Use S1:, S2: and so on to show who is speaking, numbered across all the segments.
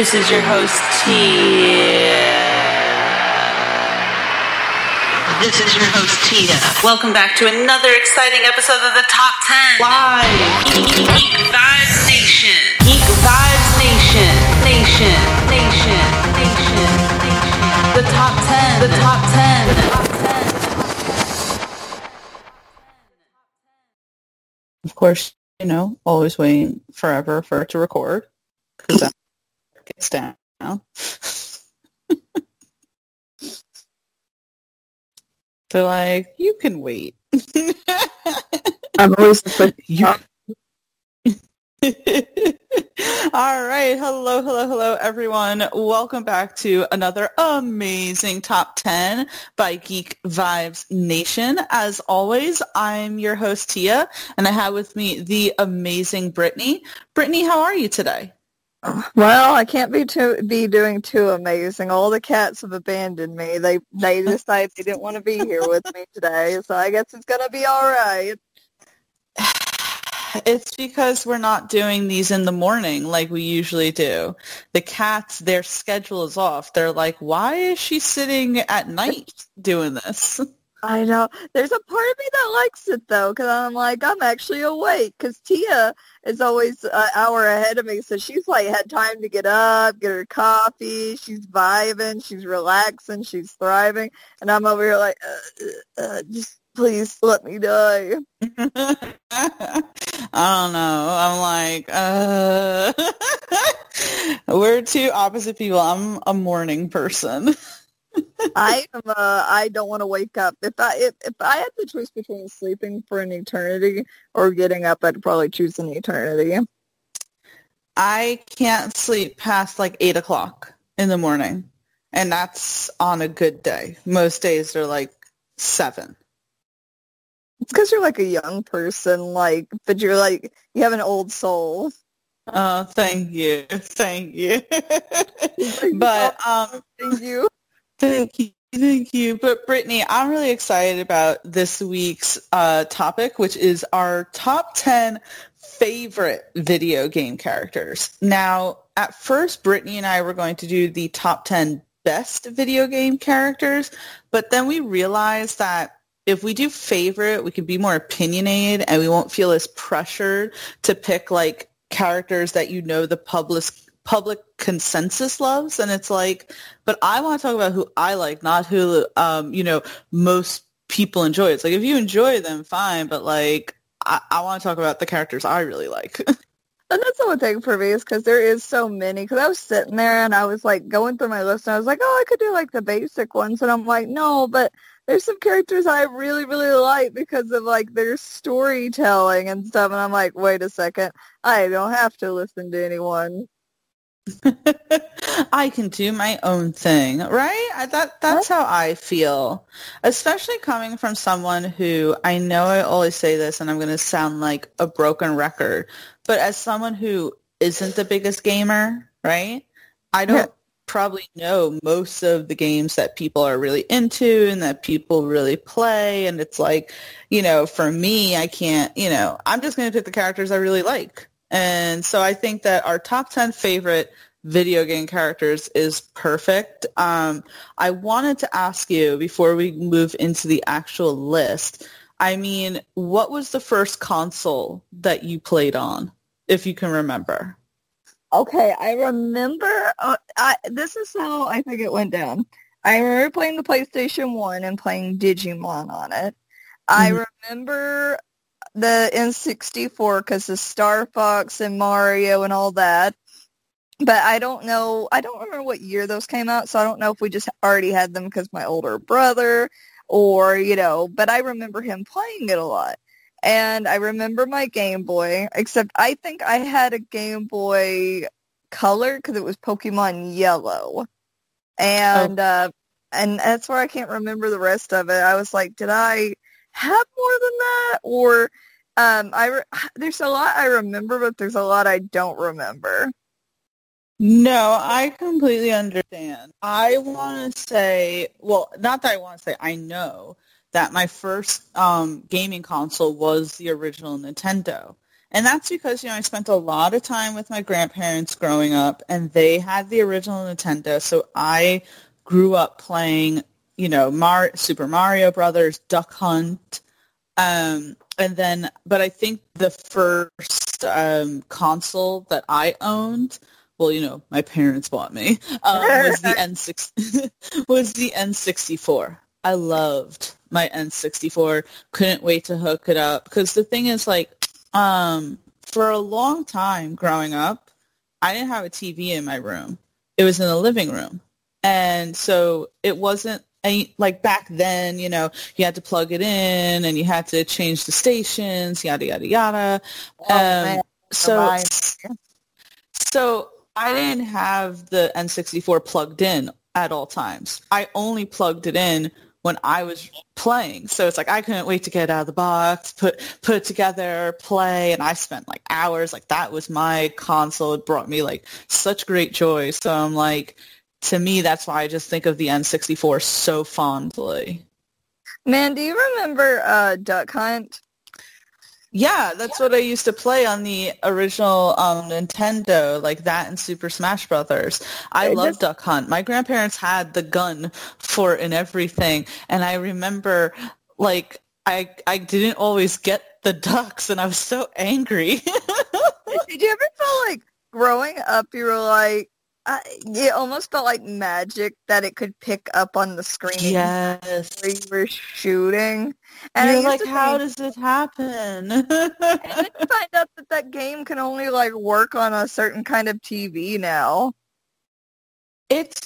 S1: This is your host, Tia. This is your host, Tia. Welcome back to another exciting episode of the Top 10 Live Geek Vibes Nation. Geek Vibes Nation. Nation. Nation. Nation. Nation. The Top 10. The Top 10. The Top 10.
S2: Of course, you know, always waiting forever for it to record because that gets down. They're like, you can wait.
S3: I'm always the
S2: You- All right. Hello, hello, hello, everyone. Welcome back to another amazing top 10 by Geek Vibes Nation. As always, I'm your host, Tia, and I have with me the amazing Brittany. Brittany, how are you today?
S3: Well, I can't be too be doing too amazing. All the cats have abandoned me. They they decided they didn't want to be here with me today, so I guess it's gonna be all right.
S2: It's because we're not doing these in the morning like we usually do. The cats, their schedule is off. They're like, why is she sitting at night doing this?
S3: I know. There's a part of me that likes it though, because I'm like I'm actually awake. Because Tia is always an hour ahead of me, so she's like had time to get up, get her coffee. She's vibing, she's relaxing, she's thriving, and I'm over here like, uh, uh, uh, just please let me die.
S2: I don't know. I'm like, uh, we're two opposite people. I'm a morning person.
S3: I am. Uh, I don't want to wake up. If I if, if I had the choice between sleeping for an eternity or getting up, I'd probably choose an eternity.
S2: I can't sleep past like eight o'clock in the morning, and that's on a good day. Most days are like seven.
S3: It's because you're like a young person, like, but you're like you have an old soul.
S2: Oh, thank you, thank you. but um,
S3: Thank you.
S2: Thank you. Thank you. But Brittany, I'm really excited about this week's uh, topic, which is our top 10 favorite video game characters. Now, at first, Brittany and I were going to do the top 10 best video game characters, but then we realized that if we do favorite, we can be more opinionated and we won't feel as pressured to pick like characters that you know the public public consensus loves and it's like but i want to talk about who i like not who um you know most people enjoy it's like if you enjoy them fine but like i, I want to talk about the characters i really like
S3: And that's the one thing for me is because there is so many. Because I was sitting there and I was like going through my list and I was like, oh, I could do like the basic ones. And I'm like, no, but there's some characters I really, really like because of like their storytelling and stuff. And I'm like, wait a second, I don't have to listen to anyone.
S2: I can do my own thing, right? I, that that's how I feel. Especially coming from someone who I know I always say this and I'm going to sound like a broken record, but as someone who isn't the biggest gamer, right? I don't
S3: Yeah.
S2: probably know most of the games that people are really into and that people really play and it's like, you know, for me, I can't, you know, I'm just going to pick the characters I really like. And so I think that our top 10 favorite video game characters is perfect. Um, I wanted to ask you before we move into the actual list. I mean, what was the first console that you played on, if you can remember?
S3: Okay, I remember. Uh, I, this is how I think it went down. I remember playing the PlayStation One and playing Digimon on it. I
S2: Mhm.
S3: remember the N64 because of Star Fox and Mario and all that. But I don't know. I don't remember what year those came out, so I don't know if we just already had them because my older brother, or you know. But I remember him playing it a lot. And I remember my Game Boy, except I think I had a Game Boy Color because it was Pokemon Yellow. And uh, and that's where I can't remember the rest of it. I was like, did I have more than that? Or um, I re- there's a lot I remember, but there's a lot I don't remember.
S2: No, I completely understand. I want to say, well, not that I want to say, I know that my first um, gaming console was the original Nintendo. And that's because, you know, I spent a lot of time with my grandparents growing up and they had the original Nintendo. So I grew up playing, you know, Mar- Super Mario Brothers, Duck Hunt. Um, and then, but I think the first um, console that I owned, well, you know, my parents bought me, um, was the N6 was the N64. I loved my N64. Couldn't wait to hook it up because the thing is, like, um, for a long time growing up, I didn't have a TV in my room. It was in the living room. And so it wasn't like back then, you know, you had to plug it in and you had to change the stations, yada, yada, yada. Oh, um, so, so I didn't have the N64 plugged in at all times. I only plugged it in when I was playing. So it's like I couldn't wait to get out of the box, put put it together, play, and I spent like hours. Like that was my console. It brought me like such great joy. So I'm like, to me, that's why I just think of the N64 so fondly.
S3: Man, do you remember uh, Duck Hunt?
S2: Yeah, that's what I used to play on the original um, Nintendo, like that and Super Smash Brothers. I love Duck Hunt. My grandparents had the gun for it and everything, and I remember like I I didn't always get the ducks, and I was so angry.
S3: Did you ever feel like growing up, you were like, uh, it almost felt like magic that it could pick up on the screen.
S2: Yes,
S3: where you were shooting,
S2: and you're like, "How think, does this happen?" and then
S3: you find out that that game can only like work on a certain kind of TV now.
S2: It's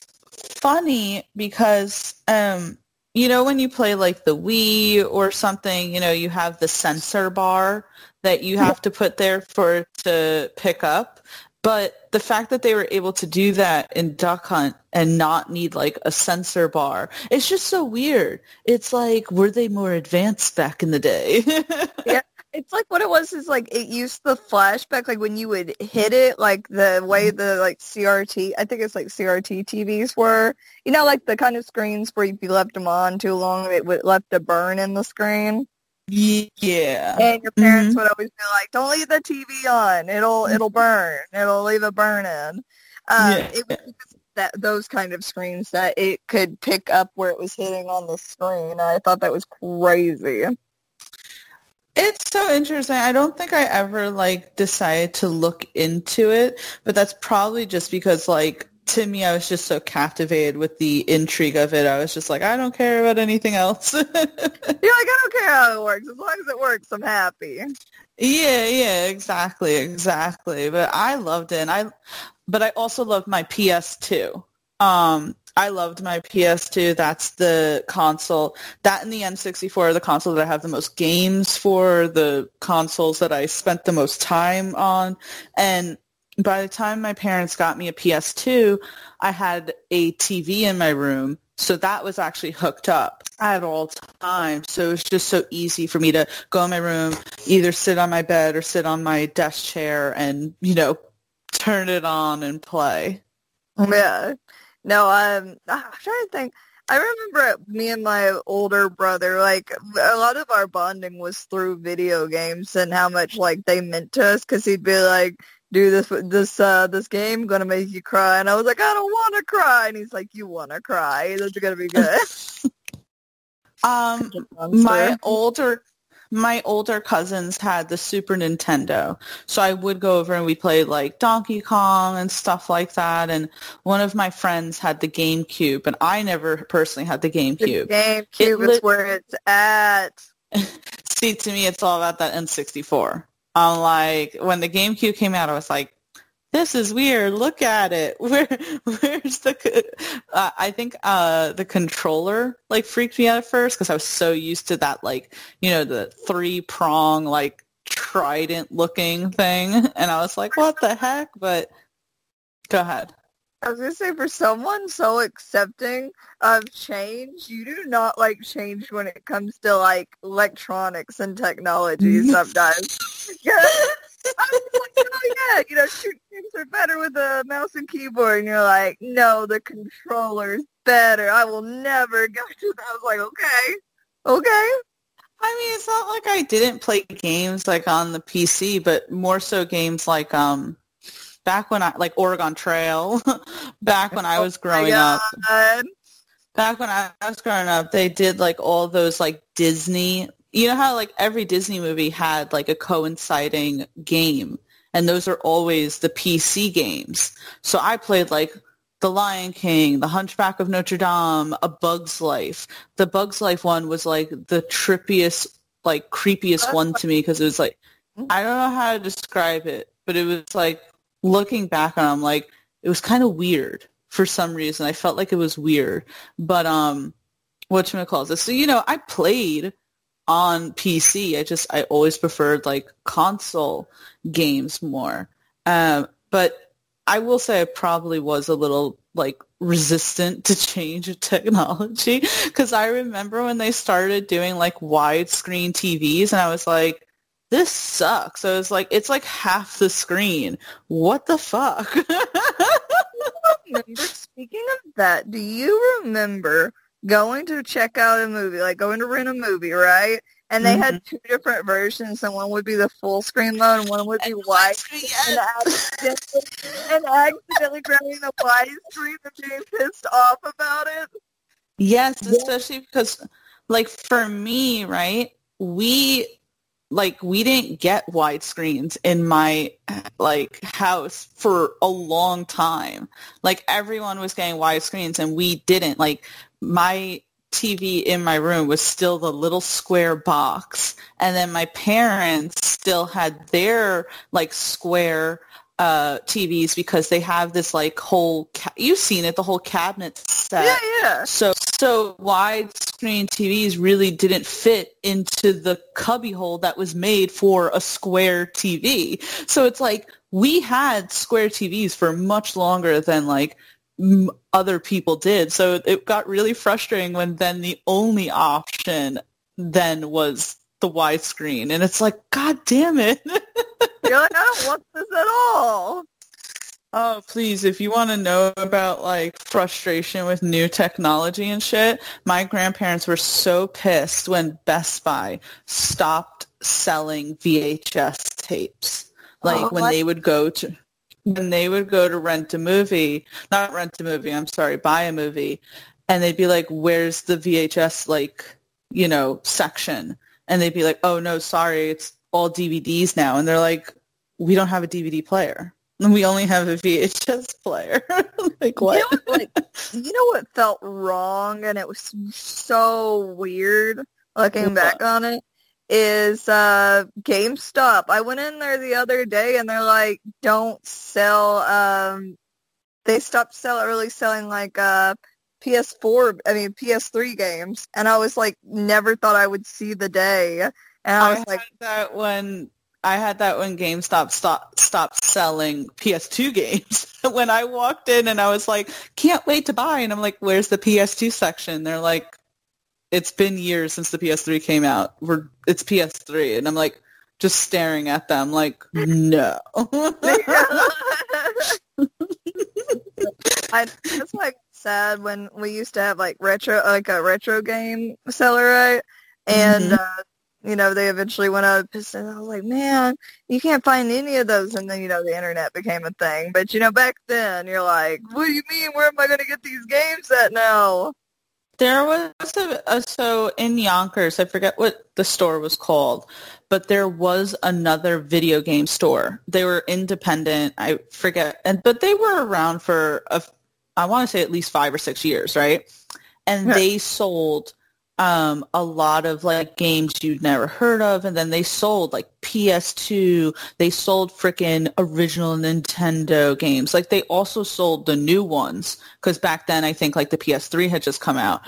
S2: funny because um, you know when you play like the Wii or something, you know you have the sensor bar that you have to put there for it to pick up. But the fact that they were able to do that in Duck Hunt and not need like a sensor bar, it's just so weird. It's like, were they more advanced back in the day?
S3: yeah. It's like what it was is like it used the flashback like when you would hit it like the way the like CRT I think it's like CRT TVs were you know like the kind of screens where if you left them on too long it would left a burn in the screen.
S2: Yeah.
S3: And your parents mm-hmm. would always be like, "Don't leave the TV on. It'll it'll burn. It'll leave a burn in." Um, yeah. It was that those kind of screens that it could pick up where it was hitting on the screen. I thought that was crazy.
S2: It's so interesting. I don't think I ever like decided to look into it, but that's probably just because like to me, I was just so captivated with the intrigue of it. I was just like, I don't care about anything else. You're like,
S3: I don't care how it works. As long as it works, I'm happy.
S2: Yeah, yeah, exactly, exactly. But I loved it. And I, but I also loved my PS2. Um, I loved my PS2. That's the console. That and the N64 are the console that I have the most games for, the consoles that I spent the most time on. And by the time my parents got me a PS2, I had a TV in my room. So that was actually hooked up at all times. So it was just so easy for me to go in my room, either sit on my bed or sit on my desk chair and, you know, turn it on and play.
S3: Yeah. No, um, I'm trying to think. I remember me and my older brother, like a lot of our bonding was through video games and how much like they meant to us because he'd be like, do this this uh this game gonna make you cry. And i was like i don't want to cry. And he's like you want to cry that's gonna be good.
S2: Um my older my older cousins had the super nintendo. So i would go over and we played like donkey kong and stuff like that. And one of my friends had the gamecube and i never personally had the gamecube
S3: the gamecube. It is li- where it's at.
S2: See to me it's all about that n64 I'm like, when the GameCube came out, I was like, this is weird. Look at it. Where, where's the? Uh, I think uh, the controller like freaked me out at first because I was so used to that like you know the three prong like trident looking thing, and I was like, what the heck? But go ahead.
S3: I was gonna say for someone so accepting of change, you do not like change when it comes to like electronics and technology sometimes. yeah. I was like, oh yeah, you know, shoot games are better with a mouse and keyboard and you're like, no, the controller's better. I will never go to that. I was like, okay. Okay.
S2: I mean, it's not like I didn't play games like on the PC, but more so games like um back when I like Oregon Trail, back when I was growing up. Back when I was growing up, they did like all those like Disney. You know how like every Disney movie had like a coinciding game, and those are always the PC games. So I played like the Lion King, The Hunchback of Notre Dame, A Bug's Life. The Bug's Life one was like the trippiest, like creepiest one to me because it was like I don't know how to describe it, but it was like looking back on, I'm like it was kind of weird for some reason. I felt like it was weird, but um, what you call this? So you know, I played on PC. I just I always preferred like console games more. Um, but I will say I probably was a little like resistant to change of technology because I remember when they started doing like widescreen TVs and I was like, this sucks. So was like, it's like half the screen. What the fuck?
S3: remember, speaking of that, do you remember going to check out a movie, like going to rent a movie, right? And they mm-hmm. had two different versions, and one would be the full screen mode, and one would be wide. Yes. And, accidentally, and accidentally grabbing the wide screen and being pissed off about it.
S2: Yes, especially because, like, for me, right, we like we didn't get widescreens in my like house for a long time. Like everyone was getting widescreens and we didn't. Like my TV in my room was still the little square box and then my parents still had their like square uh TVs because they have this like whole ca- you've seen it the whole cabinet set.
S3: Yeah, yeah.
S2: So so widescreen TVs really didn't fit into the cubbyhole that was made for a square TV. So it's like we had square TVs for much longer than like other people did. So it got really frustrating when then the only option then was the widescreen and it's like god damn it.
S3: You're like, I don't want this at all.
S2: Oh, please, if you want to know about like frustration with new technology and shit, my grandparents were so pissed when Best Buy stopped selling VHS tapes. Like oh, when they would go to when they would go to rent a movie, not rent a movie, I'm sorry, buy a movie, and they'd be like, "Where's the VHS like, you know, section?" And they'd be like, "Oh no, sorry, it's all DVDs now." And they're like, "We don't have a DVD player." We only have a VHS player. like what?
S3: You know, like, you know what felt wrong and it was so weird looking what? back on it is uh GameStop. I went in there the other day and they're like, don't sell um they stopped sell really selling like uh PS4 I mean PS3 games and I was like never thought I would see the day. And I was
S2: I
S3: like
S2: that when I had that when GameStop stopped stopped selling PS2 games. when I walked in and I was like, "Can't wait to buy," and I'm like, "Where's the PS2 section?" They're like, "It's been years since the PS3 came out. We're it's PS3," and I'm like, just staring at them like, "No."
S3: I, that's like sad when we used to have like retro like a retro game seller right and mm-hmm. uh, you know, they eventually went out of business. I was like, man, you can't find any of those. And then, you know, the internet became a thing. But, you know, back then, you're like, what do you mean? Where am I going to get these games at now?
S2: There was a, a, so in Yonkers, I forget what the store was called, but there was another video game store. They were independent. I forget, and but they were around for a, I want to say at least five or six years, right? And yeah. they sold um, a lot of like games you'd never heard of, and then they sold like PS2. They sold freaking original Nintendo games. Like they also sold the new ones because back then I think like the PS3 had just come out.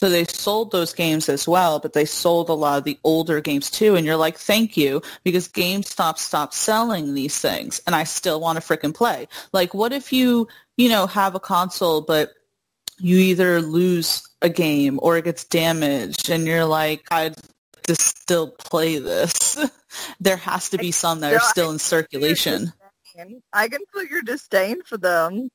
S2: So they sold those games as well, but they sold a lot of the older games too. And you're like, thank you, because GameStop stopped selling these things, and I still want to freaking play. Like, what if you, you know, have a console, but you either lose a game or it gets damaged and you're like, I'd just still play this. there has to be some that are still in circulation.
S3: I can feel your disdain for them.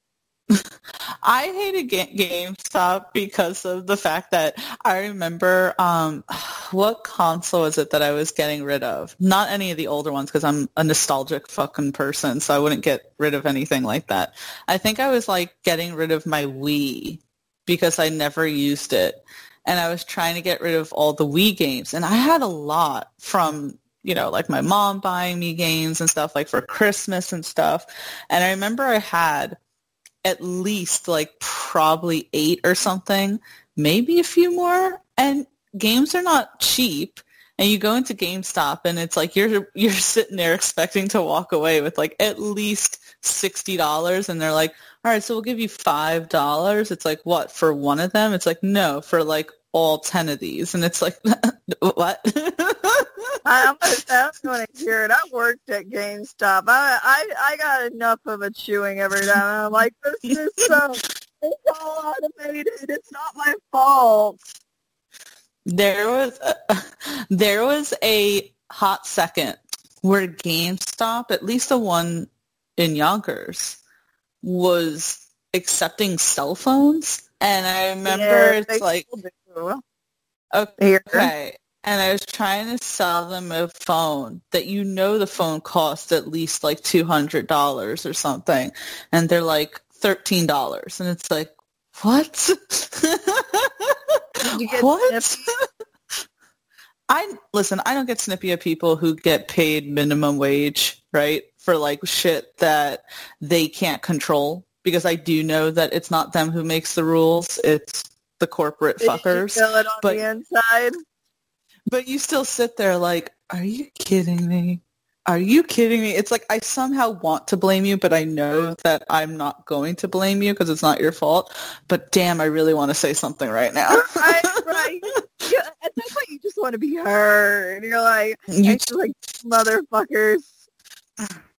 S2: I hated Ga- GameStop because of the fact that I remember um, what console is it that I was getting rid of? Not any of the older ones because I'm a nostalgic fucking person, so I wouldn't get rid of anything like that. I think I was like getting rid of my Wii because I never used it. And I was trying to get rid of all the Wii games. And I had a lot from, you know, like my mom buying me games and stuff like for Christmas and stuff. And I remember I had at least like probably eight or something, maybe a few more. And games are not cheap and you go into GameStop and it's like you're you're sitting there expecting to walk away with like at least sixty dollars and they're like, All right, so we'll give you five dollars. It's like what, for one of them? It's like, no, for like all ten of these and it's like what?
S3: I'm going to hear it. I worked at GameStop. I, I I got enough of a chewing every time. I'm like, this is so it's all automated. It's not my fault.
S2: There was a, there was a hot second where GameStop, at least the one in Yonkers, was accepting cell phones, and I remember
S3: Yeah,
S2: it's like
S3: do. Here.
S2: and I was trying to sell them a phone that you know the phone cost at least like two hundred dollars or something, and they're like thirteen dollars, and it's like what?
S3: Did you get
S2: what?
S3: snippy?
S2: I listen. I don't get snippy at people who get paid minimum wage, right, for like shit that they can't control. Because I do know that it's not them who makes the rules; it's the corporate
S3: Did you
S2: fuckers.
S3: feel it on
S2: but-
S3: the inside?
S2: But you still sit there like, are you kidding me? Are you kidding me? It's like I somehow want to blame you, but I know that I'm not going to blame you because it's not your fault. But damn, I really want to say something right now.
S3: right, right. At that point, you just want to be heard. And you're like,
S2: You
S3: it's like motherfuckers.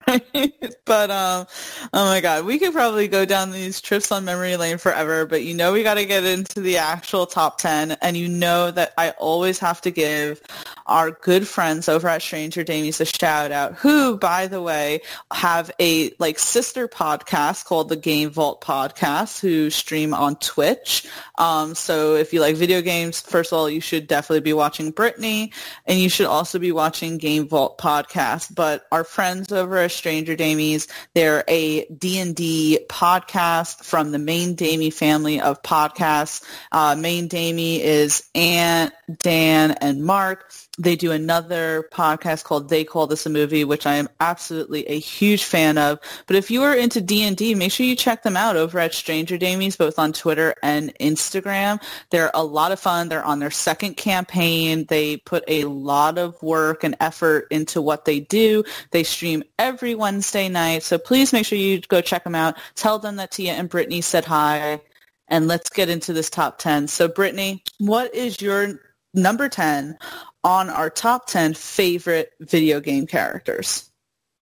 S2: but um oh my god we could probably go down these trips on memory lane forever but you know we got to get into the actual top 10 and you know that i always have to give our good friends over at stranger damies a shout out who by the way have a like sister podcast called the game vault podcast who stream on twitch um so if you like video games first of all you should definitely be watching brittany and you should also be watching Game Vault podcast. But our friends over at Stranger Damies, they're a D&D podcast from the Main Damie family of podcasts. Uh, Main Damie is Aunt, Dan, and Mark. They do another podcast called They Call This a Movie, which I am absolutely a huge fan of. But if you are into D&D, make sure you check them out over at Stranger Damies, both on Twitter and Instagram. They're a lot of fun. They're on their second campaign. They put a lot of work and effort into what they do. They stream every Wednesday night. So please make sure you go check them out. Tell them that Tia and Brittany said hi. And let's get into this top 10. So Brittany, what is your number 10 on our top 10 favorite video game characters?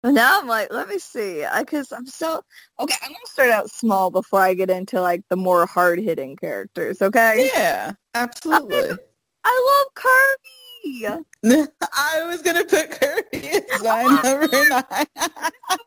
S3: Now I'm like, let me see, because I'm so okay. I'm gonna start out small before I get into like the more hard hitting characters. Okay,
S2: Yeah, absolutely.
S3: I love Kirby.
S2: I was going to put Kirby as my number nine.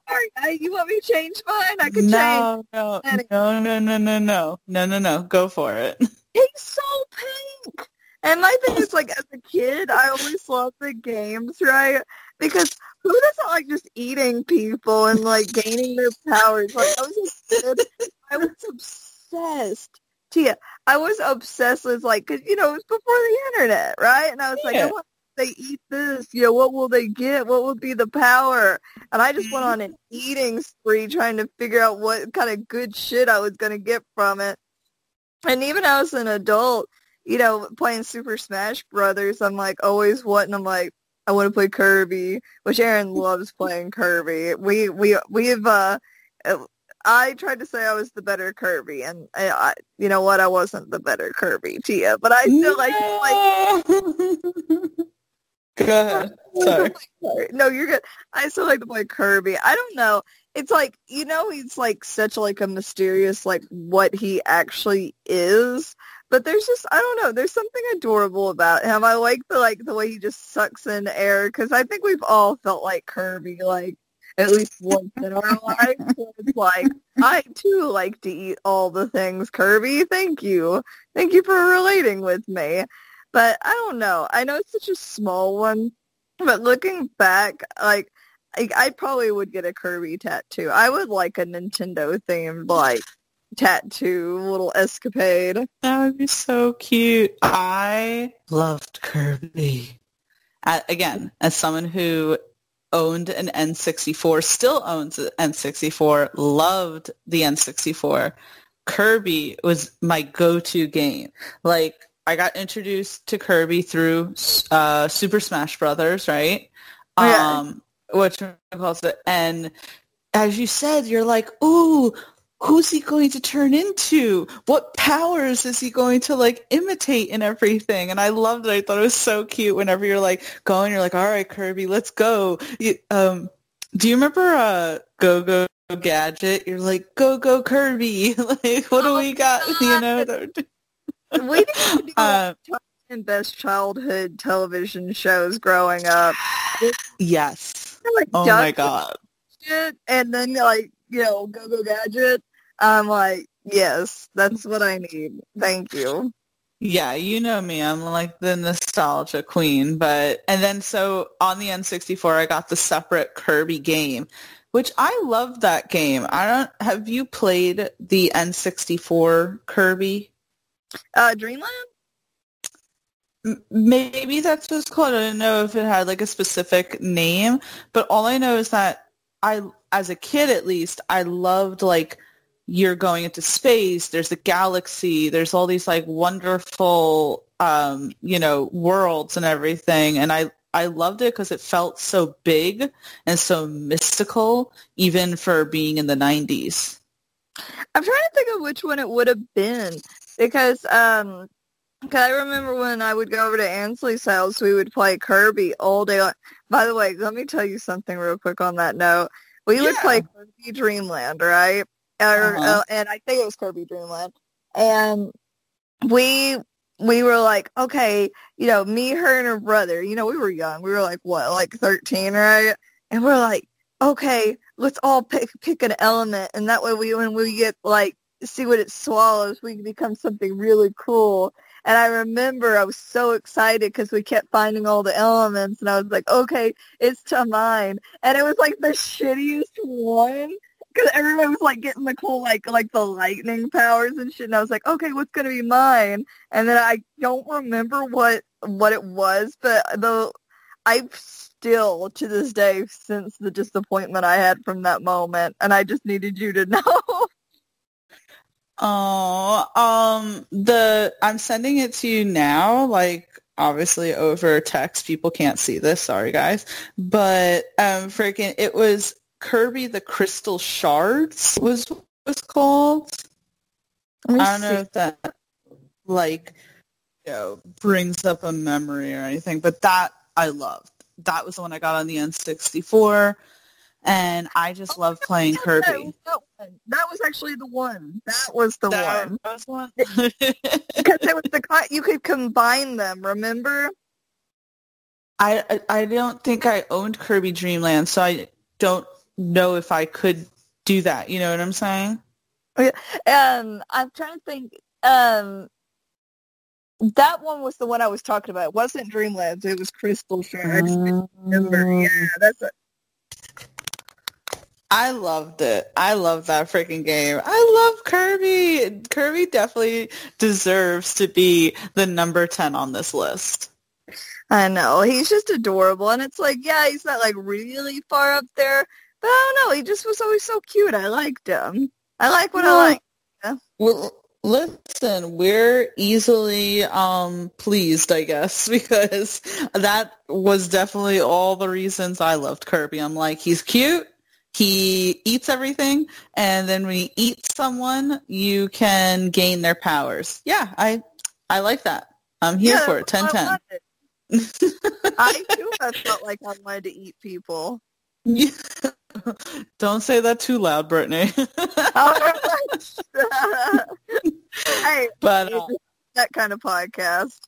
S3: Sorry, you want me to change mine? I could change.
S2: No, no, no, no, no, no, no, no, no, no. Go for it.
S3: He's so pink. And my thing is, like, as a kid, I always loved the games, right? Because who doesn't like just eating people and like gaining their powers? Like, I was a kid, I was obsessed. Tia, I was obsessed with like, cause you know, it was before the internet, right? And I was like, I want they eat this, you know, what will they get? What would be the power? And I just went on an eating spree trying to figure out what kind of good shit I was going to get from it. And even as an adult, you know, playing Super Smash Brothers, I'm like always wanting, I'm like, I want to play Kirby, which Aaron loves playing Kirby. We, we, we've, uh, I tried to say I was the better Kirby, and I, I you know what, I wasn't the better Kirby, Tia, but I still like, like
S2: Go ahead. Sorry.
S3: Sorry. No, you're good. I still like to play Kirby. I don't know. It's like you know he's like such like a mysterious like what he actually is. But there's just I don't know. There's something adorable about him. I like the like the way he just sucks in air because I think we've all felt like Kirby like at least once in our life. So It's like I too like to eat all the things Kirby. Thank you. Thank you for relating with me. But I don't know. I know it's such a small one, but looking back, like I, I probably would get a Kirby tattoo. I would like a Nintendo themed like tattoo, little escapade.
S2: That would be so cute. I loved Kirby. Uh, again, as someone who owned an N64, still owns an N64, loved the N64. Kirby was my go-to game. Like I got introduced to Kirby through uh, Super Smash Brothers, right?
S3: Oh, yeah.
S2: Um, which calls it, and as you said, you're like, ooh, who's he going to turn into? What powers is he going to like imitate and everything? And I loved it. I thought it was so cute whenever you're like going, you're like, all right, Kirby, let's go. You, um, do you remember uh, Go Go Gadget? You're like, go go Kirby. like, what do
S3: Oh,
S2: we got? You know,
S3: We to do
S2: Uh,
S3: 10 best childhood television shows growing up.
S2: yes.
S3: Like
S2: Oh my god.
S3: And then like you know Go Go Gadget. I'm like, yes, that's what I need. Thank you.
S2: Yeah, you know me. I'm like the nostalgia queen. But and then so on the N64, I got the separate Kirby game, which I love that game. I don't. Have you played the N64 Kirby?
S3: Uh, Dreamland.
S2: M- Maybe that's what it's called. I don't know if it had like a specific name, but all I know is that I, as a kid at least, I loved like you're going into space. There's a galaxy. There's all these like wonderful, um, you know, worlds and everything. And I, I loved it because it felt so big and so mystical, even for being in the 90s.
S3: I'm trying to think of which one it would have been because um, cause I remember when I would go over to Ansley's house, we would play Kirby all day long. By the way, let me tell you something real quick on that note. We would
S2: Yeah.
S3: play Kirby Dreamland, right? Or,
S2: Uh-huh.
S3: uh, and I think it was Kirby Dreamland. And we we were like, okay, you know, me, her, and her brother. You know, we were young. We were like what, like thirteen, right? And we're like, okay, let's all pick pick an element, and that way we when we get like see what it swallows, we can become something really cool. And I remember I was so excited because we kept finding all the elements, and I was like, okay, it's to mine. And it was like the shittiest one because everyone was like getting the cool like like the lightning powers and shit. And I was like, okay, what's gonna be mine? And then I don't remember what what it was, but the I still to this day since the disappointment I had from that moment, and I just needed you to know.
S2: Oh, um, the I'm sending it to you now, like obviously over text. People can't see this. Sorry, guys. But um, freaking, it was Kirby the Crystal Shards was was called. I don't know if that like you know brings up a memory or anything, but that I loved. That was the one I got on the N64, and I just oh, love playing
S3: Yeah,
S2: Kirby.
S3: That was, that, one. that was actually the one. That was the
S2: That
S3: one
S2: was one.
S3: because it was the co- you could combine them. Remember?
S2: I, I I don't think I owned Kirby Dreamland, so I don't know if I could do that. You know what I'm saying?
S3: Um, I'm trying to think. Um, that one was the one I was talking about. It wasn't Dreamlands. It was Crystal Shards. Remember?
S2: Mm.
S3: Yeah, that's it.
S2: I loved it. I love that freaking game. I love Kirby. Kirby definitely deserves to be the number 10 on this list.
S3: I know. He's just adorable. And it's like, yeah, he's not like really far up there. I don't know. He just was always so cute. I liked him. I like what I
S2: No.
S3: like.
S2: Well, listen, we're easily um pleased, I guess, because that was definitely all the reasons I loved Kirby. I'm like, he's cute, he eats everything, and then when he eats someone, you can gain their powers. Yeah, I I like that. I'm here
S3: Yeah,
S2: for it.
S3: that's
S2: 10
S3: what
S2: 10.
S3: I. I too have felt like I wanted to eat people.
S2: Don't say that too loud, Brittany.
S3: hey,
S2: but uh,
S3: that kind of podcast.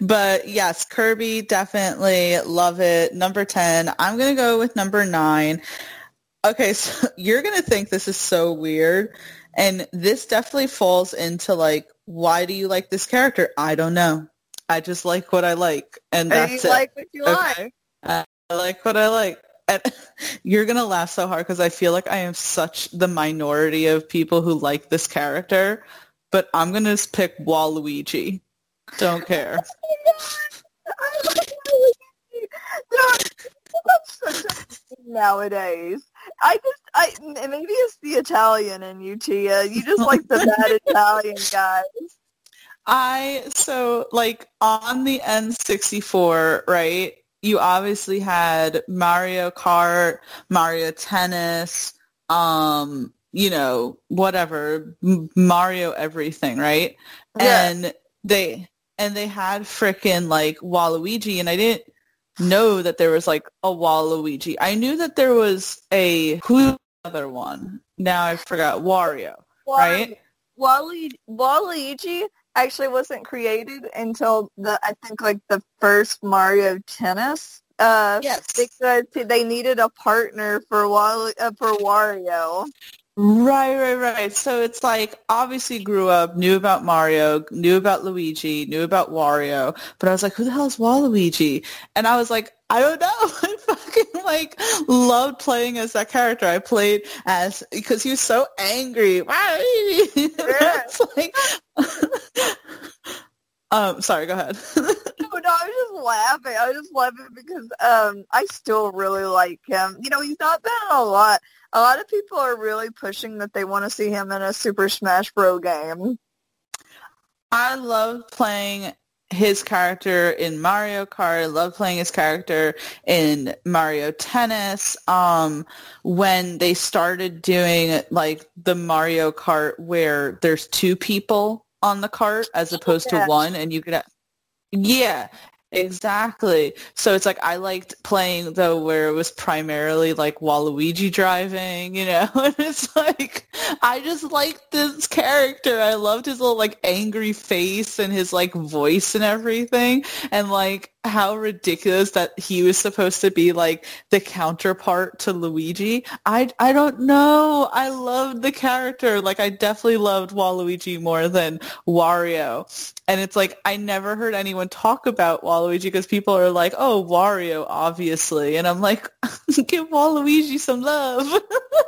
S2: but yes, Kirby definitely love it. Number 10. I'm going to go with number 9. Okay, so you're going to think this is so weird and this definitely falls into like why do you like this character? I don't know. I just like what I like, and
S3: And
S2: that's
S3: you
S2: it.
S3: like what you like.
S2: I like what I like. And you're gonna laugh so hard because I feel like I am such the minority of people who like this character, but I'm gonna just pick Waluigi. Don't care.
S3: Oh I love Waluigi. Dude, that's such a thing nowadays. I just, I maybe it's the Italian in you, Tia. You just like the bad Italian guys.
S2: I so like on the N64, right? You obviously had Mario Kart, Mario Tennis, um, you know, whatever, Mario everything, right?
S3: Yeah.
S2: And they and they had frickin' like Waluigi and I didn't know that there was like a Waluigi. I knew that there was a who other one. Now I forgot Wario. Right?
S3: Wally Waluigi actually wasn't created until the I think like the first Mario Tennis. Uh,
S2: Yes.
S3: because they needed a partner for Wally uh, for Wario.
S2: Right, right, right. So it's like obviously grew up, knew about Mario, knew about Luigi, knew about Wario, but I was like, who the hell is Waluigi? And I was like, I don't know. I fucking like loved playing as that character. I played as because he was so angry. it's like Um sorry, go ahead.
S3: I was just laughing. I was just laughing because um, I still really like him. You know, he's not been a lot. A lot of people are really pushing that they want to see him in a Super Smash Bro game.
S2: I love playing his character in Mario Kart. I love playing his character in Mario Tennis. Um, when they started doing like the Mario Kart where there's two people on the cart as opposed
S3: Yeah.
S2: to one and you could yeah, exactly. So it's like I liked playing though where it was primarily like Waluigi driving, you know. And it's like I just liked this character. I loved his little like angry face and his like voice and everything and like how ridiculous that he was supposed to be like the counterpart to Luigi. I I don't know. I loved the character. Like I definitely loved Waluigi more than Wario. And it's like I never heard anyone talk about Waluigi because people are like, "Oh, Wario, obviously," and I'm like, "Give Waluigi some love."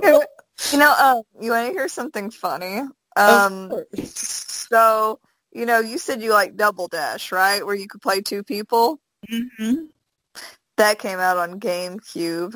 S3: You know, um, you want to hear something funny? Um, so you know, you said you like Double Dash, right? Where you could play two people.
S2: Hmm
S3: That came out on GameCube.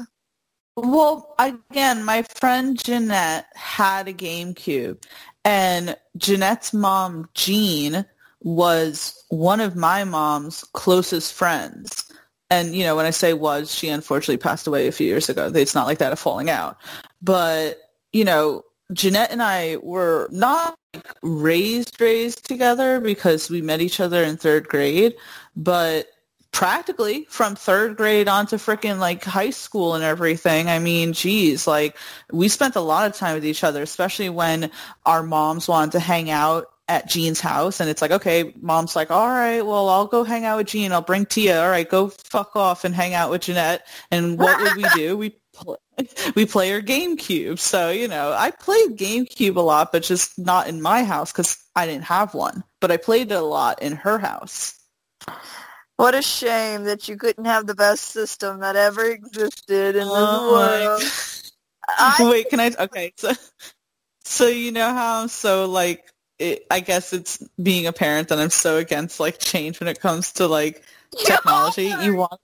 S2: Well, again, my friend Jeanette had a GameCube, and Jeanette's mom, Jean, was one of my mom's closest friends. And, you know, when I say was, she unfortunately passed away a few years ago. It's not like that of falling out. But, you know, Jeanette and I were not raised, raised together because we met each other in third grade, but practically from third grade on to freaking like high school and everything. I mean, geez, like we spent a lot of time with each other, especially when our moms wanted to hang out at Jean's house and it's like, okay, mom's like, all right, well, I'll go hang out with Jean. I'll bring Tia. All right, go fuck off and hang out with Jeanette. And what would we do? We we play her GameCube. So, you know, I played GameCube a lot, but just not in my house because I didn't have one. But I played it a lot in her house.
S3: What a shame that you couldn't have the best system that ever existed in this
S2: Oh my
S3: world.
S2: Wait, can I? Okay, so so you know how I'm so like, it, I guess it's being a parent that I'm so against like change when it comes to like technology. You want,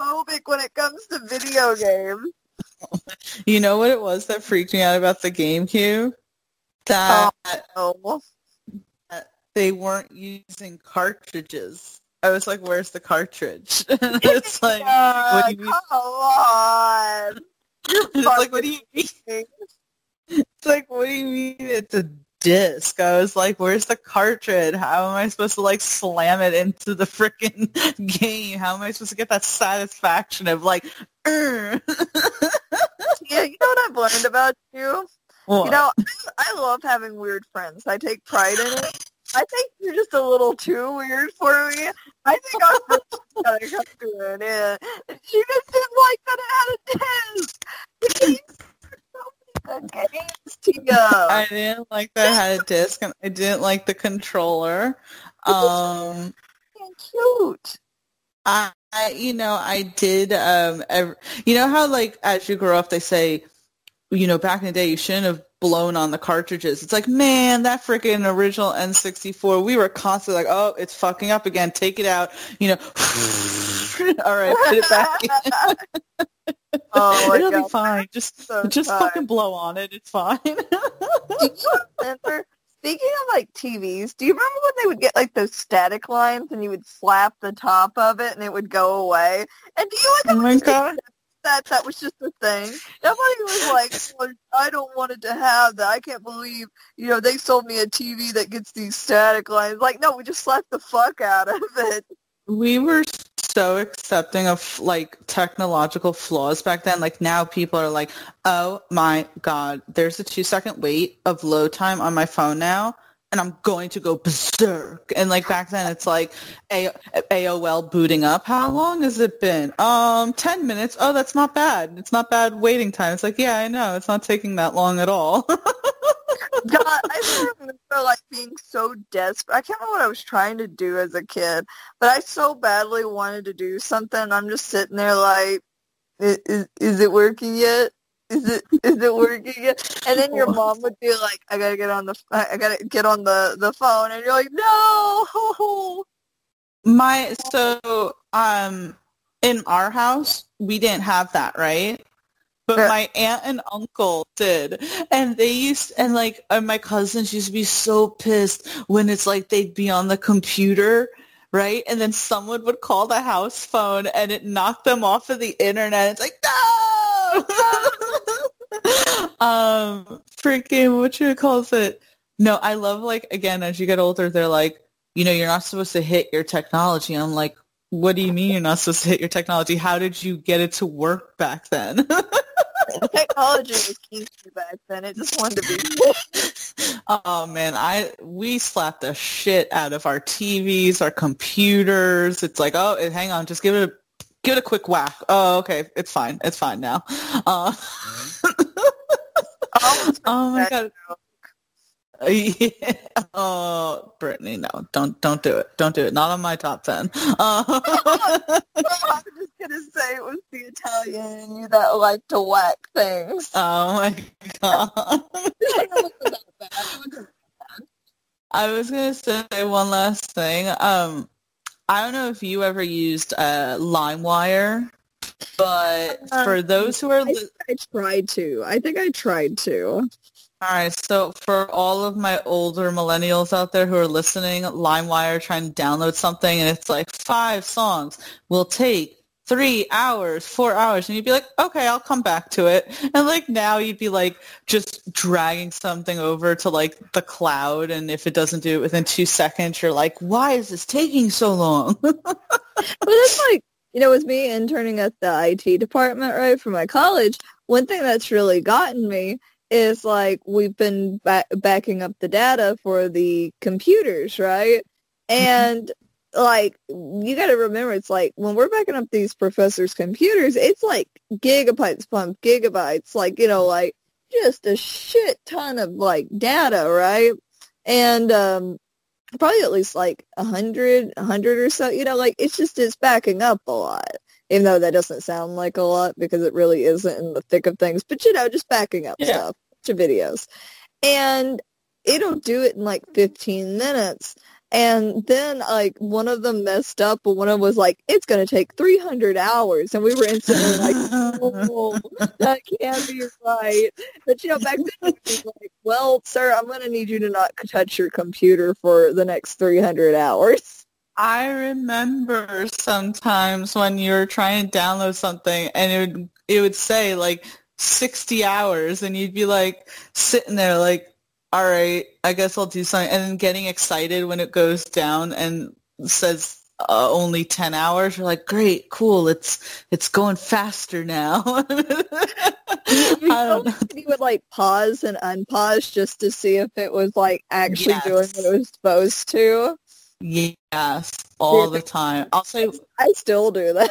S3: phobic when it comes to video games.
S2: you know what it was that freaked me out about the GameCube? That
S3: Oh,
S2: they weren't using cartridges. I was like, "Where's the cartridge?" And it's like,
S3: Uh,
S2: what do you mean?
S3: come on.
S2: It's like, what do you mean? It's like, what do you mean it's a disc? I was like, where's the cartridge? How am I supposed to like slam it into the freaking game? How am I supposed to get that satisfaction of like,
S3: Yeah, you know what I've learned about you?
S2: What?
S3: You know, I love having weird friends. I take pride in it. I think you're just a little too weird for me. I think friends gotta come to an end. She just didn't like that it had a disc. It came with so many the games, Tia.
S2: I didn't like that I had a disc, and I didn't like the controller. Um,
S3: cute.
S2: I, I, you know, I did. Um, ev- you know how like as you grow up, they say, you know, back in the day, you shouldn't have blown on the cartridges. It's like, man, that freaking original N64, we were constantly like, oh, it's fucking up again. Take it out. You know, all right, put it back. in.
S3: Oh
S2: It'll
S3: God.
S2: be fine. Just,
S3: So
S2: just
S3: tired.
S2: fucking blow on it. It's fine.
S3: Remember? Speaking of like TVs, do you remember when they would get like those static lines and you would slap the top of it and it would go away? And do you like
S2: oh my god.
S3: That that was just a thing? Nobody was like, well, I don't want it to have that. I can't believe you know they sold me a TV that gets these static lines. Like, no, we just slapped the fuck out of it.
S2: we were so accepting of like technological flaws back then. Like now people are like, oh my God, there's a two second wait of load time on my phone now. And I'm going to go berserk. And like back then it's like A- AOL booting up. How long has it been? Um, 10 minutes. Oh, that's not bad. It's not bad waiting time. It's like, yeah, I know. It's not taking that long at all.
S3: God, I remember like being so desperate. I can't remember what I was trying to do as a kid, but I so badly wanted to do something. I'm just sitting there like, is, is it working yet? Is it is it working yet? And then your mom would be like, I gotta get on the I gotta get on the the phone, and you're like, no.
S2: My so um in our house we didn't have that, right? But
S3: Yeah.
S2: my aunt and uncle did. And they used and like and my cousins used to be so pissed when it's like they'd be on the computer, right? And then someone would call the house phone and it knocked them off of the internet. It's like, no Um freaking what you calls it? No, I love like again as you get older they're like you know, you're not supposed to hit your technology. I'm like, what do you mean you're not supposed to hit your technology? How did you get it to work back then?
S3: Technology was kinky back then. It just wanted to be.
S2: oh man, I we slapped the shit out of our TVs, our computers. It's like, oh, hang on, just give it a give it a quick whack. Oh, okay, it's fine, it's fine now. Uh, oh my god. Yeah. Oh, Brittany, no, don't don't do it. Don't do it. Not on my top ten. Uh,
S3: I was just gonna say it was the Italian in you that like to whack things.
S2: oh my god.
S3: it wasn't that bad. It wasn't
S2: I was gonna say one last thing. Um, I don't know if you ever used uh, LimeWire, but
S3: Uh,
S2: for those who are,
S3: I I tried to. I think I tried to.
S2: all right. So for all of my older millennials out there who are listening, LimeWire trying to download something, and it's like five songs will take three hours, four hours, and you'd be like, okay, I'll come back to it. And like now you'd be like just dragging something over to like the cloud, and if it doesn't do it within two seconds, you're like, why is this taking so long?
S3: But it's like, you know, with me interning at the IT department, right, for my college, one thing that's really gotten me is like we've been ba- backing up the data for the computers, right? And like you got to remember, it's like when we're backing up these professors' computers, it's like gigabytes upon gigabytes, like you know, like just a shit ton of like data, right? And um, probably at least like a hundred, a hundred or so. You know, like it's just it's backing up a lot. Even though that doesn't sound like a lot because it really isn't in the thick of things. But you know, just backing up
S2: Yeah.
S3: stuff to videos. And it'll do it in like 15 minutes. And then like one of them messed up, but one of them was like, it's going to take 300 hours. And we were instantly like, oh, that can't be right. But you know, back then was like, well, sir, I'm going to need you to not touch your computer for the next 300 hours.
S2: I remember sometimes when you were trying to download something and it would it would say like 60 hours and you'd be like sitting there like all right I guess I'll do something and then getting excited when it goes down and says uh, only 10 hours you're like great cool it's it's going faster now I don't know.
S3: You would like pause and unpause just to see if it was like actually
S2: Yes.
S3: doing what it was supposed to.
S2: yes all the time I'll say
S3: I still do that.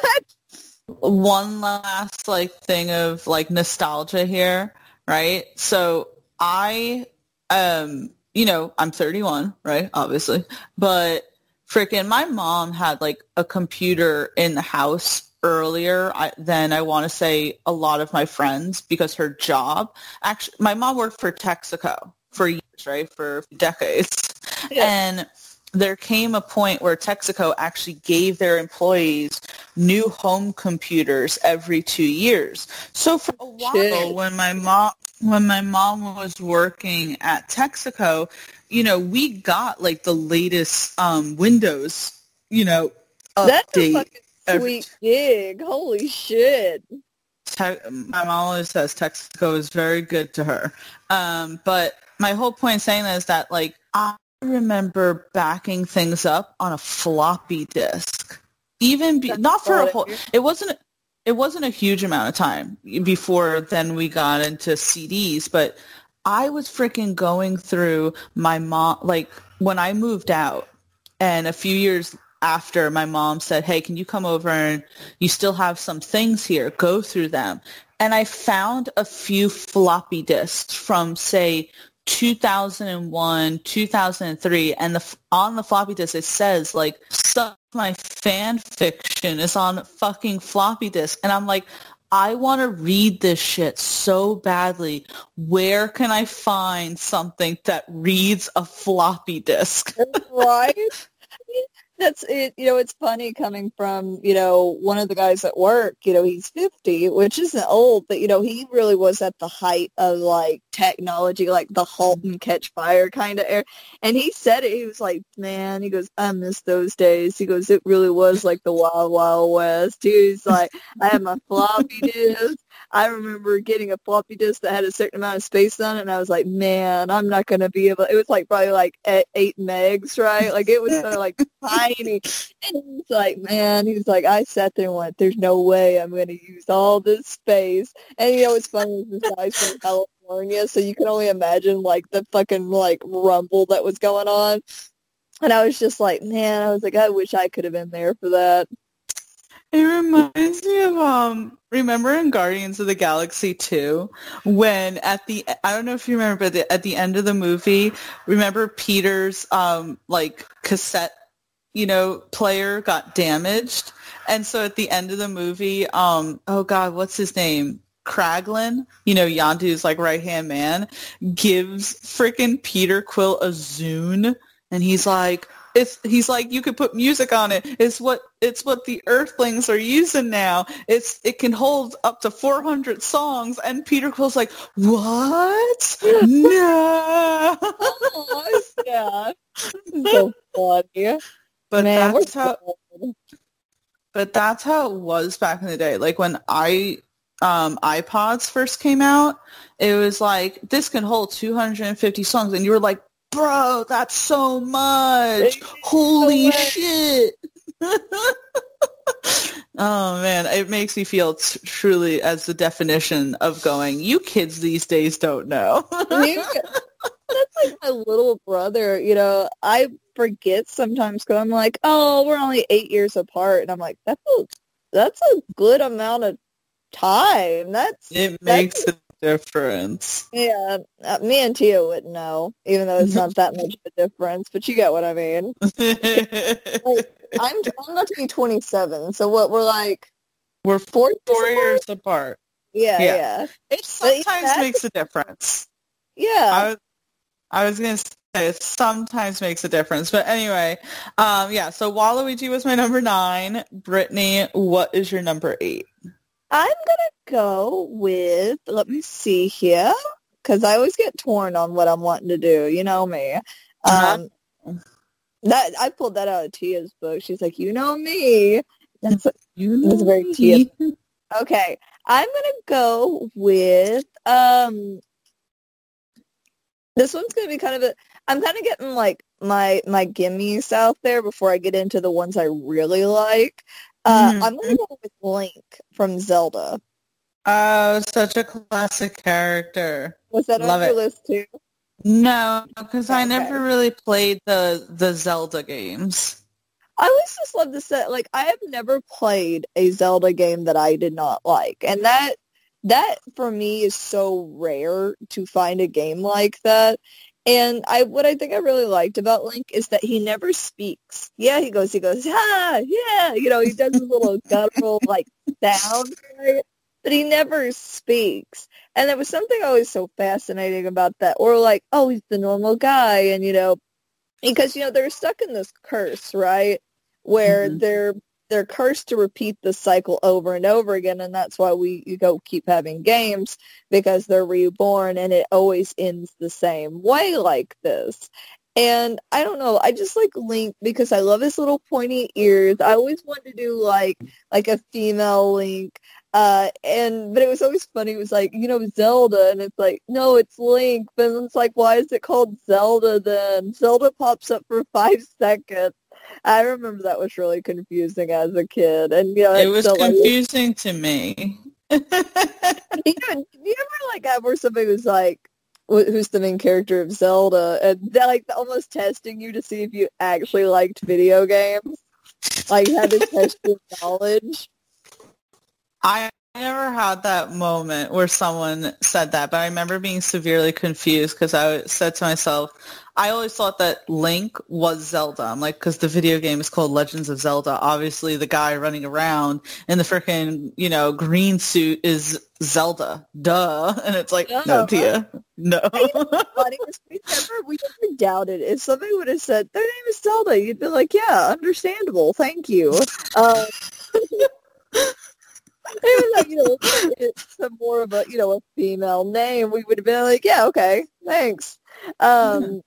S2: one last like thing of like nostalgia here. right? So I, um, you know, I'm 31, right? Obviously, but freaking my mom had like a computer in the house earlier I, than I want to say a lot of my friends because her job actually my mom worked for Texaco for years, right? For decades. Yeah. And there came a point where Texaco actually gave their employees new home computers every two years. So for a while, Shit. when my mom when my mom was working at Texaco, you know, we got like the latest um, Windows, you know,
S3: That's update. That's a fucking sweet gig. Holy shit.
S2: Te- my mom always says Texaco is very good to her. Um, but my whole point saying that is that like I remember backing things up on a floppy disk. Even be, not for a whole it wasn't it wasn't a huge amount of time before then we got into CDs, but I was freaking going through my mom like when I moved out and a few years after my mom said, "Hey, can you come over and you still have some things here? Go through them." And I found a few floppy disks from say 2001, 2003, and the on the floppy disk it says like stuff my fan fiction is on fucking floppy disk, and I'm like, I want to read this shit so badly. Where can I find something that reads a floppy disk?
S3: right that's it. You know, it's funny coming from, you know, one of the guys at work, you know, he's 50, which isn't old, but, you know, he really was at the height of like technology, like the halt and catch fire kind of air. And he said it. He was like, man, he goes, I miss those days. He goes, it really was like the wild, wild west. He's like, I had my floppy disk. I remember getting a floppy disk that had a certain amount of space on it, and I was like, man, I'm not going to be able. It was like probably like eight megs, right? Like it was kind of like tiny. And he's like, man, he's like, I sat there and went, there's no way I'm going to use all this space. And you know, it's funny, this guy's from California, so you can only imagine like the fucking like rumble that was going on. And I was just like, man, I was like, I wish I could have been there for that.
S2: It reminds me of um remember in Guardians of the Galaxy 2 when at the I don't know if you remember but at the end of the movie remember Peter's um like cassette you know player got damaged? And so at the end of the movie um oh god what's his name? Kraglin, you know, Yondu's like right hand man, gives freaking Peter Quill a Zune and he's like, it's he's like you could put music on it. It's what it's what the Earthlings are using now. It's it can hold up to 400 songs. And Peter Quill's like, what? no.
S3: oh, yeah, so funny.
S2: But Man, that's how. But that's how it was back in the day. Like when I um, iPods first came out, it was like this can hold 250 songs, and you were like, bro, that's so much. Holy shit. oh man, it makes me feel t- truly as the definition of going, you kids these days don't know.
S3: that's like my little brother, you know, I forget sometimes because I'm like, oh, we're only eight years apart. And I'm like, that's a, that's a good amount of time. That's
S2: It makes that's, difference.
S3: Yeah, uh, me and Tia wouldn't know, even though it's not that much of a difference. But you get what I mean. like, I'm I'm not to be 27, so what we're like,
S2: we're four four years apart.
S3: Yeah, yeah. yeah.
S2: It sometimes makes a difference.
S3: Yeah.
S2: I was, I was gonna say it sometimes makes a difference, but anyway, um, yeah. So Waluigi was my number nine. Brittany, what is your number eight?
S3: I'm gonna go with. Let me see here, because I always get torn on what I'm wanting to do. You know me. Uh-huh. Um, that I pulled that out of Tia's book. She's like, "You know me." That's you know that's very Tia. Okay, I'm gonna go with um. This one's gonna be kind of a. I'm kind of getting like my my gimmies out there before I get into the ones I really like. Uh, mm-hmm. I'm going to go with Link from Zelda.
S2: Oh, such a classic character.
S3: Was that Love on your it. list too?
S2: No, because okay. I never really played the the Zelda games.
S3: I always just love to say, like, I have never played a Zelda game that I did not like, and that that for me is so rare to find a game like that. And I, what I think I really liked about Link is that he never speaks. Yeah, he goes, he goes, ah, yeah, you know, he does his little guttural like sound, right? but he never speaks. And there was something always so fascinating about that. Or like, oh, he's the normal guy, and you know, because you know they're stuck in this curse, right? Where mm-hmm. they're they're cursed to repeat the cycle over and over again, and that's why we go keep having games because they're reborn, and it always ends the same way like this. And I don't know, I just like Link because I love his little pointy ears. I always wanted to do like like a female Link. Uh, and but it was always funny. It was like you know Zelda, and it's like no, it's Link. But it's like why is it called Zelda then? Zelda pops up for five seconds. I remember that was really confusing as a kid, and you know
S2: it was confusing like, to me.
S3: you know, you ever like have where somebody was like, who's the main character of Zelda, and they're like almost testing you to see if you actually liked video games, like had to test your knowledge.
S2: I never had that moment where someone said that, but I remember being severely confused because I said to myself, I always thought that Link was Zelda. I'm like, because the video game is called Legends of Zelda. Obviously, the guy running around in the freaking, you know, green suit is Zelda. Duh. And it's like, no, no Tia. No.
S3: we never, we never doubted. If somebody would have said, their name is Zelda, you'd be like, yeah, understandable. Thank you. Um, it was like, you know, it's more of a, you know, a female name, we would have been like, yeah, okay, thanks. Um,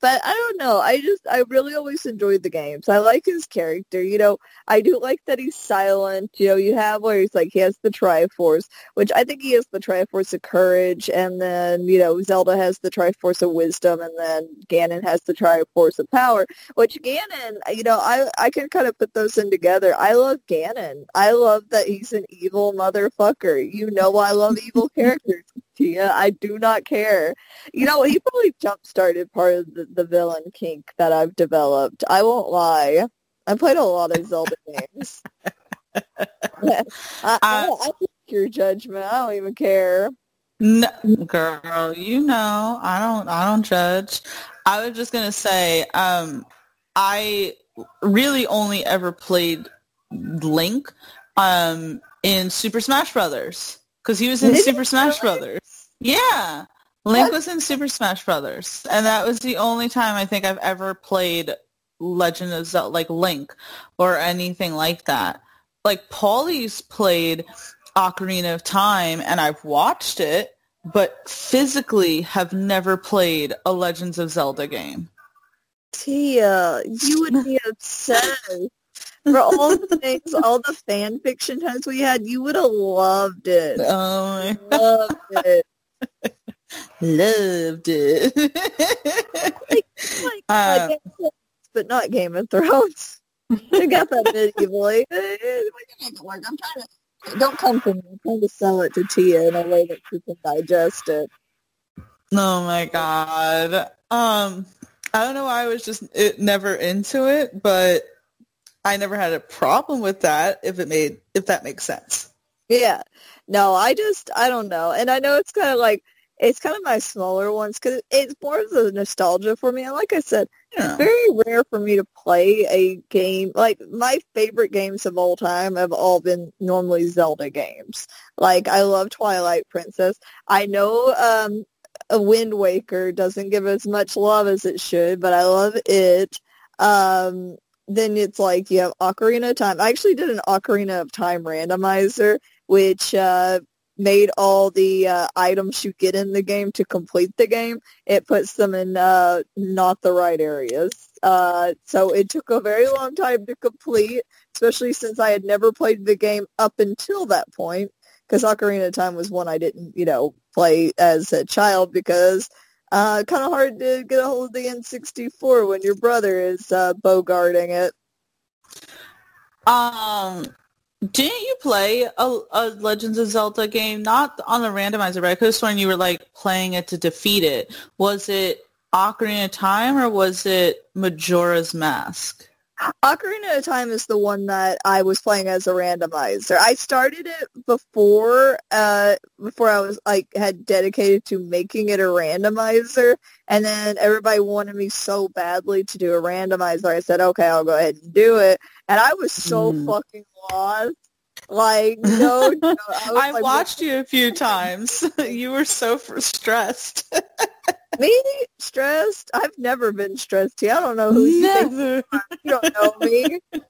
S3: but I don't know. I just I really always enjoyed the games. I like his character. You know, I do like that he's silent. You know, you have where he's like he has the Triforce, which I think he has the Triforce of courage, and then you know Zelda has the Triforce of wisdom, and then Ganon has the Triforce of power. Which Ganon, you know, I I can kind of put those in together. I love Ganon. I love that he's an evil motherfucker. You know, I love evil characters. Tia. I do not care. You know, he probably jump started part of the, the villain kink that I've developed. I won't lie. I played a lot of Zelda games. I, I, I, I your judgment. I don't even care.
S2: No, girl, you know I don't. I don't judge. I was just gonna say, um, I really only ever played Link um, in Super Smash Brothers because he was in Super Smash Brothers. Yeah. Link was in Super Smash Brothers, and that was the only time I think I've ever played Legend of Zelda, like Link, or anything like that. Like Paulie's played Ocarina of Time, and I've watched it, but physically have never played a Legends of Zelda game.
S3: Tia, you would be obsessed. For all the things, all the fan fiction times we had, you would have loved it.
S2: Oh, loved it. Loved it. like,
S3: like, uh, but not Game of Thrones. I got that medievally. I'm trying to don't come for me. I'm trying to sell it to Tia in a way that she can digest it.
S2: Oh my god. Um, I don't know why I was just it, never into it, but I never had a problem with that. If it made if that makes sense.
S3: Yeah. No, I just I don't know, and I know it's kind of like it's kind of my smaller ones because it's more of the nostalgia for me. And like I said, yeah. it's very rare for me to play a game. Like my favorite games of all time have all been normally Zelda games. Like I love Twilight Princess. I know um, a Wind Waker doesn't give as much love as it should, but I love it. Um, then it's like you have Ocarina of Time. I actually did an Ocarina of Time randomizer, which uh, made all the uh, items you get in the game to complete the game, it puts them in uh, not the right areas. Uh, so it took a very long time to complete, especially since I had never played the game up until that point. Because Ocarina of Time was one I didn't, you know, play as a child because uh, kind of hard to get a hold of the N64 when your brother is uh, bogarting it.
S2: Um, didn't you play a, a, Legends of Zelda game? Not on the randomizer, but I could have sworn you were like playing it to defeat it. Was it Ocarina of Time or was it Majora's Mask?
S3: Ocarina of Time is the one that I was playing as a randomizer. I started it before uh before I was like had dedicated to making it a randomizer and then everybody wanted me so badly to do a randomizer. I said, "Okay, I'll go ahead and do it." And I was so
S2: Mm.
S3: fucking lost. Like, no, no I,
S2: I
S3: like,
S2: watched you a few times. you were so stressed.
S3: Me stressed? I've never been stressed. I don't know who you think
S2: Never.
S3: you don't know me.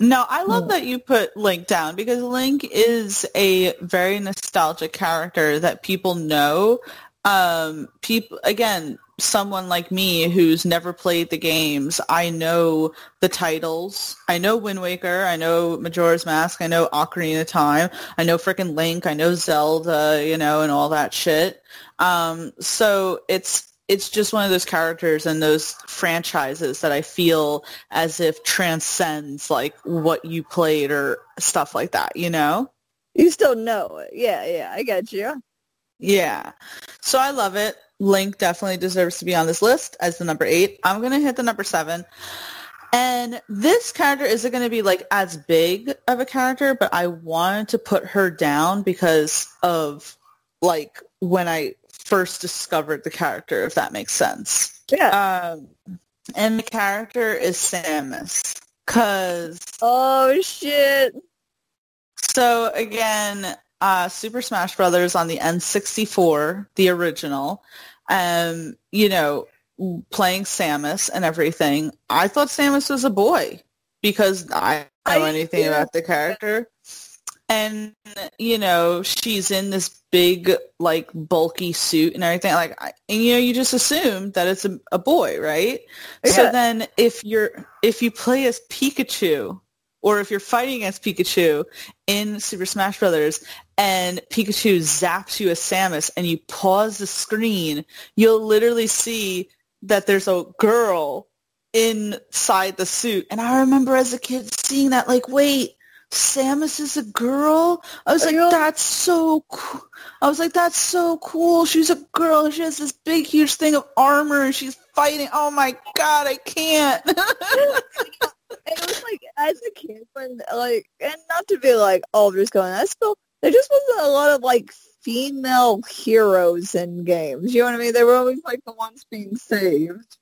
S2: No, I love that you put Link down because Link is a very nostalgic character that people know. Um, people again, someone like me who's never played the games, I know the titles. I know Wind Waker. I know Majora's Mask. I know Ocarina of Time. I know frickin' Link. I know Zelda. You know, and all that shit. Um, so it's it's just one of those characters and those franchises that I feel as if transcends like what you played or stuff like that, you know?
S3: You still know it. Yeah, yeah, I got you.
S2: Yeah. So I love it. Link definitely deserves to be on this list as the number eight. I'm going to hit the number seven. And this character isn't going to be like as big of a character, but I wanted to put her down because of like when I first discovered the character, if that makes sense.
S3: Yeah.
S2: Um, and the character is Samus. Cause
S3: oh shit.
S2: so again, uh, Super Smash Brothers on the N64, the original, um, you know, playing Samus and everything. I thought Samus was a boy because I don't know anything about the character. And you know, she's in this big, like, bulky suit and everything. Like, I, and you know, you just assume that it's a, a boy, right? So then, if you're if you play as Pikachu, or if you're fighting against Pikachu in Super Smash Brothers, and Pikachu zaps you as Samus, and you pause the screen, you'll literally see that there's a girl inside the suit. And I remember as a kid seeing that, like, wait, Samus is a girl? I was like, that's so cool. I was like, that's so cool. She's a girl. She has this big, huge thing of armor, and she's fighting. Oh my god, I can't.
S3: it was like as a kid when like and not to be like oh I'm just going that's still there just wasn't a lot of like female heroes in games. You know what I mean? They were always like the ones being saved.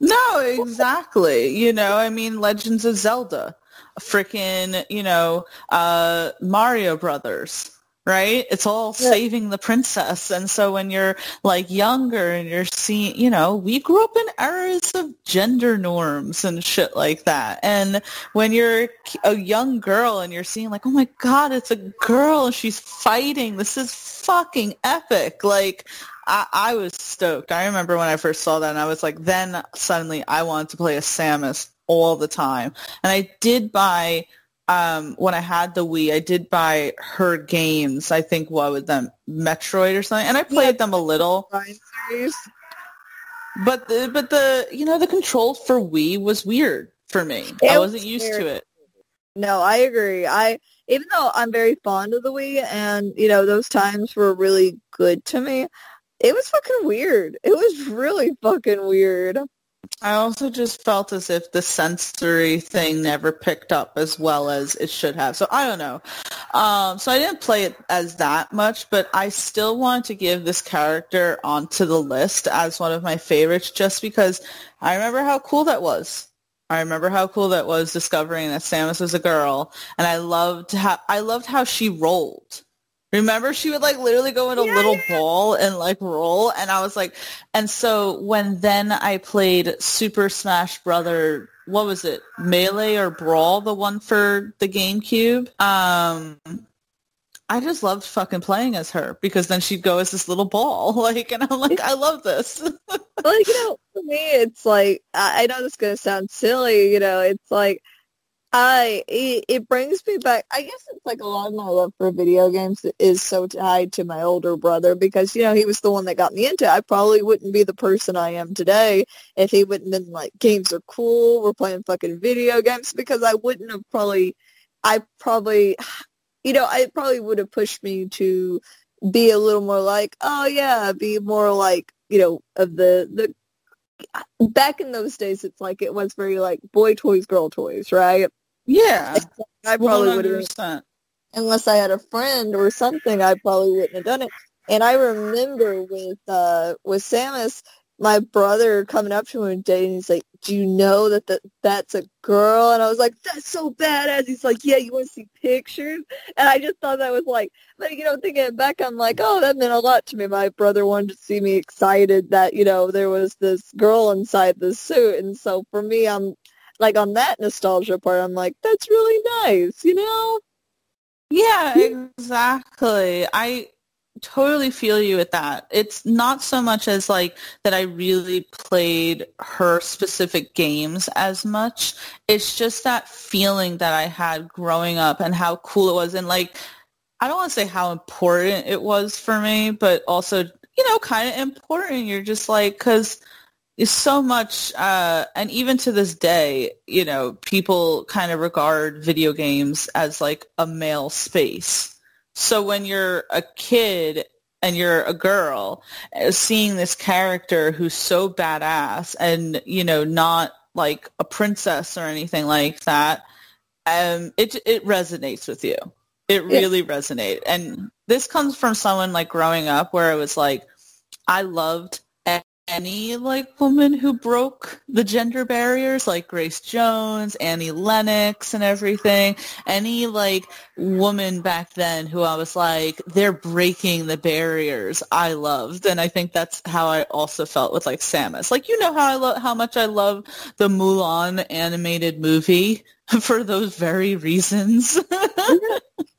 S2: No, exactly. You know, I mean, Legends of Zelda, freaking, you know, uh, Mario Brothers, right? It's all saving the princess. And so when you're like younger and you're seeing, you know, we grew up in eras of gender norms and shit like that. And when you're a young girl and you're seeing like, oh my God, it's a girl and she's fighting. This is fucking epic. Like, I, I was stoked. I remember when I first saw that and I was like, then suddenly I wanted to play a Samus all the time. And I did buy, um, when I had the Wii, I did buy her games. I think what with them, Metroid or something. And I played them a little, but the, but the, you know, the controls for Wii was weird for me.
S3: It
S2: I
S3: was
S2: wasn't used
S3: very-
S2: to it.
S3: No, I agree. I even though I'm very fond of the Wii and you know those times were really good to me, it was fucking weird. It was really fucking weird.
S2: I also just felt as if the sensory thing never picked up as well as it should have. So I don't know. Um, so I didn't play it as that much, but I still want to give this character onto the list as one of my favorites just because I remember how cool that was. I remember how cool that was discovering that Samus was a girl, and I loved how I loved how she rolled. Remember, she would like literally go in a
S3: Yeah,
S2: little
S3: yeah.
S2: ball and like roll, and I was like, and so when then I played Super Smash Brother, what was it, Melee or Brawl, the one for the GameCube? Um, I just loved fucking playing as her because then she'd go as this little ball, like, and I'm like, I love this.
S3: like you know for me it's like I, I know this is gonna sound silly you know it's like I it, it brings me back I guess it's like a lot of my love for video games is so tied to my older brother because you know he was the one that got me into it. I probably wouldn't be the person I am today if he wouldn't been like games are cool we're playing fucking video games because I wouldn't have probably I probably you know I probably would have pushed me to be a little more like oh yeah be more like you know of the the back in those days, it's like it was very like boy toys, girl toys, right?
S2: Yeah,
S3: I probably would have,
S2: 100%.
S3: unless I had a friend or something, I probably wouldn't have done it. And I remember with uh with Samus, my brother coming up to him one day and he's like, "Do you know that the, that's a girl?" And I was like, "That's so badass." He's like, "Yeah, you want to see pictures?" And I just thought that was like, but you know, thinking back, I'm like, "Oh, that meant a lot to me." My brother wanted to see me excited that you know there was this girl inside the suit, and so for me, I'm like on that nostalgia part, I'm like, "That's really nice," you know.
S2: Yeah, exactly. I totally feel you with that. It's not so much as like that I really played her specific games as much. It's just that feeling that I had growing up and how cool it was and like I don't want to say how important it was for me, but also, you know, kind of important. You're just like cuz is so much uh, and even to this day you know people kind of regard video games as like a male space so when you're a kid and you're a girl uh, seeing this character who's so badass and you know not like a princess or anything like that um it it resonates with you it
S3: Yeah.
S2: really resonated and this comes from someone like growing up where it was like I loved any like woman who broke the gender barriers like Grace Jones, Annie Lennox and everything. Any like woman back then who I was like, they're breaking the barriers I loved. And I think that's how I also felt with like Samus. Like, you know how I love, how much I love the Mulan animated movie for those very reasons.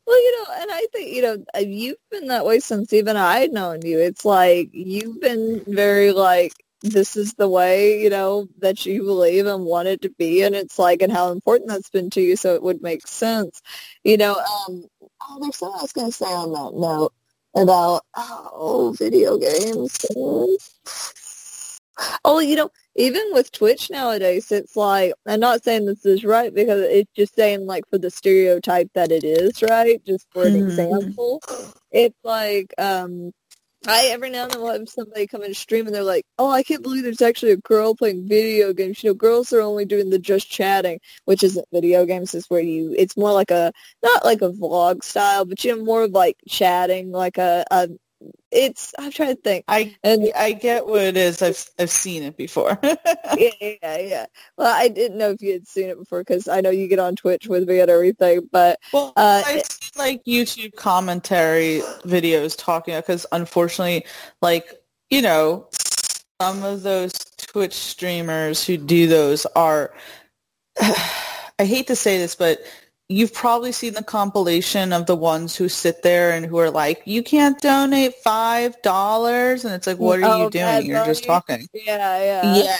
S3: Well, you know, and I think, you know, uh, you've been that way since even I'd known you. It's like you've been very like, this is the way, you know, that you believe and want it to be. And it's like, and how important that's been to you. So it would make sense. You know, um, oh, there's something I was going to say on that note about, oh, video games. Oh, you know, even with Twitch nowadays, it's like I'm not saying this is right because it's just saying like for the stereotype that it is right. Just for an
S2: Mhm.
S3: example, it's like um, I every now and then will have somebody come in stream and they're like, "Oh, I can't believe there's actually a girl playing video games." You know, girls are only doing the just chatting, which isn't video games. Is where you it's more like a not like a vlog style, but you know more of like chatting, like a, a it's I'm trying to think.
S2: I
S3: And
S2: I get what it is. I've I've seen it before.
S3: yeah, yeah, yeah. Well, I didn't know if you had seen it before because I know you get on Twitch with me and everything. But
S2: Well,
S3: Uh,
S2: I see like YouTube commentary videos talking because unfortunately, like you know, some of those Twitch streamers who do those are. I hate to say this, but you've probably seen the compilation of the ones who sit there and who are like, "You can't donate five dollars," and it's like, "What are
S3: Oh,
S2: you doing? You're just
S3: Bunny?
S2: talking."
S3: yeah, yeah,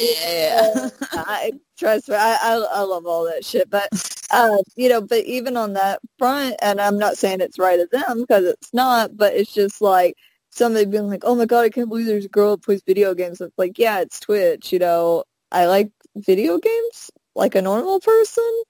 S2: Yeah, yeah.
S3: I trust me, I, I I love all that shit. But uh, you know, but even on that front, and I'm not saying it's right of them because it's not, but it's just like somebody being like, "Oh my god, I can't believe there's a girl that plays video games." It's like, yeah, it's Twitch. You know, I like video games like a normal person.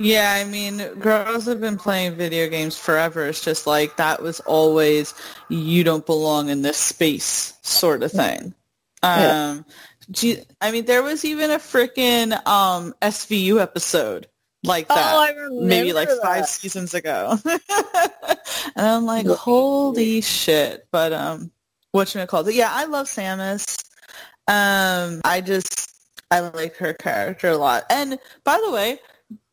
S2: Yeah, I mean, girls have been playing video games forever. It's just like that was always you don't belong in this space sort of thing.
S3: Yeah.
S2: Um, gee, I mean, there was even a freaking um, SVU episode like that.
S3: Oh, I
S2: maybe like five seasons ago. and I'm like, holy shit. But um whatchamacallit? Yeah, I love Samus. Um I just I like her character a lot. And by the way,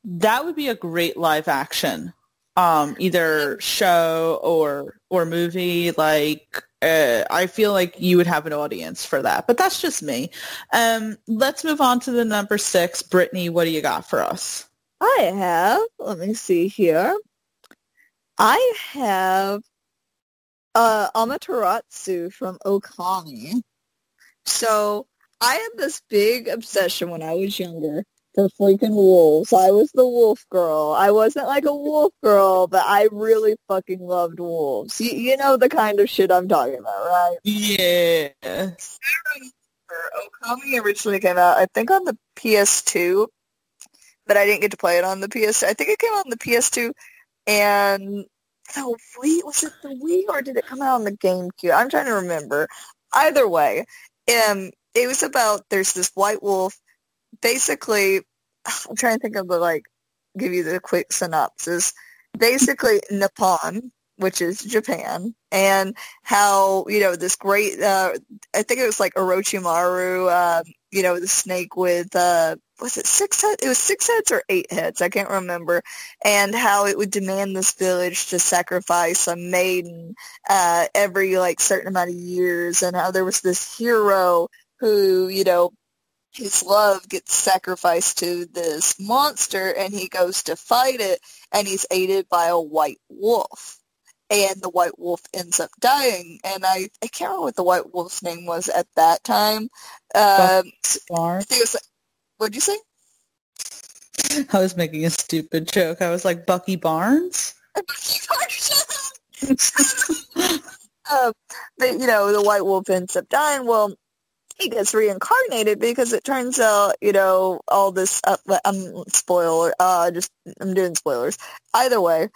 S2: that would be a great live action. Um either show or or movie like uh, I feel like you would have an audience for that, but that's just me. Um, let's move on to the number six. Brittany, what do you got for us?
S3: I have. Let me see here. I have uh, Amaterasu from Okami. So I had this big obsession when I was younger for freaking wolves. I was the wolf girl. I wasn't like a wolf girl, but I really fucking loved wolves. You, you know the kind of shit I'm talking about, right?
S2: Yeah.
S3: Okami originally came out, I think, on the PS2, but I didn't get to play it on the PS. I think it came out on the PS2, and the Wii was it the Wii or did it come out on the GameCube? I'm trying to remember. Either way, um, it was about there's this white wolf. Basically, I'm trying to think of the like give you the quick synopsis. Basically, Nippon, which is Japan, and how you know this great. Uh, I think it was like Orochimaru. Uh, you know, the snake with uh, was it six heads? It was six heads or eight heads. I can't remember. And how it would demand this village to sacrifice a maiden uh, every like certain amount of years, and how there was this hero who you know his love gets sacrificed to this monster and he goes to fight it and he's aided by a white wolf and the white wolf ends up dying and i, I can't remember what the white wolf's name was at that time um, I think it was, what'd you say
S2: I was making a stupid joke. I was like, Bucky Barnes?
S3: um, but, you know, the white wolf ends up dying. Well, he gets reincarnated because it turns out, you know, all this, uh, I'm spoiler, uh, just, I'm doing spoilers. Either way,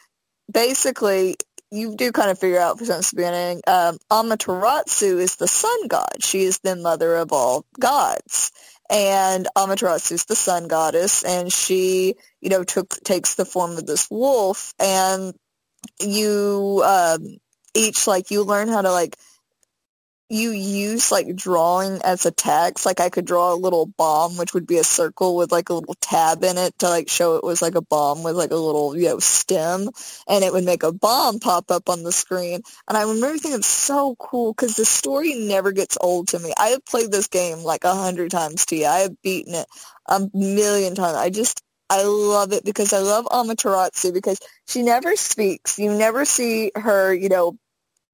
S3: basically, you do kind of figure out since the beginning, um, Amaterasu is the sun god. She is the mother of all gods. And Amaterasu is the sun goddess, and she, you know, took takes the form of this wolf, and you um, each like you learn how to like you use like drawing as a text. Like I could draw a little bomb, which would be a circle with like a little tab in it to like show it was like a bomb with like a little, you know, stem. And it would make a bomb pop up on the screen. And I remember thinking it's so cool because the story never gets old to me. I have played this game like a hundred times to you. I have beaten it a million times. I just, I love it because I love Amaterasu because she never speaks. You never see her, you know,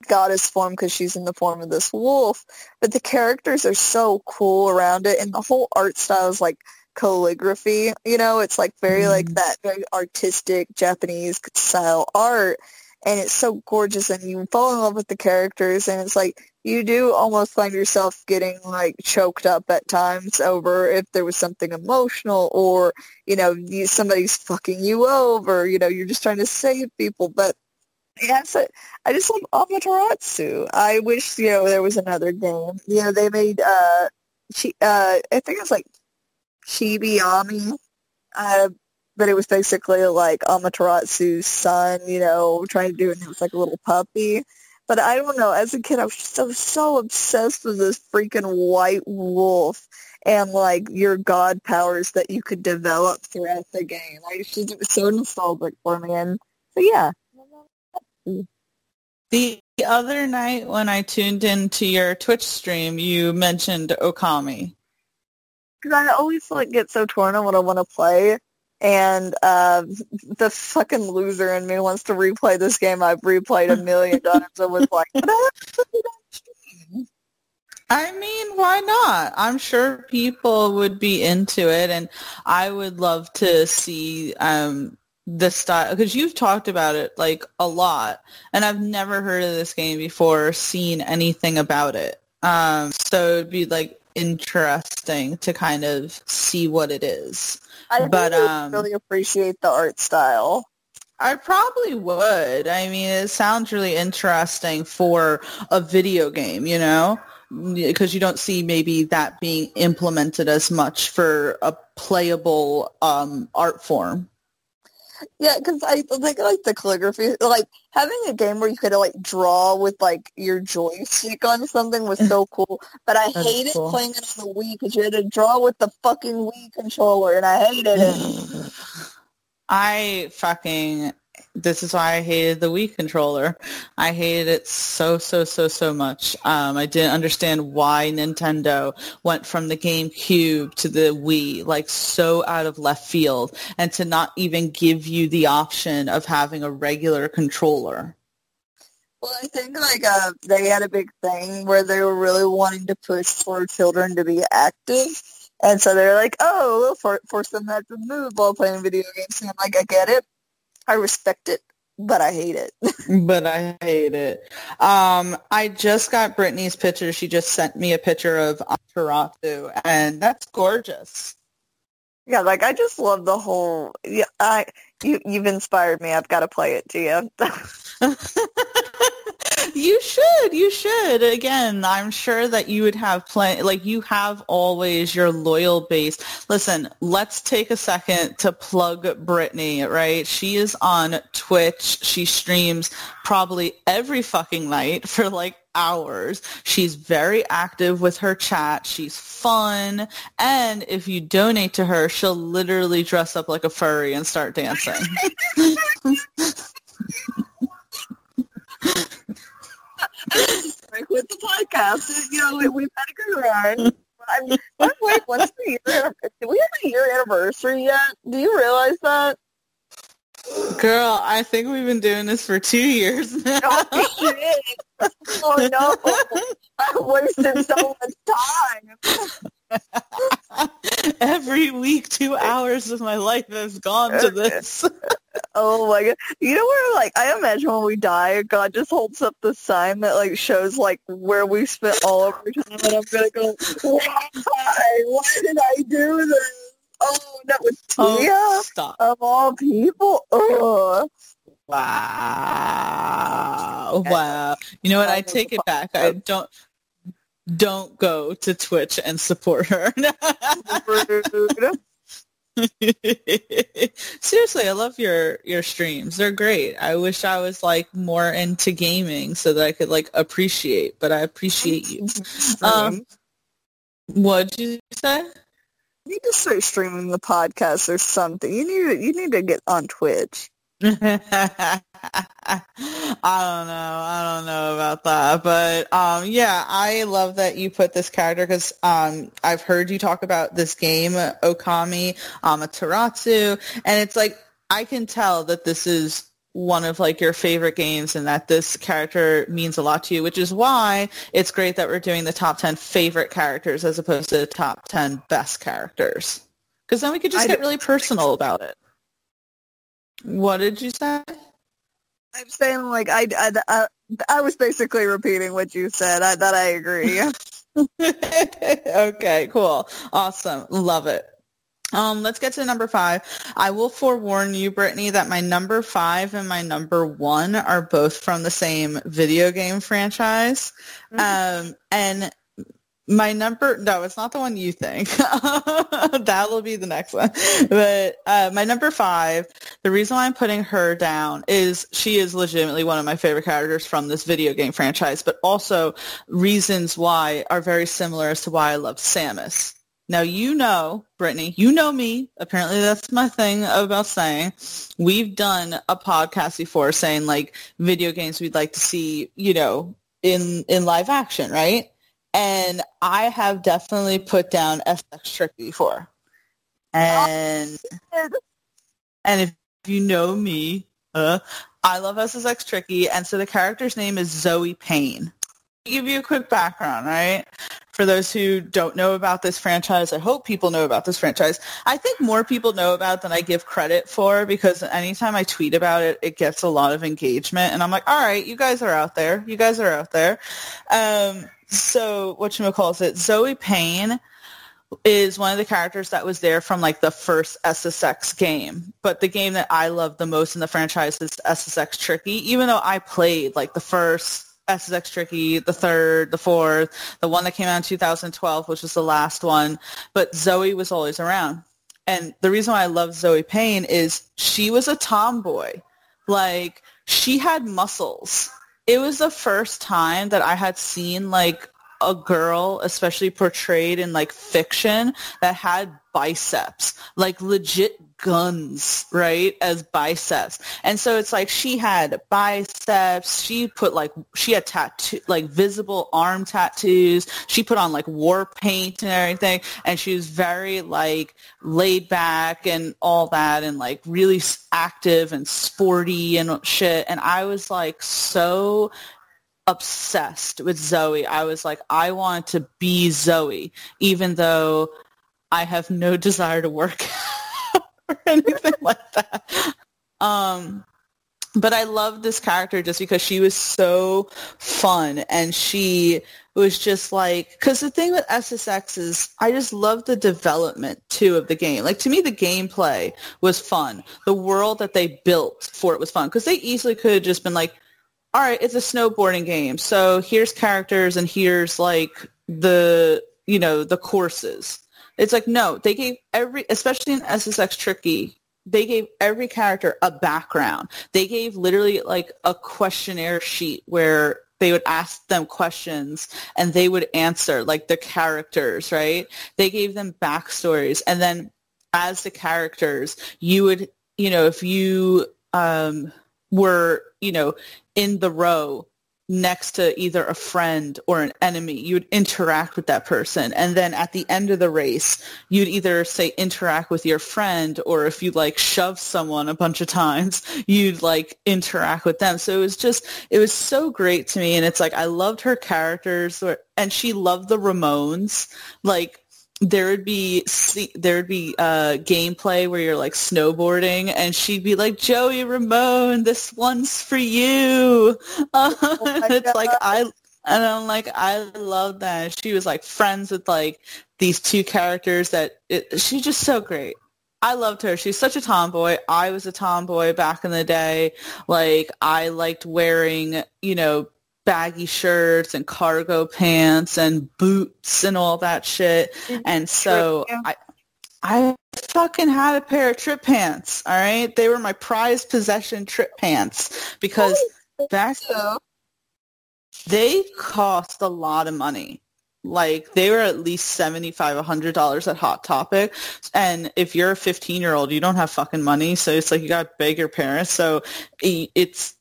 S3: goddess form because she's in the form of this wolf. But the characters are so cool around it, and the whole art style is like calligraphy. You know, it's like very mm. like that very artistic Japanese style art, and it's so gorgeous, and you fall in love with the characters, and it's like you do almost find yourself getting like choked up at times over if there was something emotional or you know you, somebody's fucking you over you know you're just trying to save people but Yes, I, I just love Amaterasu. I wish you know there was another game. You know they made uh, she uh, I think it was like Chibi-Ami, uh, but it was basically like Amaterasu's son. You know, trying to do it. And it was like a little puppy. But I don't know. As a kid, I was so so obsessed with this freaking white wolf and like your god powers that you could develop throughout the game. Just it was so nostalgic for me. And so yeah,
S2: the other night when I tuned into your Twitch stream, you mentioned Okami.
S3: Because I always like get so torn on what I want to play, and uh, the fucking loser in me wants to replay this game I've replayed a million times. I was like,
S2: I mean, why not? I'm sure people would be into it, and I would love to see um, the style because you've talked about it like a lot and i've never heard of this game before or seen anything about it um so it'd be like interesting to kind of see what it is
S3: I but um really appreciate the art style
S2: I probably would. I mean, it sounds really interesting for a video game, you know, because you don't see maybe that being implemented as much for a playable um, art form.
S3: Yeah, because I think like the calligraphy, like having a game where you could like draw with like your joystick on something was so cool. But I That's hated cool. playing it on the Wii because you had to draw with the fucking Wii controller, and I hated it.
S2: I fucking this is why I hated the Wii controller. I hated it so, so, so, so much. Um, I didn't understand why Nintendo went from the GameCube to the Wii, like so out of left field, and to not even give you the option of having a regular controller.
S3: Well, I think like uh, they had a big thing where they were really wanting to push for children to be active. And so they're like, oh, we'll for- force them to move while playing video games. And I'm like, I get it. I respect it, but I hate it.
S2: but I hate it. Um, I just got Brittany's picture. She just sent me a picture of Amaterasu, and that's gorgeous.
S3: Yeah, like I just love the whole. Yeah, I you you've inspired me. I've got to play it to you.
S2: you should. You should. Again, I'm sure that you would have plenty, like you have always your loyal base. Listen, let's take a second to plug Brittany, right? She is on Twitch. She streams probably every fucking night for like hours. She's very active with her chat. She's fun. And if you donate to her, she'll literally dress up like a furry and start dancing.
S3: like with the podcast, you know, we, we've had a good run. I mean, wait, wait, when's the year? Do we have a year anniversary yet? Do you realize that?
S2: Girl, I think we've been doing this for two years now.
S3: Oh, oh no. I wasted so much time.
S2: Every week, two hours of my life has gone to this.
S3: Oh my god. You know where like I imagine when we die, God just holds up the sign that like shows like where we spent all of our time and I'm gonna go, Why? Why did I do this? Oh, that was oh, Tia
S2: Oh, stop.
S3: of all people. Ugh.
S2: Wow. Wow. You know what? I take it back. I oh. don't don't go to Twitch and support her. Seriously, I love your your streams. They're great. I wish I was like more into gaming so that I could like appreciate, but I appreciate you. Um, what'd you say?
S3: you need to start streaming the podcast or something. You need to, you need to get on Twitch.
S2: I don't know. I don't know about that, but um, yeah, I love that you put this character because um, I've heard you talk about this game, Okami Amaterasu, and it's like I can tell that this is one of like your favorite games and that this character means a lot to you, which is why it's great that we're doing the top 10 favorite characters as opposed to the top 10 best characters. Because then we could just
S3: I
S2: get really personal about it. What did you say?
S3: I'm saying like I, I, I, I was basically repeating what you said. I, that I agree.
S2: okay, cool. Awesome. Love it. Um, let's get to number five. I will forewarn you, Brittany, that my number five and my number one are both from the same video game franchise. Um, and my number, no, it's not the one you think. that will be the next one. But uh, my number five, the reason why I'm putting her down is she is legitimately one of my favorite characters from this video game franchise, but also reasons why are very similar as to why I love Samus. Now you know, Brittany, you know me. Apparently that's my thing about saying. We've done a podcast before saying like video games we'd like to see, you know, in in live action, right? And I have definitely put down SSX Tricky before. And and if you know me, uh, I love SSX Tricky, and so the character's name is Zoe Payne. To give you a quick background, right? For those who don't know about this franchise, I hope people know about this franchise. I think more people know about than I give credit for because anytime I tweet about it, it gets a lot of engagement. And I'm like, all right, you guys are out there. You guys are out there. Um, so what you calls it, Zoe Payne is one of the characters that was there from like the first SSX game. But the game that I love the most in the franchise is SSX Tricky, even though I played like the first SSX Tricky, the third, the fourth, the one that came out in 2012, which was the last one. But Zoe was always around. And the reason why I love Zoe Payne is she was a tomboy. Like she had muscles. It was the first time that I had seen like a girl, especially portrayed in like fiction, that had biceps, like legit guns, right, as biceps. And so it's like she had biceps. She put like she had tattoo, like visible arm tattoos. She put on like war paint and everything, and she was very like laid back and all that, and like really active and sporty and shit. And I was like so obsessed with Zoe. I was like, I want to be Zoe, even though I have no desire to work or anything like that. Um, but I love this character just because she was so fun and she was just like, because the thing with SSX is I just love the development too of the game. Like to me, the gameplay was fun. The world that they built for it was fun because they easily could have just been like, all right, it's a snowboarding game. So here's characters and here's like the, you know, the courses. It's like, no, they gave every, especially in SSX Tricky, they gave every character a background. They gave literally like a questionnaire sheet where they would ask them questions and they would answer like the characters, right? They gave them backstories. And then as the characters, you would, you know, if you um, were, you know, in the row next to either a friend or an enemy, you would interact with that person. And then at the end of the race, you'd either say interact with your friend or if you like shove someone a bunch of times, you'd like interact with them. So it was just, it was so great to me. And it's like, I loved her characters and she loved the Ramones. Like there would be there would be uh, gameplay where you're like snowboarding, and she'd be like, "Joey Ramone, this one's for you." Uh, oh it's like I and I'm like, I love that. She was like friends with like these two characters that it, she's just so great. I loved her. She's such a tomboy. I was a tomboy back in the day. Like I liked wearing, you know, baggy shirts and cargo pants and boots and all that shit. Mm-hmm. And so I I fucking had a pair of Tripp pants, all right? They were my prized possession Tripp pants because back so. they cost a lot of money. Like they were at least seventy five, hundred dollars at Hot Topic, and if you're a fifteen year old, you don't have fucking money, so it's like you got to beg your parents. So it's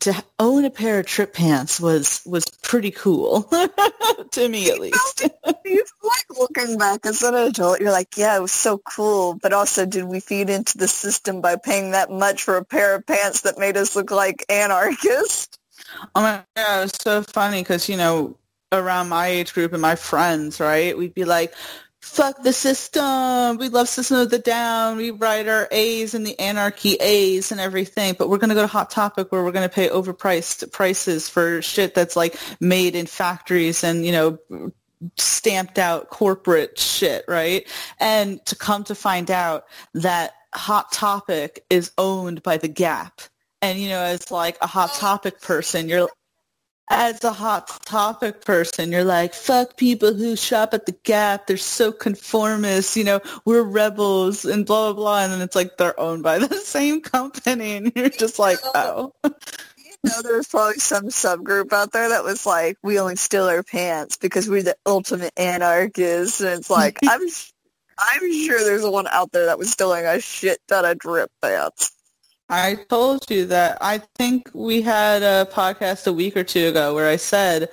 S2: to own a pair of Tripp pants was was pretty cool to me at least.
S3: you like looking back as an adult, you're like, yeah, it was so cool, but also did we feed into the system by paying that much for a pair of pants that made us look like anarchists?
S2: Oh my god, it was so funny because you know around my age group and my friends, right? We'd be like, fuck the system. We love System of the Down. We write our A's and the anarchy A's and everything. But we're going to go to Hot Topic where we're going to pay overpriced prices for shit that's like made in factories and, you know, stamped out corporate shit, right? And to come to find out that Hot Topic is owned by the Gap. And, you know, as like a Hot Topic person, you're as a hot topic person, you're like, fuck people who shop at the Gap. They're so conformist. You know, we're rebels and blah, blah, blah. And then it's like they're owned by the same company. And you're just like, oh.
S3: You know, there's probably some subgroup out there that was like, we only steal our pants because we're the ultimate anarchists. And it's like, I'm, I'm sure there's one out there that was stealing a shit ton of drip pants.
S2: I told you that I think we had a podcast a week or two ago where I said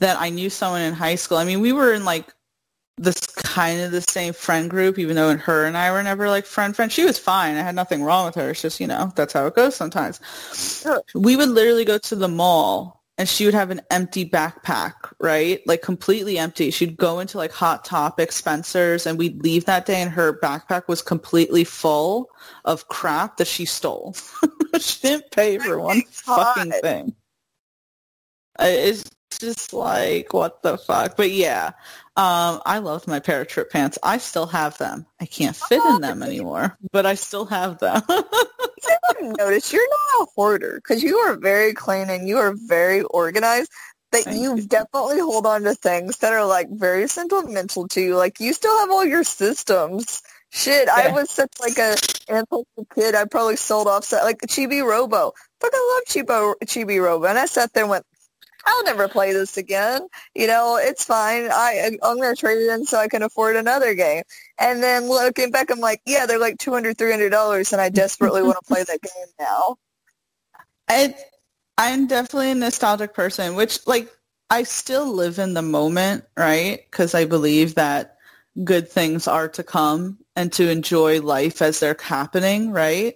S2: that I knew someone in high school. I mean, we were in like this kind of the same friend group, even though her and I were never like friend friend. She was fine. I had nothing wrong with her. It's just, you know, that's how it goes sometimes. We would literally go to the mall and she would have an empty backpack, right? Like completely empty. She'd go into like Hot Topic, Spencer's, and we'd leave that day and her backpack was completely full of crap that she stole. she didn't pay for one fucking thing. It's just like, what the fuck? But yeah, um, I loved my pair of Tripp pants. I still have them. I can't fit in them anymore, but I still have them.
S3: I notice you're not a hoarder because you are very clean and you are very organized. That Thank you, you definitely hold on to things that are like very sentimental to you. Like you still have all your systems. Shit, yeah. I was such like a impulsive kid. I probably sold off like Chibi Robo. Fuck, I love Chibi Chibi Robo, and I sat there and went, I'll never play this again. You know, it's fine. I I'm gonna trade it in so I can afford another game. And then looking back, I'm like, yeah, they're like two hundred, three hundred dollars, and I desperately want to play that game now.
S2: I I'm definitely a nostalgic person, which like I still live in the moment, right? Because I believe that good things are to come and to enjoy life as they're happening, right?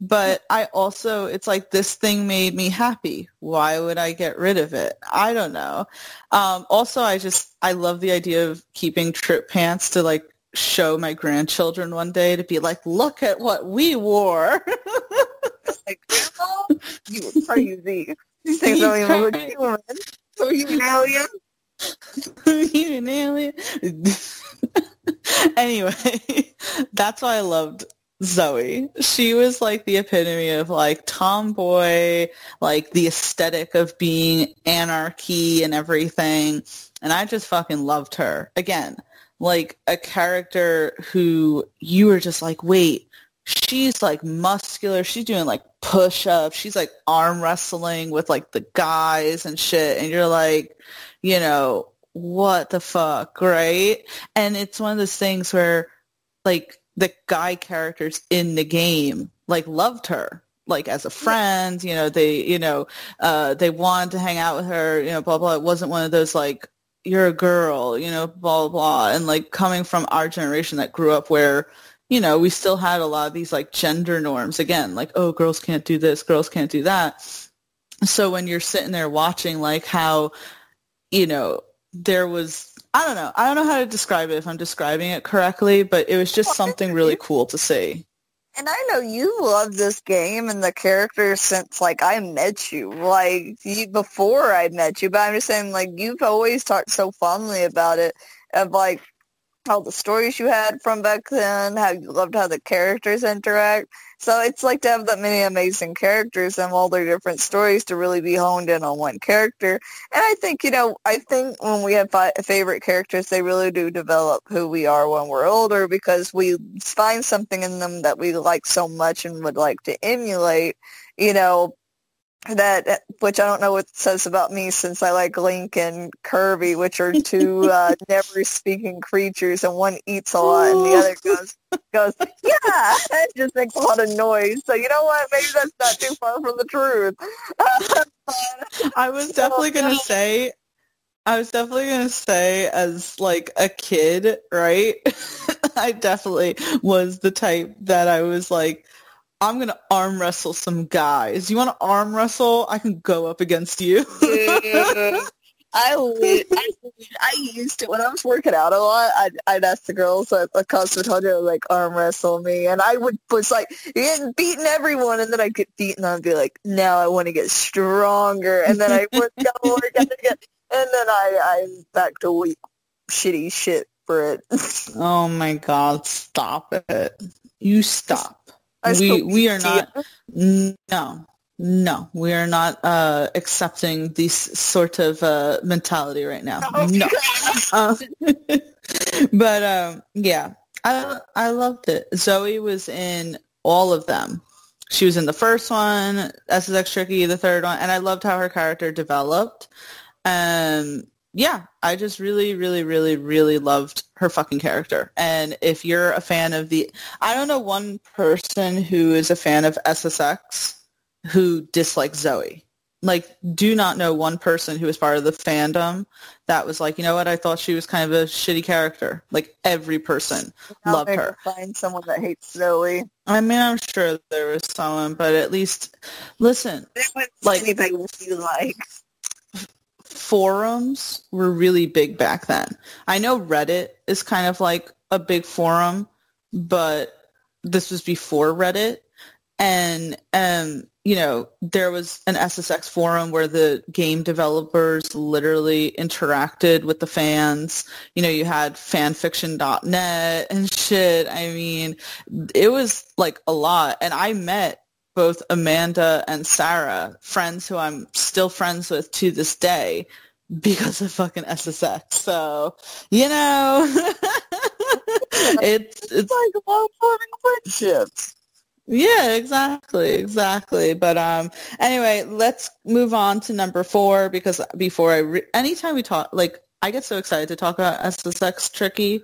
S2: But I also, it's like this thing made me happy. Why would I get rid of it? I don't know. Um, also, I just, I love the idea of keeping Tripp pants to like show my grandchildren one day to be like, look at what we wore.
S3: like, Grandma, you were crazy. These things don't even look human. Are you an alien?
S2: you an alien? anyway, that's why I loved Zoe. She was like the epitome of like tomboy, like the aesthetic of being anarchy and everything. And I just fucking loved her. Again, like a character who you were just like, wait, she's like muscular. She's doing like push-ups. She's like arm wrestling with like the guys and shit. And you're like, you know, what the fuck, right? And it's one of those things where like the guy characters in the game like loved her like as a friend you know they you know uh they wanted to hang out with her you know blah blah. It wasn't one of those like you're a girl you know blah blah blah. And like coming from our generation that grew up where you know we still had a lot of these like gender norms. Again like oh girls can't do this girls can't do that. So when you're sitting there watching like how you know there was I don't know. I don't know how to describe it if I'm describing it correctly, but it was just something really cool to see.
S3: And I know you love this game and the characters since like I met you, like you, before I met you. But I'm just saying, like you've always talked so fondly about it, of like all the stories you had from back then, how you loved how the characters interact. So it's like to have that many amazing characters and all their different stories to really be honed in on one character. And I think, you know, I think when we have fi- favorite characters, they really do develop who we are when we're older because we find something in them that we like so much and would like to emulate, you know, that which I don't know what it says about me since I like Link and Kirby, which are two uh, never speaking creatures, and one eats a lot and the other goes goes yeah, it just makes a lot of noise. So you know what? Maybe that's not too far from the truth.
S2: I was definitely gonna say. I was definitely gonna say, as like a kid, right? I definitely was the type that I was like, I'm gonna arm wrestle some guys. You want to arm wrestle? I can go up against you.
S3: I, I, I used it when I was working out a lot. I'd, I'd ask the girls at the cosmetology like arm wrestle me, and I would was like getting beating everyone, and then I'd get beaten. I'd be like, now I want to get stronger, and then I work out, work out again, and then I I'm back to weak, shitty shit for it.
S2: oh my god! Stop it! You stop we we are not no no we are not uh accepting this sort of uh mentality right now. Oh, no. Uh, but um yeah i i loved it. Zoe was in all of them. She was in the first one ssx tricky the third one and i loved how her character developed. Um yeah, I just really, really, really, really loved her fucking character. And if you're a fan of the, I don't know one person who is a fan of SSX who dislikes Zoe. Like, do not know one person who was part of the fandom that was like, you know what, I thought she was kind of a shitty character. Like, every person loved her.
S3: Find someone that hates Zoe.
S2: I mean, I'm sure there was someone, but at least, listen,
S3: like, anything you like
S2: forums were really big back then. I know Reddit is kind of like a big forum, but this was before Reddit. And, um, you know, there was an SSX forum where the game developers literally interacted with the fans. You know, you had fanfiction.net and shit. I mean, it was like a lot. And I met both Amanda and Sarah, friends who I'm still friends with to this day because of fucking SSX. So, you know, it's it's
S3: like long forming friendships.
S2: Yeah, exactly, exactly. But um, anyway, let's move on to number four because before I, re- anytime we talk, like I get so excited to talk about SSX Tricky,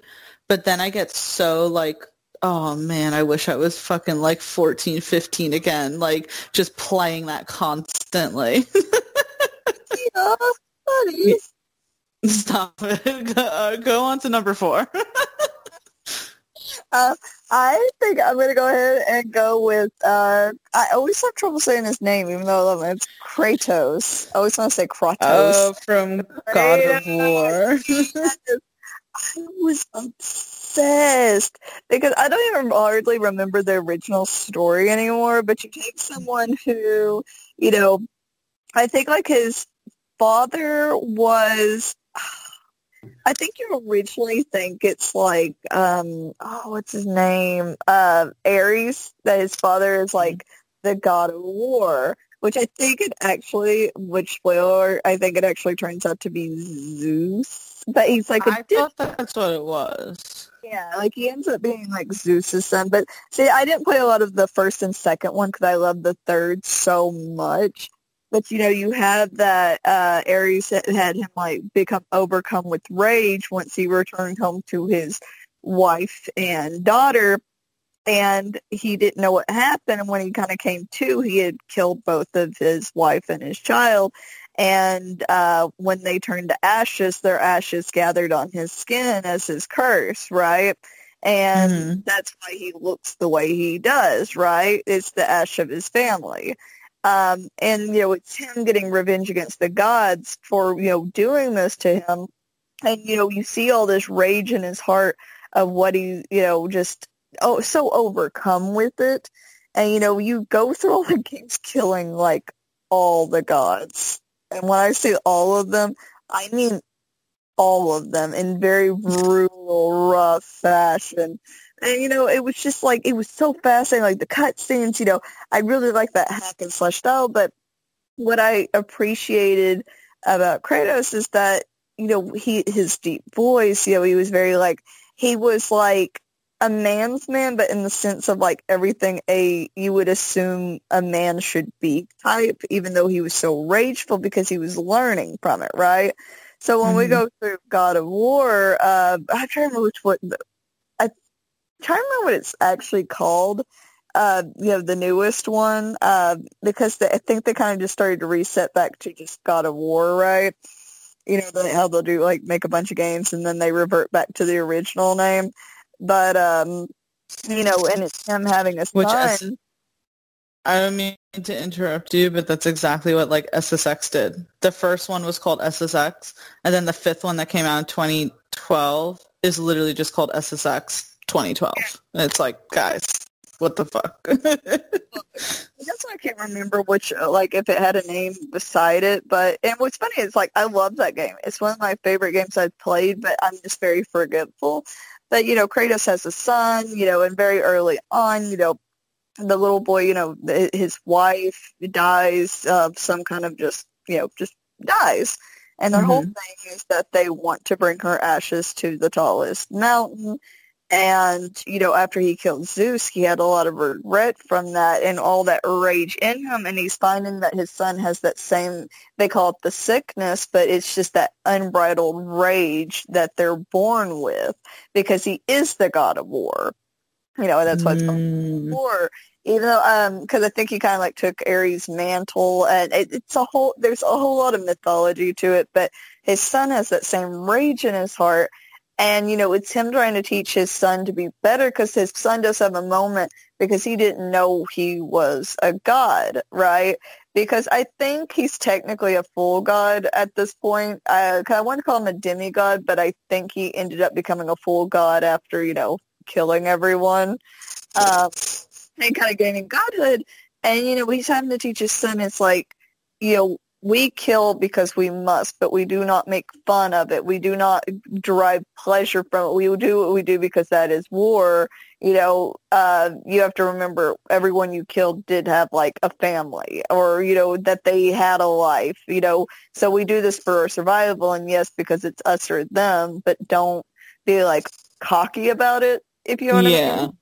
S2: but then I get so like oh man, I wish I was fucking like 14, 15 again, like just playing that constantly.
S3: yeah, buddy.
S2: Stop it. Go, uh, go on to number four.
S3: uh, I think I'm going to go ahead and go with, uh, I always have trouble saying his name, even though I love him. It's Kratos. I always want to say Kratos.
S2: Oh, from God of War.
S3: I was obsessed because I don't even hardly remember the original story anymore. But you take someone who, you know, I think like his father was I think you originally think it's like, um, oh, what's his name? Uh, Ares, that his father is like the god of war, which I think it actually, which spoiler, I think it actually turns out to be Zeus. But he's like a
S2: I thought that's what it was.
S3: Yeah, like he ends up being like Zeus's son. But see, I didn't play a lot of the first and second one because I love the third so much. But you know, you have that uh, Ares that had him like become overcome with rage once he returned home to his wife and daughter, and he didn't know what happened. And when he kind of came to, he had killed both of his wife and his child. And uh, when they turned to ashes, their ashes gathered on his skin as his curse, right? And
S2: Mhm.
S3: that's why he looks the way he does, right? It's the ash of his family. Um, and, you know, it's him getting revenge against the gods for, you know, doing this to him. And, you know, you see all this rage in his heart of what he, you know, just, oh, so overcome with it. And, you know, you go through all the games killing, like, all the gods. And when I say all of them, I mean all of them in very brutal, rough fashion. And you know, it was just like it was so fascinating, like the cutscenes. You know, I really like that hack and slash style. But what I appreciated about Kratos is that you know he his deep voice. You know, he was very like he was like a man's man, but in the sense of like everything a you would assume a man should be type, even though he was so rageful because he was learning from it, right? So when we
S2: Mhm.
S3: go through God of War, uh, I try to remember which what I try to remember what it's actually called. Uh, you know, the newest one, uh, because they, I think they kind of just started to reset back to just God of War, right? You know, how they'll do like make a bunch of games and then they revert back to the original name. But um, you know, and it's him having a
S2: Which
S3: son.
S2: S- I don't mean to interrupt you, but that's exactly what like SSX did. The first one was called SSX, and then the fifth one that came out in 2012 is literally just called SSX 2012. And it's like, guys, what the fuck?
S3: That's why I can't remember which, uh, like, if it had a name beside it. But and what's funny is, like, I love that game. It's one of my favorite games I've played, but I'm just very forgetful. But you know, Kratos has a son. You know, and very early on, you know, the little boy, you know, his wife dies of some kind of just, you know, just dies. And their whole mm-hmm. thing is that they want to bring her ashes to the tallest mountain. And, you know, after he killed Zeus, he had a lot of regret from that and all that rage in him. And he's finding that his son has that same, they call it the sickness, but it's just that unbridled rage that they're born with because he is the god of war. You know, that's why it's called
S2: Mm.
S3: war. Even though, um, because I think he kind of like took Ares' mantle, and it, it's a whole. There's a whole lot of mythology to it, but his son has that same rage in his heart, and you know, it's him trying to teach his son to be better because his son does have a moment because he didn't know he was a god, right? Because I think he's technically a full god at this point. Uh, 'cause I want to call him a demigod, but I think he ended up becoming a full god after you know killing everyone. Um, and kind of gaining godhood. And, you know, he's having to teach his son, it's like, you know, we kill because we must, but we do not make fun of it. We do not derive pleasure from it. We do what we do because that is war. You know, uh, you have to remember everyone you killed did have like a family or, you know, that they had a life, you know, so we do this for our survival. And yes, because it's us or them, but don't be like cocky about it, if you know what I
S2: yeah.
S3: mean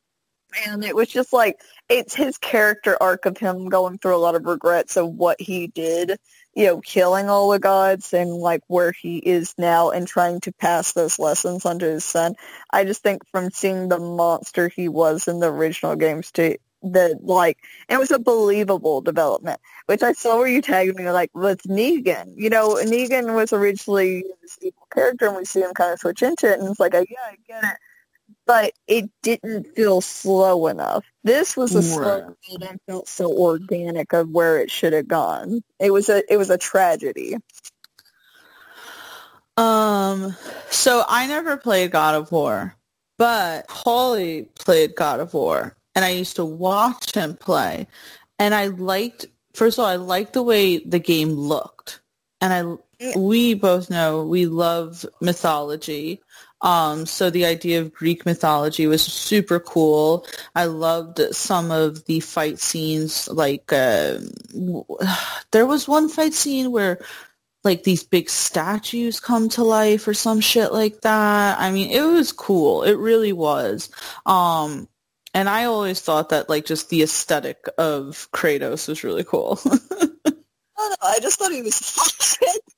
S3: and it was just like it's his character arc of him going through a lot of regrets of what he did you know killing all the gods and like where he is now and trying to pass those lessons on to his son. I just think from seeing the monster he was in the original games to the like it was a believable development which i saw where you tagged me like with negan. You know negan was originally this evil character and we see him kind of switch into it and it's like yeah i get it but it didn't feel slow enough. This was a slow
S2: Right.
S3: build and felt so organic of where it should have gone. It was a it was a tragedy.
S2: Um, so I never played God of War, but Holly played God of War, and I used to watch him play, and I liked. First of all, I liked the way the game looked, and I we both know we love mythology. Um, so the idea of Greek mythology was super cool. I loved some of the fight scenes. Like uh, there was one fight scene where like these big statues come to life or some shit like that. I mean, it was cool. It really was. Um, and I always thought that like just the aesthetic of Kratos was really cool.
S3: I, I just thought he was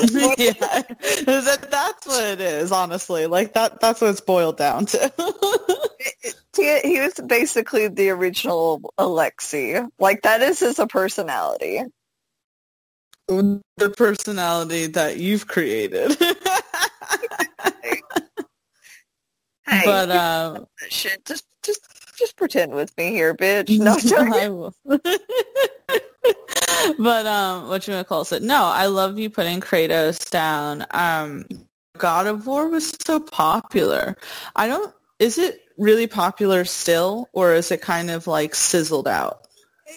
S2: yeah, that, that's what it is. Honestly, like that. That's what it's boiled down to.
S3: he, he was basically the original Alexei. Like that is his personality.
S2: The personality that you've created.
S3: hey,
S2: but um,
S3: shit, just just just pretend with me here, bitch. No,
S2: I will. but um, what you gonna call it? No, I love you putting Kratos down. Um, God of War was so popular. I don't. Is it really popular still, or is it kind of like sizzled out?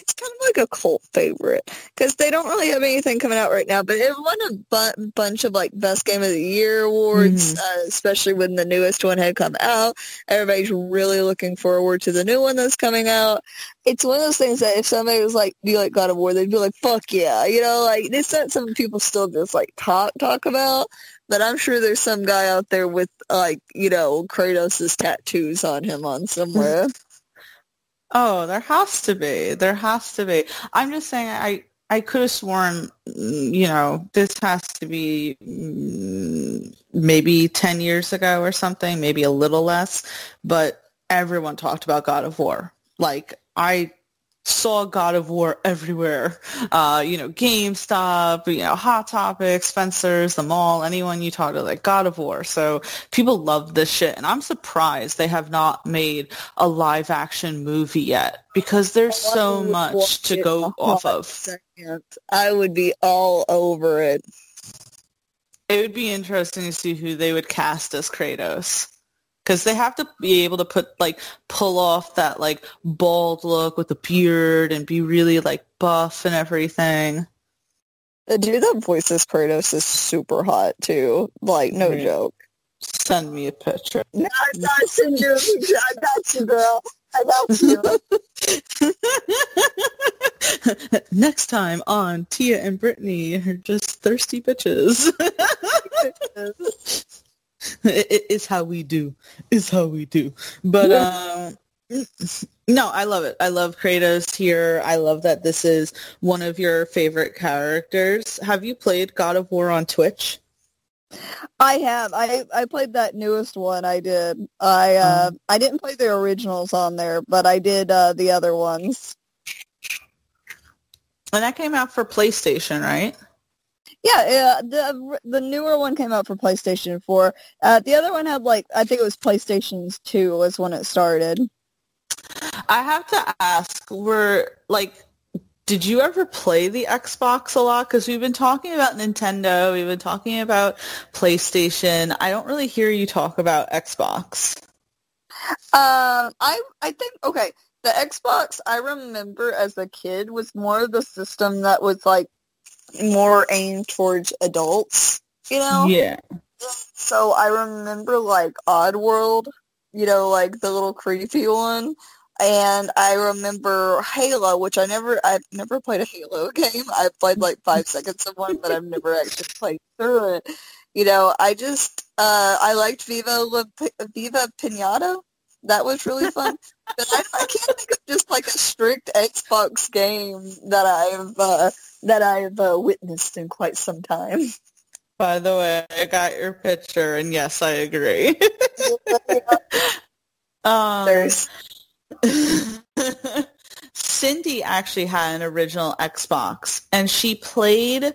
S3: It's kind of like a cult favorite because they don't really have anything coming out right now. But it won a bu- bunch of like best game of the year awards, mm-hmm. uh, especially when the newest one had come out. Everybody's really looking forward to the new one that's coming out. It's one of those things that if somebody was like, "Do you like God of War?" They'd be like, "Fuck yeah!" You know, like it's not something people still just like talk talk about. But I'm sure there's some guy out there with like you know Kratos's tattoos on him on somewhere.
S2: Oh, there has to be. There has to be. I'm just saying I I could have sworn, mm, you know, this has to be mm, maybe 10 years ago or something, maybe a little less, but everyone talked about God of War. Like I saw God of War everywhere. Uh, you know, GameStop, you know, Hot Topic, Spencer's, the mall, anyone you talk to, like God of War. So people love this shit. And I'm surprised they have not made a live action movie yet because there's so much to go off of.
S3: I would be all over it.
S2: It would be interesting to see who they would cast as Kratos because they have to be able to put like pull off that like bald look with the beard and be really like buff and everything.
S3: The dude that voices Kratos is super hot too. Like no right. joke.
S2: Send me a picture.
S3: No, not sending you a picture. I got you, girl. I got
S2: you. Next time on Tia and Brittany are just thirsty bitches. it is how we do. Is how we do. But um, no, I love it. I love Kratos here. I love that this is one of your favorite characters. Have you played God of War on Twitch?
S3: I have. I I played that newest one. I did. I uh, um, I didn't play the originals on there, but I did uh, the other ones.
S2: And that came out for PlayStation, right?
S3: Yeah, uh, the the newer one came out for PlayStation 4. Uh, the other one had like I think it was PlayStation 2 was when it started.
S2: I have to ask, were like did you ever play the Xbox a lot? Because we've been talking about Nintendo, we've been talking about PlayStation. I don't really hear you talk about Xbox.
S3: Um, I I think okay, the Xbox I remember as a kid was more of the system that was like more aimed towards adults, you know?
S2: Yeah.
S3: So I remember like Oddworld, you know, like the little creepy one. And I remember Halo, which I never, I've never played a Halo game. I've played like five seconds of one, but I've never actually played through it. You know, I just, uh, I liked Viva La, Viva Pinata. That was really fun. but I, I can't think of just like a strict Xbox game that I've uh, that I've uh, witnessed in quite some time.
S2: By the way, I got your picture, and yes, I agree. um, Cindy actually had an original Xbox, and she played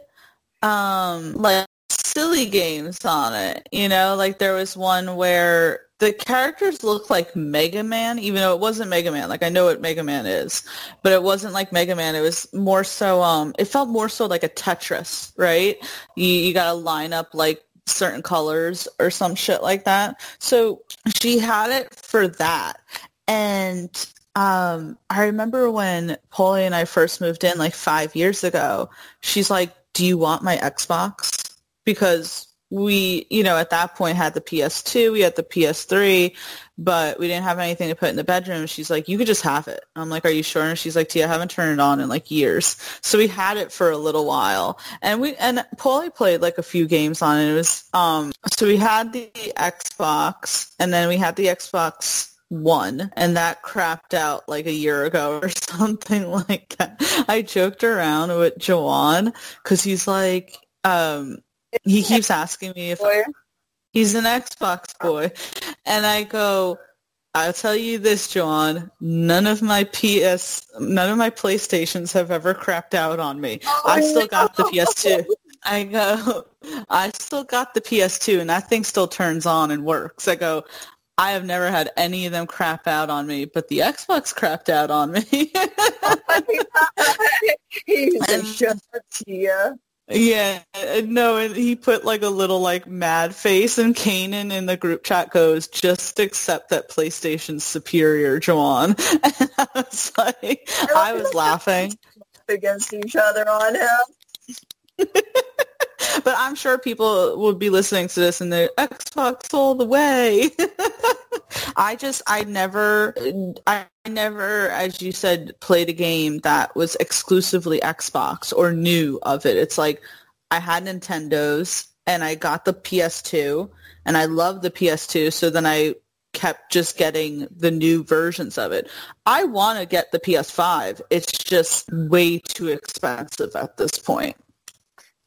S2: um, like silly games on it. You know, like there was one where the characters look like Mega Man, even though it wasn't Mega Man. Like I know what Mega Man is, but it wasn't like Mega Man. It was more so. Um, it felt more so like a Tetris, right? You you got to line up like certain colors or some shit like that. So she had it for that, and um, I remember when Polly and I first moved in like five years ago. She's like, do you want my Xbox? Because we, you know, at that point had the PS2, we had the PS3, but we didn't have anything to put in the bedroom. She's like, you could just have it. I'm like, are you sure? And she's like, Tia, I haven't turned it on in like years. So we had it for a little while and we, and Paulie played like a few games on it. It was, um, so we had the Xbox and then we had the Xbox one and that crapped out like a year ago or something like that. I joked around with Jawan because he's like, um, he keeps asking me if
S3: Boy.
S2: he's an Xbox boy. And I go, I'll tell you this, John. None of my PS, none of my PlayStations have ever crapped out on me. I oh, still got the PS2. I go, I still got the PS2 and that thing still turns on and works. I go, I have never had any of them crap out on me, but the Xbox crapped out on me.
S3: He's a
S2: And-
S3: shut Tia.
S2: Yeah, no, and he put like a little like mad face, and Kanan in the group chat goes, "Just accept that PlayStation's superior, Joanne." And I was like, I was laughing,
S3: against each other on him.
S2: but I'm sure people would be listening to this and they're Xbox all the way. I just, I never, I never, as you said, played a game that was exclusively Xbox or knew of it. It's like I had Nintendos and I got the PS2 and I loved the PS2. So then I kept just getting the new versions of it. I want to get the PS5. It's just way too expensive at this point.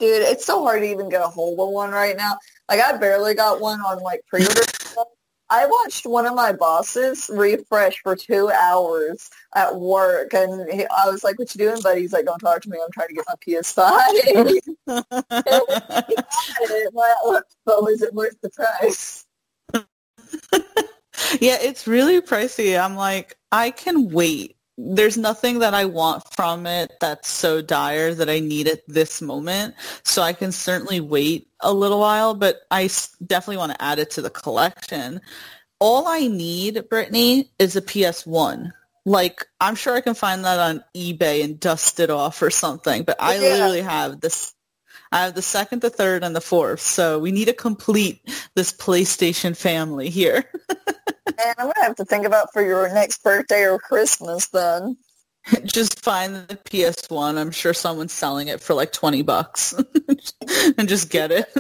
S3: Dude, it's so hard to even get a hold of one right now. Like I barely got one on like pre-order. I watched one of my bosses refresh for two hours at work, and he, I was like, "What you doing, buddy?" He's like, "Don't talk to me. I'm trying to get my PS5." Well, but was it worth the price?
S2: yeah, it's really pricey. I'm like, I can wait. There's nothing that I want from it that's so dire that I need it this moment. So I can certainly wait a little while, but I definitely want to add it to the collection. All I need, Brittany, is a PS1. Like, I'm sure I can find that on eBay and dust it off or something, but I
S3: Yeah.
S2: literally have this I have the second, the third, and the fourth. So we need to complete this PlayStation family here.
S3: And I'm gonna have to think about for your next birthday or Christmas then.
S2: just find the PS1. I'm sure someone's selling it for like 20 bucks and just get it.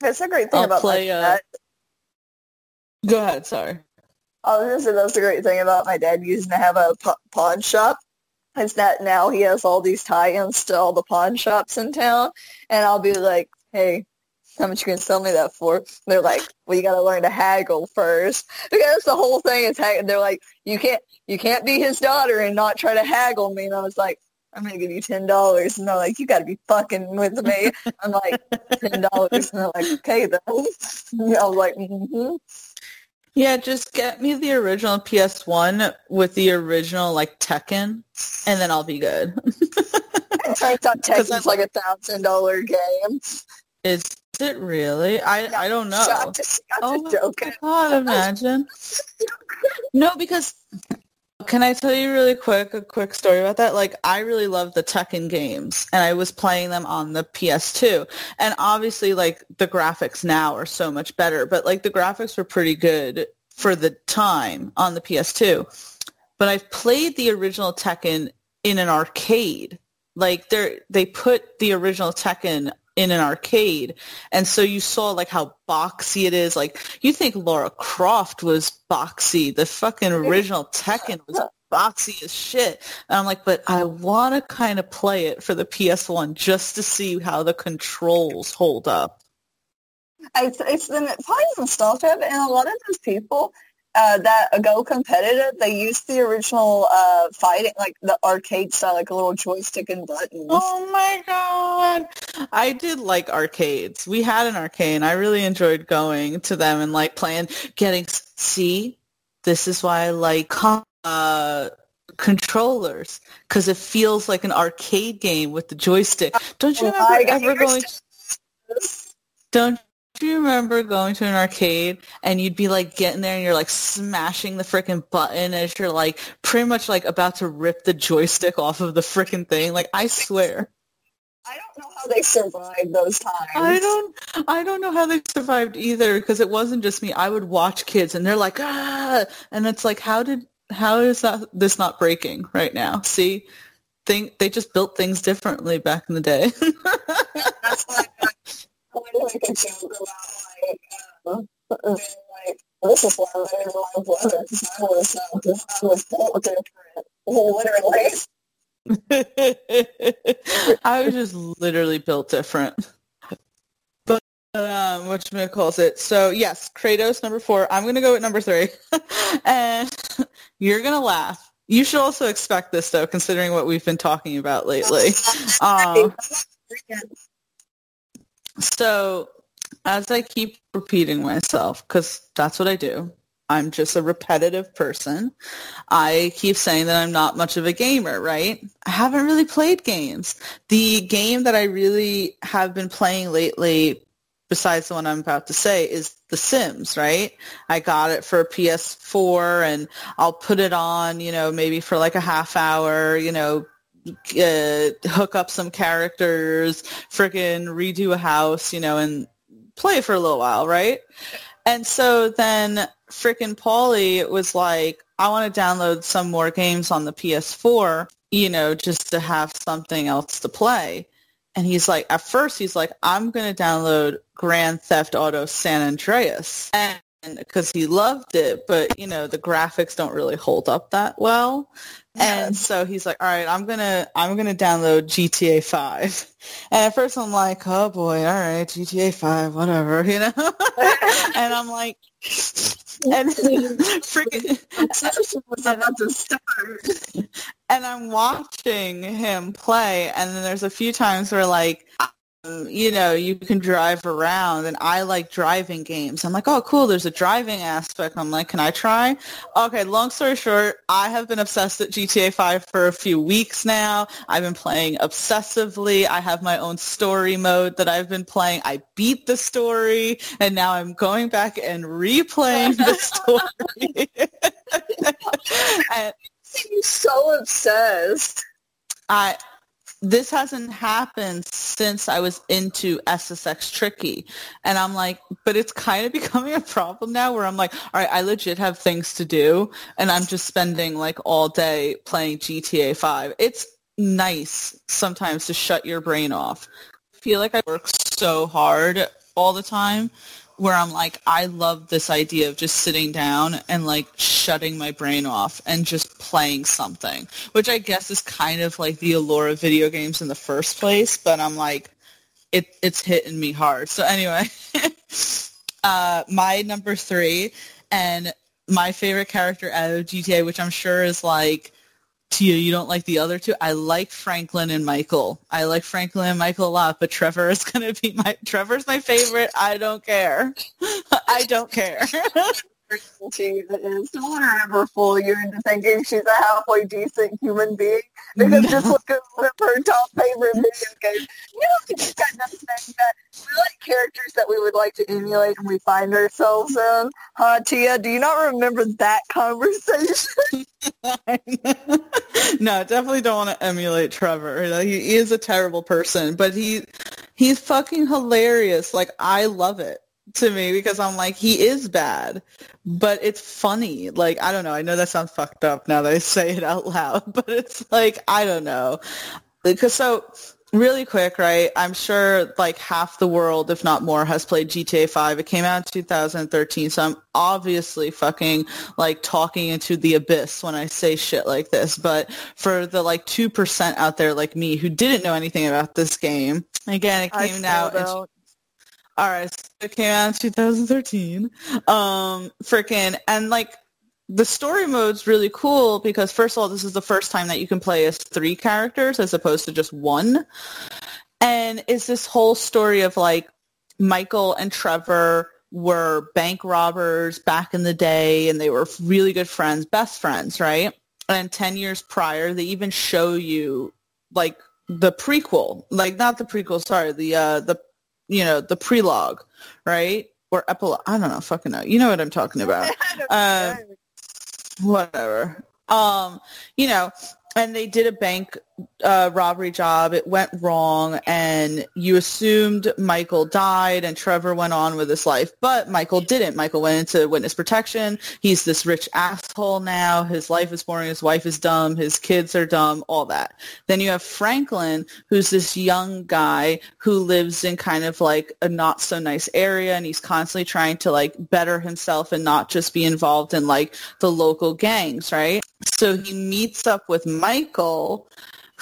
S3: That's a great thing
S2: I'll
S3: about
S2: play,
S3: my
S2: uh. Go ahead, sorry.
S3: I was gonna say that's the great thing about my dad using to have a pawn shop. Is that now he has all these tie-ins to all the pawn shops in town, and I'll be like, "Hey, how much you gonna sell me that for?" They're like, "Well, you gotta learn to haggle first because the whole thing is hag- They're like, "You can't, you can't be his daughter and not try to haggle me." And I was like, "I'm gonna give you ten dollars," and they're like, "You gotta be fucking with me." I'm like, ten dollars, and they're like, "Okay, then." I was like, mm-hmm.
S2: Yeah, just get me the original PS1 with the original like Tekken, and then I'll be good.
S3: It turns out Tekken's like a thousand dollar game.
S2: Is it really? I I don't know.
S3: I'm
S2: oh
S3: just, Oh
S2: my
S3: joking.
S2: God, imagine. No, because can I tell you really quick a quick story about that? Like I really love the Tekken games and I was playing them on the PS2. And obviously like the graphics now are so much better, but like the graphics were pretty good for the time on the PS2. But I've played the original Tekken in an arcade. Like they they put the original Tekken in an arcade. And so you saw like how boxy it is. Like you think Laura Croft was boxy. The fucking original Tekken was boxy as shit. And I'm like but I want to kind of play it for the PS1 just to see how the controls hold up.
S3: It's, it's the probably nostalgia and a lot of those people uh, that go competitive, they used the original uh, fighting, like the arcade style, like a little joystick and buttons.
S2: Oh my god. I did like arcades. We had an arcade and I really enjoyed going to them and like playing getting see this is why I like uh controllers cuz it feels like an arcade game with the joystick. Don't you
S3: Oh
S2: remember ever going
S3: so-
S2: Don't you remember going to an arcade and you'd be like getting there and you're like smashing the freaking button as you're like pretty much like about to rip the joystick off of the freaking thing? Like I swear.
S3: I don't know how they survived those times.
S2: I don't I don't know how they survived either because it wasn't just me. I would watch kids and they're like ah and it's like how did how is that this not breaking right now? See? Think they just built things differently back in the day.
S3: That's I, I would make a joke about like, like this is why I'm in my brother I was I was built different, literally.
S2: I was just literally built different. But um, what calls it? So yes, Kratos number four. I'm gonna go with number three, and you're gonna laugh. You should also expect this though, considering what we've been talking about lately. Um, so as I keep repeating myself, because that's what I do, I'm just a repetitive person. I keep saying that I'm not much of a gamer, right? I haven't really played games. The game that I really have been playing lately, besides the one I'm about to say, is The Sims, right? I got it for a PS4 and I'll put it on, you know, maybe for like a half hour, you know, uh, hook up some characters, freaking redo a house, you know, and play for a little while, right? And so then frickin' Paulie was like, I want to download some more games on the PS4, you know, just to have something else to play. And he's like, at first he's like, I'm going to download Grand Theft Auto San Andreas. And because he loved it, but you know, the graphics don't really hold up that well. And so he's like, all right, I'm going to, I'm to download GTA 5. And at first I'm like, oh boy, all right, GTA 5, whatever, you know? and I'm like, and freaking, was about to start. And I'm watching him play, and then there's a few times where like you know, you can drive around and I like driving games. I'm like, oh, cool. There's a driving aspect. I'm like, can I try? Okay. Long story short, I have been obsessed with GTA 5 for a few weeks now. I've been playing obsessively. I have my own story mode that I've been playing. I beat the story and now I'm going back and replaying the story.
S3: and, you so obsessed.
S2: I this hasn't happened since I was into SSX Tricky. And I'm like, but it's kind of becoming a problem now where I'm like, all right, I legit have things to do and I'm just spending like all day playing GTA 5. It's nice sometimes to shut your brain off. I feel like I work so hard all the time where I'm like, I love this idea of just sitting down and like shutting my brain off and just playing something, which I guess is kind of like the allure of video games in the first place. But I'm like, it, it's hitting me hard. So anyway, uh, my number three and my favorite character out of GTA, which I'm sure is like Tia, you don't like the other two. I like Franklin and Michael. I like Franklin and Michael a lot, but Trevor is going to be my Trevor's my favorite. I don't care. I don't care.
S3: she is. Don't let her ever fool you into thinking she's a halfway decent human being. Because just look at her top favorite video games. You know, just got saying that we like characters that we would like to emulate and we find ourselves in. Huh, Tia? Do you not remember that conversation?
S2: no, definitely don't want to emulate Trevor. He is a terrible person, but he he's fucking hilarious. Like I love it to me because I'm like, he is bad, but it's funny. Like, I don't know. I know that sounds fucked up now that I say it out loud, but it's like, I don't know. Because so really quick, right? I'm sure like half the world, if not more, has played GTA 5. It came out in 2013, so I'm obviously fucking like talking into the abyss when I say shit like this. But for the like 2% out there like me who didn't know anything about this game, again, it came out all right, so it came out in 2013. Um, freaking, and like the story mode's really cool because first of all, this is the first time that you can play as three characters as opposed to just one. And it's this whole story of like Michael and Trevor were bank robbers back in the day and they were really good friends, best friends, right? And 10 years prior, they even show you like the prequel, like not the prequel, sorry, the uh the you know, the prelogue, right? Or epilogue. I don't know, fucking know. You know what I'm talking about. Uh, whatever. Um, you know, and they did a bank uh, robbery job. It went wrong, and you assumed Michael died, and Trevor went on with his life. But Michael didn't. Michael went into witness protection. He's this rich asshole now. His life is boring. His wife is dumb. His kids are dumb. All that. Then you have Franklin, who's this young guy who lives in kind of like a not so nice area, and he's constantly trying to like better himself and not just be involved in like the local gangs, right? So he meets up with Michael,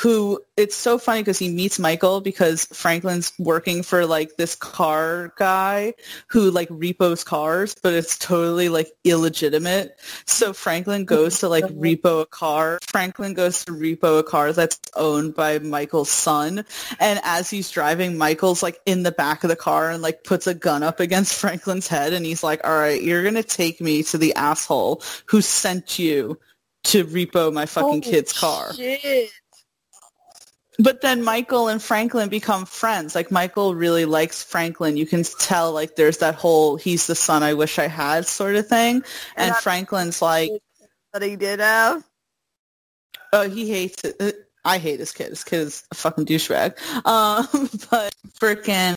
S2: who it's so funny because he meets Michael because Franklin's working for like this car guy who like repos cars, but it's totally like illegitimate. So Franklin goes to like repo a car. Franklin goes to repo a car that's owned by Michael's son. And as he's driving, Michael's like in the back of the car and like puts a gun up against Franklin's head. And he's like, all right, you're going to take me to the asshole who sent you to repo my fucking
S3: Holy
S2: kid's car.
S3: Shit.
S2: But then Michael and Franklin become friends. Like Michael really likes Franklin. You can tell like there's that whole he's the son I wish I had sort of thing. And,
S3: And
S2: Franklin's like,
S3: That he did have.
S2: oh, he hates it. I hate his kid. His kid is a fucking douchebag. Um, but freaking,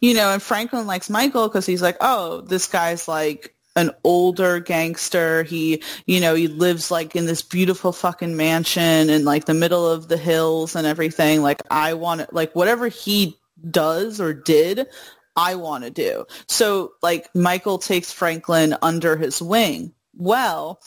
S2: you know, and Franklin likes Michael because he's like, oh, this guy's like an older gangster. He, you know, he lives like in this beautiful fucking mansion in like the middle of the hills and everything. Like I want to, like whatever he does or did, I want to do. So like Michael takes Franklin under his wing. Well,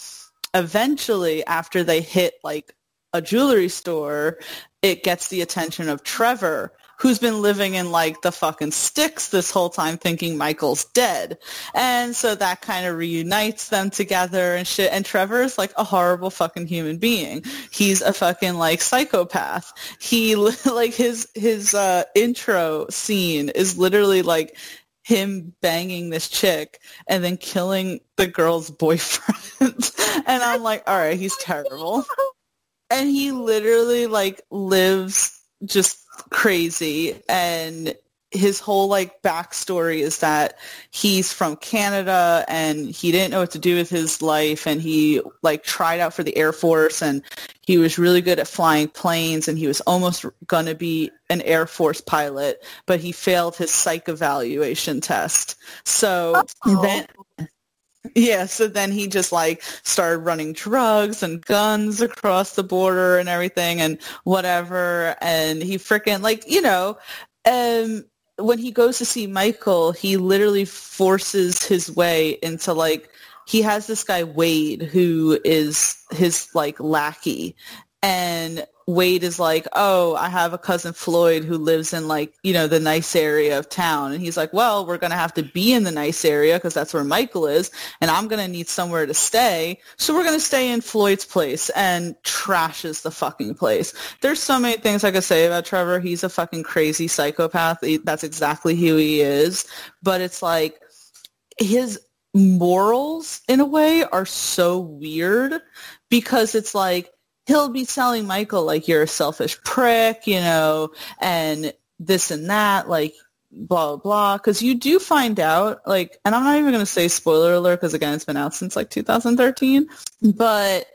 S2: eventually after they hit like a jewelry store, it gets the attention of Trevor, who's been living in like the fucking sticks this whole time thinking Michael's dead. And so that kind of reunites them together and shit. And Trevor is like a horrible fucking human being. He's a fucking like psychopath. He like his his uh intro scene is literally like him banging this chick and then killing the girl's boyfriend. and I'm like, all right, he's terrible. And he literally like lives just crazy and his whole like backstory is that he's from Canada and he didn't know what to do with his life and he like tried out for the Air Force and he was really good at flying planes and he was almost going to be an Air Force pilot but he failed his psych evaluation test. So
S3: Oh.
S2: then yeah, so then he just like started running drugs and guns across the border and everything and whatever. And he freaking like, you know, um, when he goes to see Michael, he literally forces his way into like, he has this guy Wade who is his like lackey and Wade is like, oh, I have a cousin Floyd who lives in like, you know, the nice area of town. And he's like, well, we're going to have to be in the nice area because that's where Michael is. And I'm going to need somewhere to stay. So we're going to stay in Floyd's place and trashes the fucking place. There's so many things I could say about Trevor. He's a fucking crazy psychopath. That's exactly who he is. But it's like his morals in a way are so weird because it's like he'll be telling Michael like you're a selfish prick, you know, and this and that, like blah blah. Because you do find out, like, and I'm not even gonna say spoiler alert because again, it's been out since like 2013, but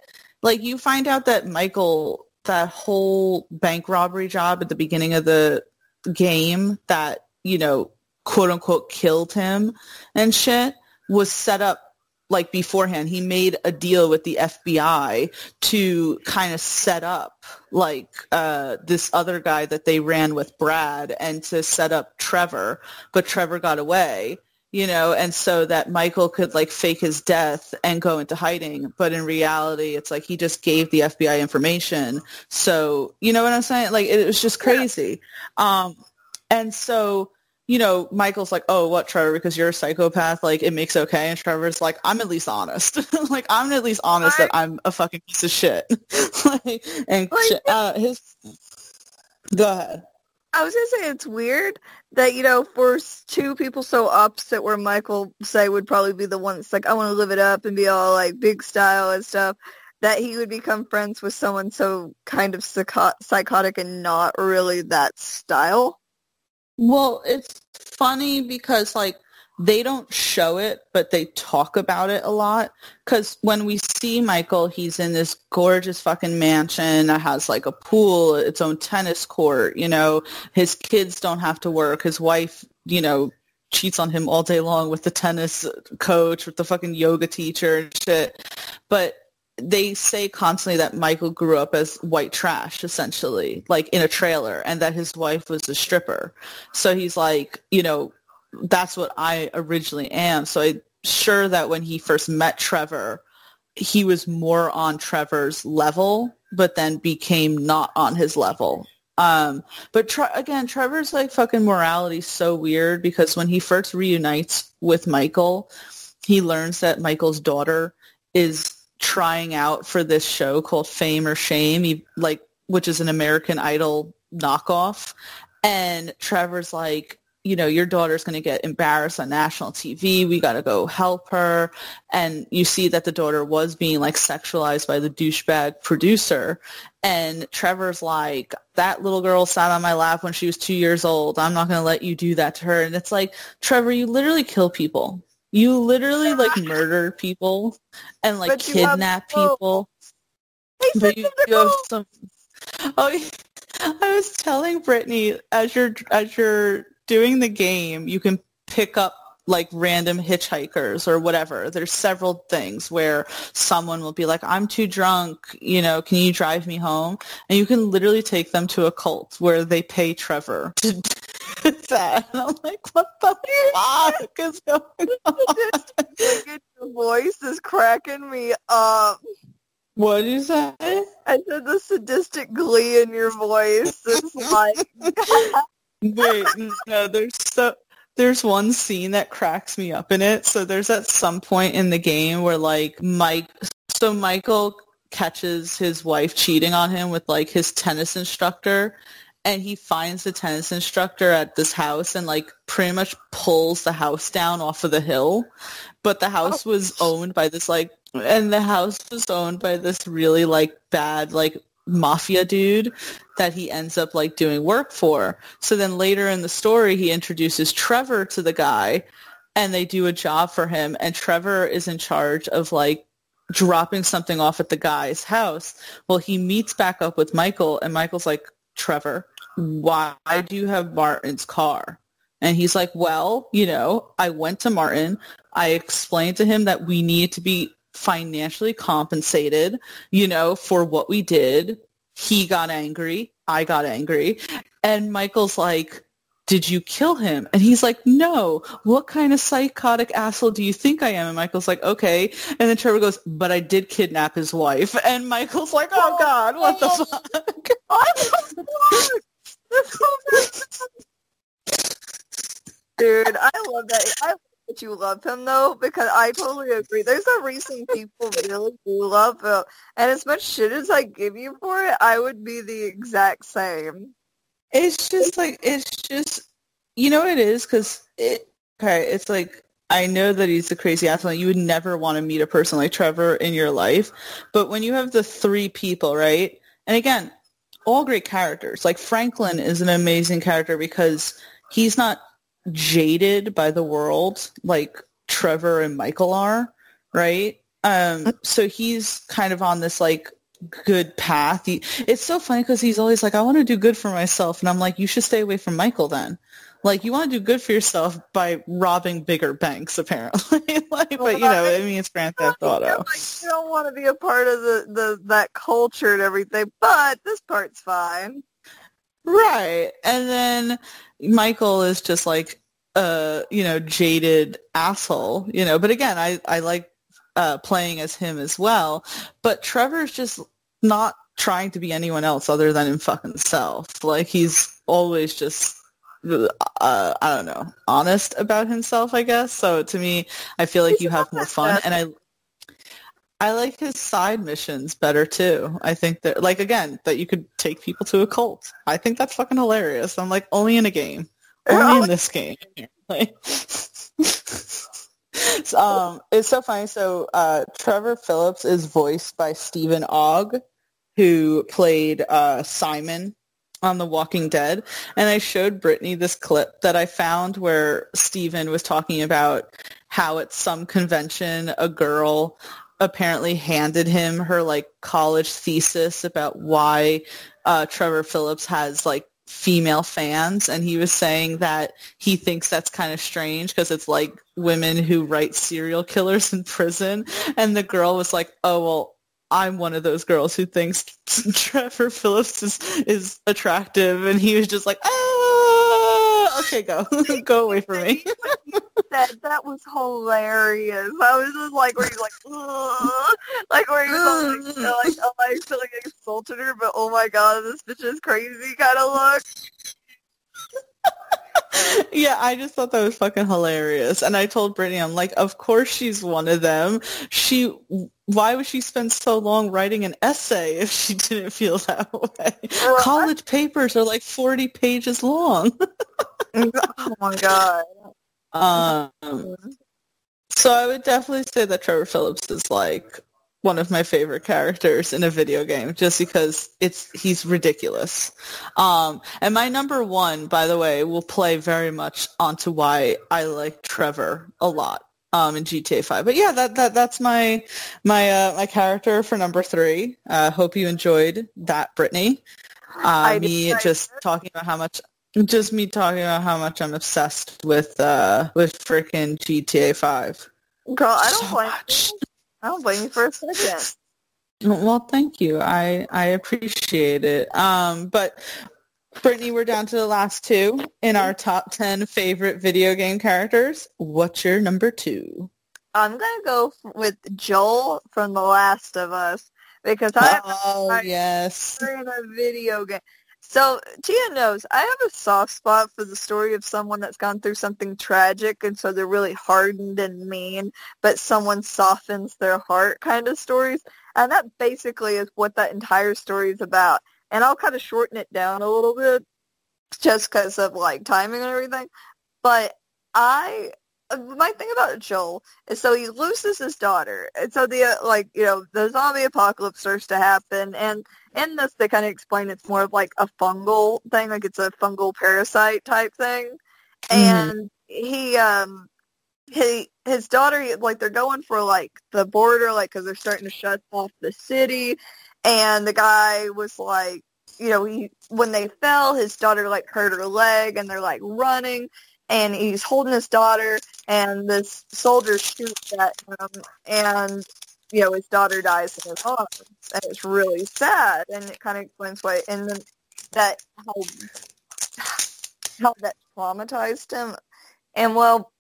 S2: like you find out that Michael, that whole bank robbery job at the beginning of the game, that you know, quote unquote, killed him and shit, was set up like beforehand he made a deal with the FBI to kind of set up like uh this other guy that they ran with Brad and to set up Trevor but Trevor got away you know and so that Michael could like fake his death and go into hiding but in reality it's like he just gave the FBI information. So you know what I'm saying? Like it was just crazy. Um and so you know, Michael's like, oh, what, Trevor, because you're a psychopath, like, it makes okay. And Trevor's like, I'm at least honest. like, I'm at least honest that I'm a fucking piece of shit. like, and
S3: Like-
S2: uh, his, go ahead.
S3: I was gonna say it's weird that you know for two people so opposite, where Michael say would probably be the one that's like I want to live it up and be all like big style and stuff, that he would become friends with someone so kind of psycho- psychotic and not really that style.
S2: Well, it's funny because like they don't show it, but they talk about it a lot. Because when we see Michael, he's in this gorgeous fucking mansion that has like a pool, its own tennis court. You know, his kids don't have to work. His wife, you know, cheats on him all day long with the tennis coach, with the fucking yoga teacher and shit. But they say constantly that Michael grew up as white trash, essentially, like in a trailer, and that his wife was a stripper. So he's like, you know, that's what I originally am. So I'm sure that when he first met Trevor, he was more on Trevor's level, but then became not on his level. Um, but tre- again, Trevor's like fucking morality so weird because when he first reunites with Michael, he learns that Michael's daughter is trying out for this show called Fame or Shame, like which is an American Idol knockoff. And Trevor's like, you know, your daughter's going to get embarrassed on national TV. We got to go help her. And you see that the daughter was being like sexualized by the douchebag producer. And Trevor's like, that little girl sat on my lap when she was two years old. I'm not going to let you do that to her. And it's like, Trevor, you literally kill people. You literally like murder people and like kidnap people. But you, you have some. Oh, I was telling Brittany as you're as you're doing the game, you can pick up like random hitchhikers or whatever. There's several things where someone will be like, I'm too drunk, you know, can you drive me home? And you can literally take them to a cult where they pay Trevor to that. And I'm like, what the fuck is going on?
S3: Your voice is cracking me up.
S2: What did you say?
S3: I said the sadistic glee in your voice is like
S2: Wait, no, there's so there's one scene that cracks me up in it. So there's at some point in the game where like Mike so Michael catches his wife cheating on him with like his tennis instructor and he finds the tennis instructor at this house and like pretty much pulls the house down off of the hill. But the house oh. was owned by this like and the house was owned by this really like bad like mafia dude that he ends up like doing work for. So then later in the story, he introduces Trevor to the guy and they do a job for him. And Trevor is in charge of like dropping something off at the guy's house. Well, he meets back up with Michael and Michael's like, Trevor, why do you have Martin's car? And he's like, well, you know, I went to Martin. I explained to him that we need to be financially compensated, you know, for what we did. He got angry. I got angry. And Michael's like, did you kill him? And he's like, no. What kind of psychotic asshole do you think I am? And Michael's like, okay. And then Trevor goes, but I did kidnap his wife. And Michael's like, oh God, what the fuck?
S3: Dude, I love that. I that you love him though, because I totally agree. There's a reason people really do love him, and as much shit as I give you for it, I would be the exact same.
S2: It's just like it's just you know what it is because it okay. It's like I know that he's a crazy athlete. You would never want to meet a person like Trevor in your life, but when you have the three people, right? And again, all great characters. Like Franklin is an amazing character because he's not jaded by the world like Trevor and Michael are, right? Um, so he's kind of on this like good path. He, it's so funny because he's always like, I want to do good for myself. And I'm like, you should stay away from Michael then. Like you want to do good for yourself by robbing bigger banks, apparently. like, but you know, I mean, it's Grand Theft Auto.
S3: Like, you don't want to be a part of the, the that culture and everything, but this part's fine.
S2: Right. And then Michael is just like a, you know, jaded asshole, you know, but again, I, I like uh, playing as him as well. But Trevor's just not trying to be anyone else other than him fucking self. Like he's always just uh, I don't know, honest about himself, I guess. So to me, I feel like you have more fun, and I I like his side missions better too. I think that, like, again, that you could take people to a cult. I think that's fucking hilarious. I'm like, only in a game, only in this game. Like, um, it's so funny. So uh, Trevor Phillips is voiced by Steven Ogg, who played uh, Simon on The Walking Dead, and I showed Brittany this clip that I found where Steven was talking about how at some convention a girl apparently handed him her like college thesis about why uh, Trevor Phillips has like female fans and he was saying that he thinks that's kind of strange because it's like women who write serial killers in prison and the girl was like oh well I'm one of those girls who thinks Trevor Phillips is, is attractive and he was just like ah okay go go away from me
S3: that that was hilarious. I was just like, where he's like, Ugh. like where he's like, like, oh, I feel like I insulted her, but oh my god, this bitch is crazy kind of look.
S2: Yeah, I just thought that was fucking hilarious. And I told Brittany, I'm like, of course she's one of them. She, why would she spend so long writing an essay if she didn't feel that way? College papers are like 40 pages long.
S3: oh my god.
S2: Um, so I would definitely say that Trevor Phillips is like one of my favorite characters in a video game just because it's he's ridiculous. Um, and my number one, by the way, will play very much onto why I like Trevor a lot um, in GTA 5. But yeah, that, that that's my my uh, my character for number three. Uh, hope you enjoyed that, Brittany. Uh, me just talking about how much just me talking about how much I'm obsessed with uh with freaking GTA Five.
S3: Girl, I don't so blame much. you. I don't blame you for a second.
S2: Well, thank you. I I appreciate it. Um, but Brittany, we're down to the last two in our top ten favorite video game characters. What's your number two?
S3: I'm gonna go with Joel from The Last of Us because I
S2: oh yes
S3: in a video game. So Tia knows I have a soft spot for the story of someone that's gone through something tragic and so they're really hardened and mean, but someone softens their heart kind of stories. And that basically is what that entire story is about. And I'll kind of shorten it down a little bit just because of like timing and everything. But I my thing about Joel is so he loses his daughter, and so the uh, like you know the zombie apocalypse starts to happen, and in this they kind of explain it's more of like a fungal thing, like it's a fungal parasite type thing, mm-hmm. and he um he his daughter like they're going for like the border like because they're starting to shut off the city, and the guy was like you know, he when they fell, his daughter like hurt her leg, and they're like running, and he's holding his daughter, and this soldier shoots at him, and you know his daughter dies in his arms, and it's really sad, and it kind of explains why, and then that how how that traumatized him, and well,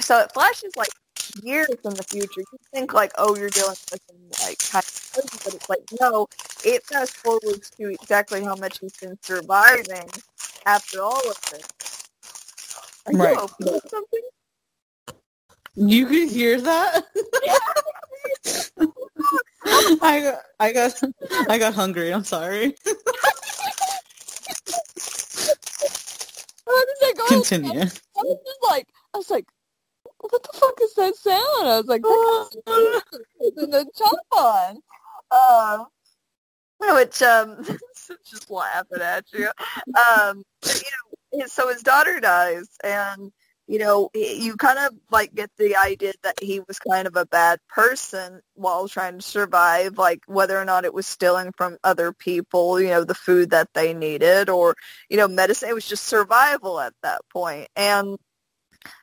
S3: so it flashes like years in the future. You think like, oh, you're dealing with some like kind of but it's like no, it fast forwards to exactly how much he's been surviving after all of this. Are right. you opening something?
S2: You can hear that? I got, I got, I got hungry. I'm sorry. Continue.
S3: I was just like, I was like, what the fuck is that sound? I was like, in the jump on. Uh, which um, just laughing at you. Um, you know, so his daughter dies and you know you kind of like get the idea that he was kind of a bad person while trying to survive like whether or not it was stealing from other people you know the food that they needed or you know medicine it was just survival at that point. And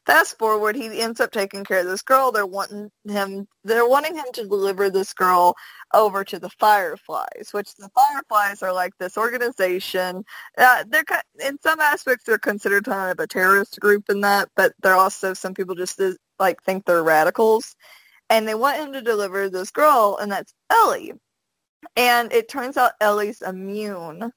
S3: Fast forward, he ends up taking care of this girl. They're wanting him. They're wanting him to deliver this girl over to the Fireflies, which the Fireflies are like this organization. Uh, they're in some aspects they're considered kind of a terrorist group in that, but they're also some people just like think they're radicals, and they want him to deliver this girl, and that's Ellie. And it turns out Ellie's immune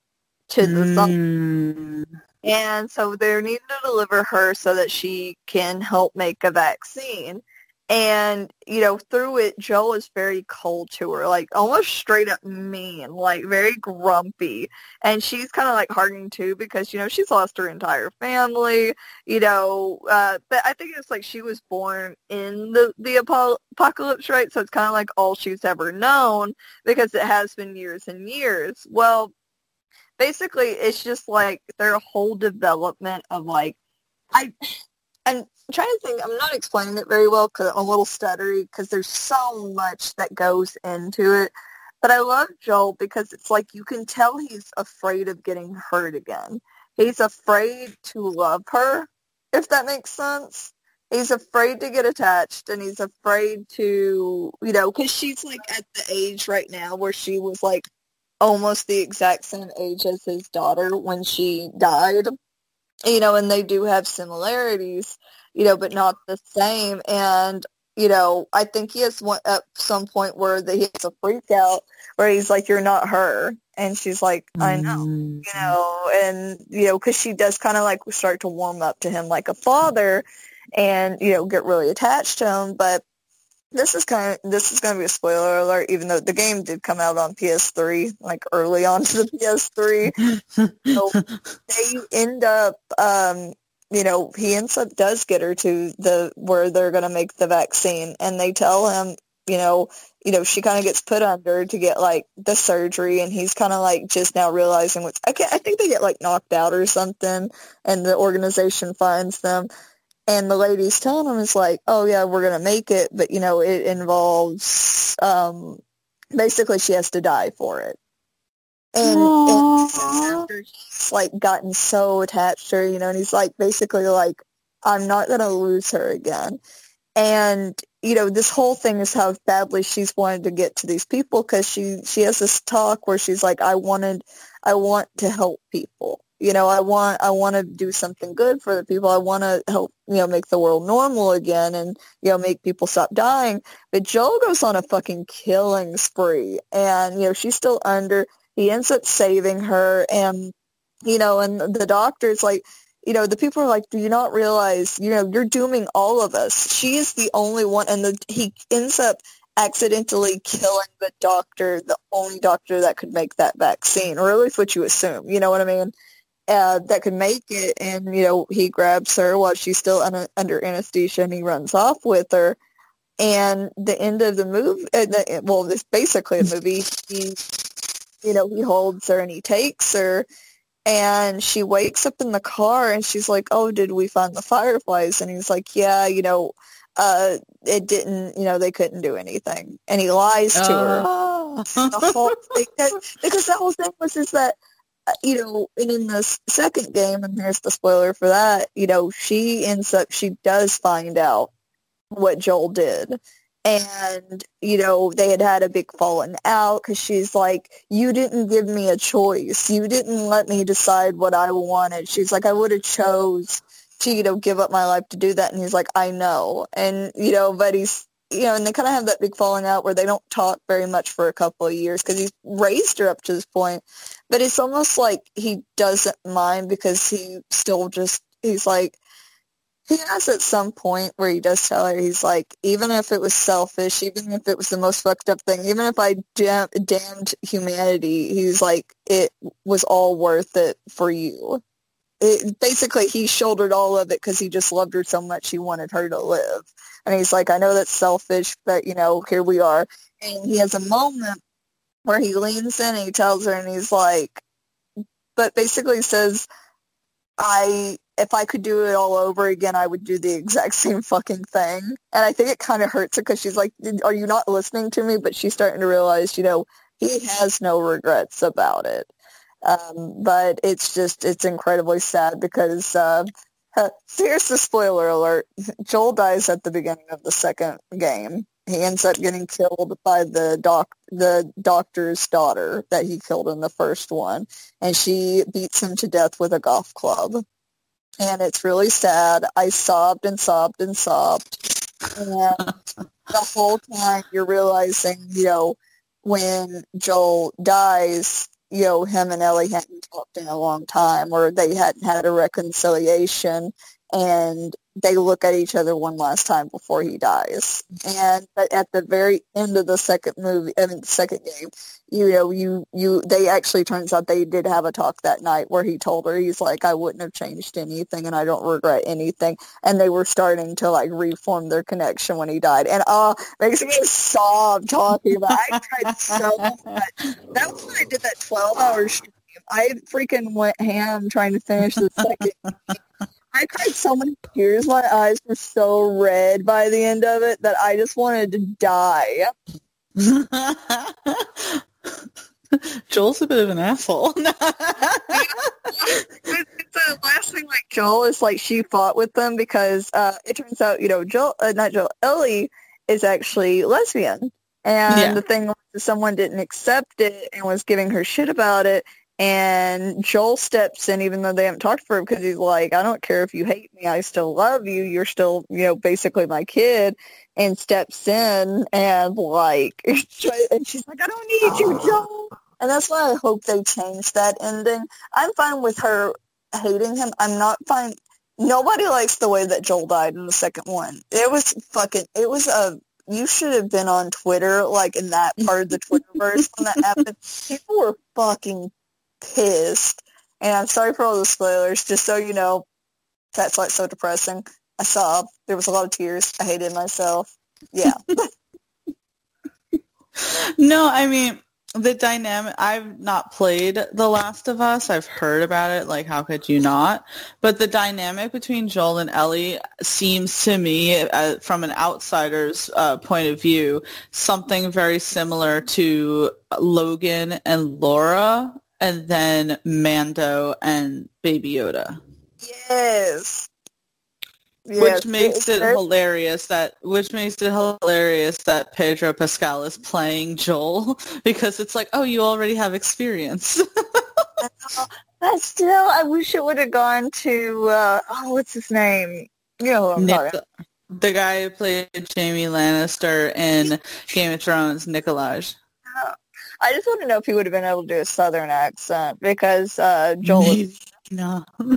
S3: to the mm. And so they're needing to deliver her so that she can help make a vaccine. And, you know, through it, Joe is very cold to her, like almost straight up mean, like very grumpy. And she's kind of like hardening too because, you know, she's lost her entire family, you know, uh, but I think it's like she was born in the, the apocalypse, right? So it's kind of like all she's ever known because it has been years and years. Well, basically it's just like their whole development of like I and I'm trying to think. I'm not explaining it very well because I'm a little stuttery because there's so much that goes into it. But I love Joel because it's like you can tell he's afraid of getting hurt again. He's afraid to love her, if that makes sense. He's afraid to get attached and he's afraid to, you know, because she's like at the age right now where she was like almost the exact same age as his daughter when she died you know, and they do have similarities, you know, but not the same. And, you know, I think he has one at some point where the, he has a freak out where he's like, you're not her. And she's like, I know, mm-hmm. you know, and, you know, because she does kind of like start to warm up to him like a father and, you know, get really attached to him. But this is kind of this is going to be a spoiler alert, even though the game did come out on PS3, like early on to the PS3. so they end up, um, you know, he ends up does get her to the where they're going to make the vaccine, and they tell him, you know, you know, she kind of gets put under to get like the surgery, and he's kind of like just now realizing what's. I, I think they get like knocked out or something, and the organization finds them and the lady's telling him is like, oh yeah, we're gonna make it, but you know, it involves um, basically she has to die for it. And, and after he's like gotten so attached to her, you know, and he's like basically like, I'm not gonna lose her again. And you know, this whole thing is how badly she's wanted to get to these people because she she has this talk where she's like, I wanted, I want to help people you know i want i want to do something good for the people i want to help you know make the world normal again and you know make people stop dying but joel goes on a fucking killing spree and you know she's still under he ends up saving her and you know and the doctor's like you know the people are like do you not realize you know you're dooming all of us she is the only one and the he ends up accidentally killing the doctor, the only doctor that could make that vaccine, or at least what you assume. You know what I mean? Uh, that could make it. And, you know, he grabs her while she's still un- under anesthesia and he runs off with her. And the end of the movie, uh, the, well, it's basically a movie. He, you know, he holds her and he takes her and she wakes up in the car and she's like, oh, did we find the fireflies? And he's like, yeah, you know, uh, it didn't, you know, they couldn't do anything. And he lies to oh. her. the whole thing, because the whole thing was is that Uh, you know, and in the second game, and here's the spoiler for that, you know, she ends up, she does find out what Joel did. And, you know, they had had a big falling out because she's like, you didn't give me a choice. You didn't let me decide what I wanted. She's like, I would have chose to, you know, give up my life to do that. And he's like, I know. And, you know, but he's you know, and they kind of have that big falling out where they don't talk very much for a couple of years because he's raised her up to this point. But it's almost like he doesn't mind because he still just, he's like, he has at some point where he does tell her, he's like, even if it was selfish, even if it was the most fucked up thing, even if I dam- damned humanity, he's like, it was all worth it for you. It, basically, he shouldered all of it because he just loved her so much he wanted her to live. And he's like, I know that's selfish, but, you know, here we are. And he has a moment where he leans in and he tells her and he's like, but basically says, I, if I could do it all over again, I would do the exact same fucking thing. And I think it kind of hurts her because she's like, are you not listening to me? But she's starting to realize, you know, he has no regrets about it. Um, but it's just, it's incredibly sad because, uh, here's the spoiler alert. Joel dies at the beginning of the second game. He ends up getting killed by the doc the doctor's daughter that he killed in the first one. And she beats him to death with a golf club. And it's really sad. I sobbed and sobbed and sobbed. And the whole time you're realizing, you know, when Joel dies, you know, him and Ellie hadn't talked in a long time or they hadn't had a reconciliation and they look at each other one last time before he dies. And at the very end of the second movie, I mean, the second game, you know, you you they actually turns out they did have a talk that night where he told her he's like, I wouldn't have changed anything, and I don't regret anything. And they were starting to like reform their connection when he died, and uh makes me sob talking about. It. I tried so much. That was when I did that twelve hour stream I freaking went ham trying to finish the second. I cried so many tears. My eyes were so red by the end of it that I just wanted to die.
S2: Joel's a bit of an asshole.
S3: the last thing like Joel is like she fought with them because uh, it turns out you know Joel uh, not Joel Ellie is actually lesbian and
S2: Yeah.
S3: the thing was someone didn't accept it and was giving her shit about it and Joel steps in even though they haven't talked for her because he's like I don't care if you hate me I still love you you're still you know basically my kid and steps in and like and she's like I don't need you oh. Joel and that's why I hope they change that ending. I'm fine with her hating him. I'm not fine. Nobody likes the way that Joel died in the second one. It was fucking. It was a. You should have been on Twitter, like in that part of the Twitterverse when that happened. People were fucking pissed. And I'm sorry for all the spoilers. Just so you know, that's like so depressing. I saw there was a lot of tears. I hated myself. Yeah.
S2: no, I mean the dynamic. I've not played The Last of Us. I've heard about it. Like, how could you not? But the dynamic between Joel and Ellie seems to me, uh, from an outsider's uh, point of view, something very similar to Logan and Laura, and then Mando and Baby Yoda.
S3: yes. Yes,
S2: which makes it hilarious that which makes it hilarious that Pedro Pascal is playing Joel because it's like, oh, you already have experience.
S3: But still, I wish it would have gone to uh, oh, what's his name? You know who I'm talking.
S2: the guy who played Jaime Lannister in Game of Thrones, Nikolaj.
S3: I just want to know if he would have been able to do a southern accent because uh, Joel is
S2: No.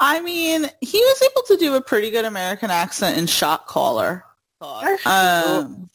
S2: I mean, he was able to do a pretty good American accent in Shot Caller. Um,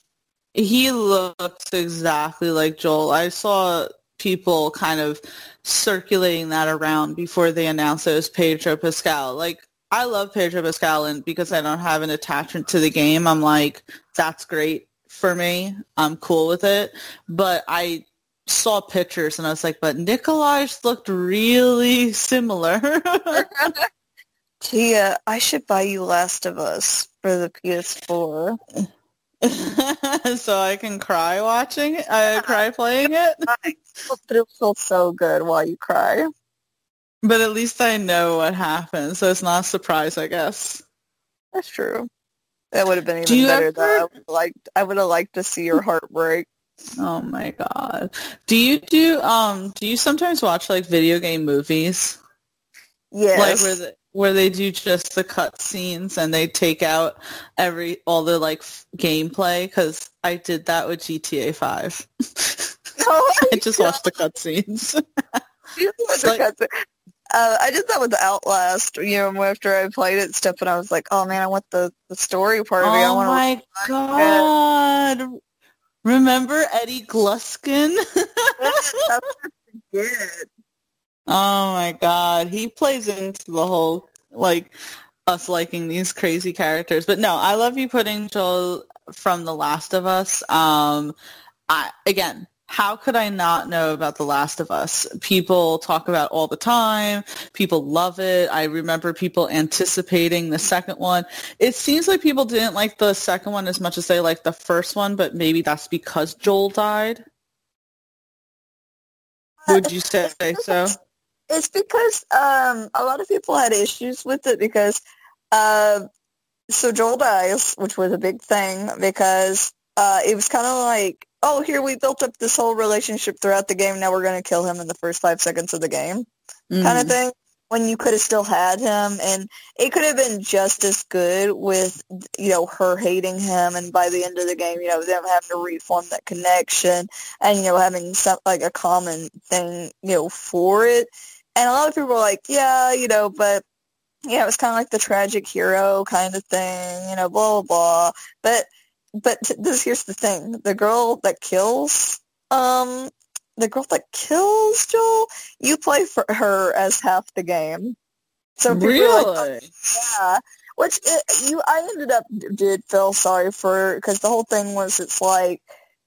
S2: he looks exactly like Joel. I saw people kind of circulating that around before they announced it was Pedro Pascal. Like, I love Pedro Pascal, and because I don't have an attachment to the game, I'm like, that's great for me. I'm cool with it. But I saw pictures and I was like, but Nikolaj looked really similar.
S3: Tia. I should buy you Last of Us for the PS4.
S2: so I can cry watching it, uh, cry playing it.
S3: But it'll feel so good while you cry.
S2: But at least I know what happened, so it's not a surprise, I guess.
S3: That's true. That would have been even better.
S2: ever-
S3: Though I would like. I would have liked to see your heart break.
S2: Oh my god. Do you do um do you sometimes watch like video game movies?
S3: Yes.
S2: Like where the, where they do just the cut scenes and they take out every all the like f- gameplay cuz I did that with GTA 5.
S3: Oh
S2: I just watched the cut scenes. Like-
S3: uh, I did that with Outlast. You know, after I played it and stuff, and I was like, "Oh man, I want the, the story part of it. I
S2: oh my god. Remember Eddie Gluskin?
S3: forget."
S2: Oh my god, he plays into the whole like us liking these crazy characters. But no, I love you putting Joel from The Last of Us. Um, I again, how could I not know about The Last of Us? People talk about it all the time. People love it. I remember people anticipating the second one. It seems like people didn't like the second one as much as they liked the first one, but maybe that's because Joel died. Would you say so?
S3: It's because um, a lot of people had issues with it because uh, so Joel dies, which was a big thing because uh, it was kind of like, oh, here we built up this whole relationship throughout the game. Now we're going to kill him in the first five seconds of the game, kind
S2: Mhm.
S3: of thing. When you could have still had him, and it could have been just as good with you know her hating him, and by the end of the game, you know them having to reform that connection, and you know having some like a common thing you know for it. And a lot of people were like, yeah, you know, but yeah, it was kind of like the tragic hero kind of thing, you know, blah blah blah. But but this here's the thing: the girl that kills, um, the girl that kills Joel, you play for her as half the game. So are like,
S2: Really?
S3: yeah, which it, you I ended up did feel sorry for because the whole thing was it's like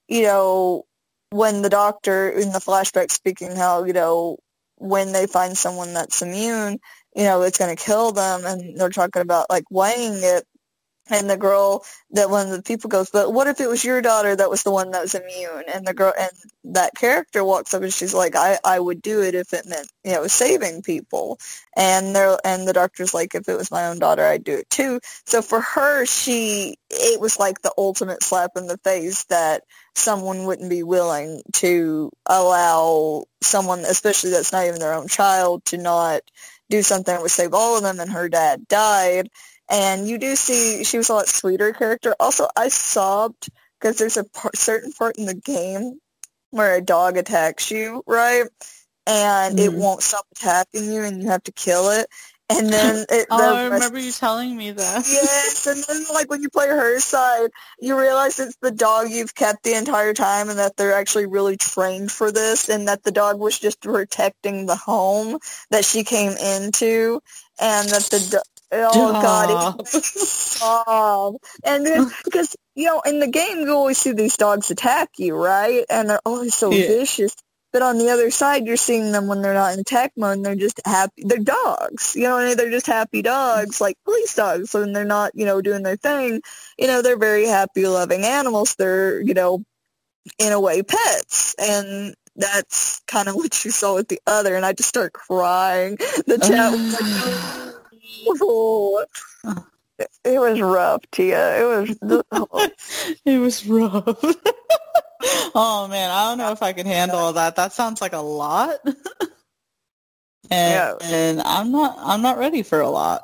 S3: you know when the doctor in the flashback speaking how you know when they find someone that's immune, you know it's going to kill them, and they're talking about like weighing it and the girl that one of the people goes, but what if it was your daughter that was the one that was immune? And the girl and that character walks up and she's like, I, I would do it if it meant, you know, saving people. And they're and the doctor's like, if it was my own daughter, I'd do it too. So for her, she it was like the ultimate slap in the face that someone wouldn't be willing to allow someone, especially that's not even their own child, to not do something that would save all of them. And her dad died and you do see she was a lot sweeter character. Also, I sobbed because there's a part, certain part in the game where a dog attacks you, right? And mm. it won't stop attacking you, and you have to kill it. And then it,
S2: oh, I remember you telling me that.
S3: Yes, and then like when you play her side, you realize it's the dog you've kept the entire time, and that they're actually really trained for this, and that the dog was just protecting the home that she came into, and that the Oh God! Oh, and then because you know in the game you always see these dogs attack you, right? And they're always so yeah. vicious. But on the other side, you're seeing them when they're not in attack mode. And they're just happy. They're dogs, you know. They're just happy dogs, mm-hmm. like police dogs. When they're not, you know, doing their thing, you know, they're very happy, loving animals. They're, you know, in a way, pets. And that's kind of what you saw with the other. And I just start crying. The chat was like. Oh, It was rough, Tia. It was.
S2: it was rough. oh man, I don't know if I can handle all that. That sounds like a lot. and, yeah. and I'm not. I'm not ready for a lot.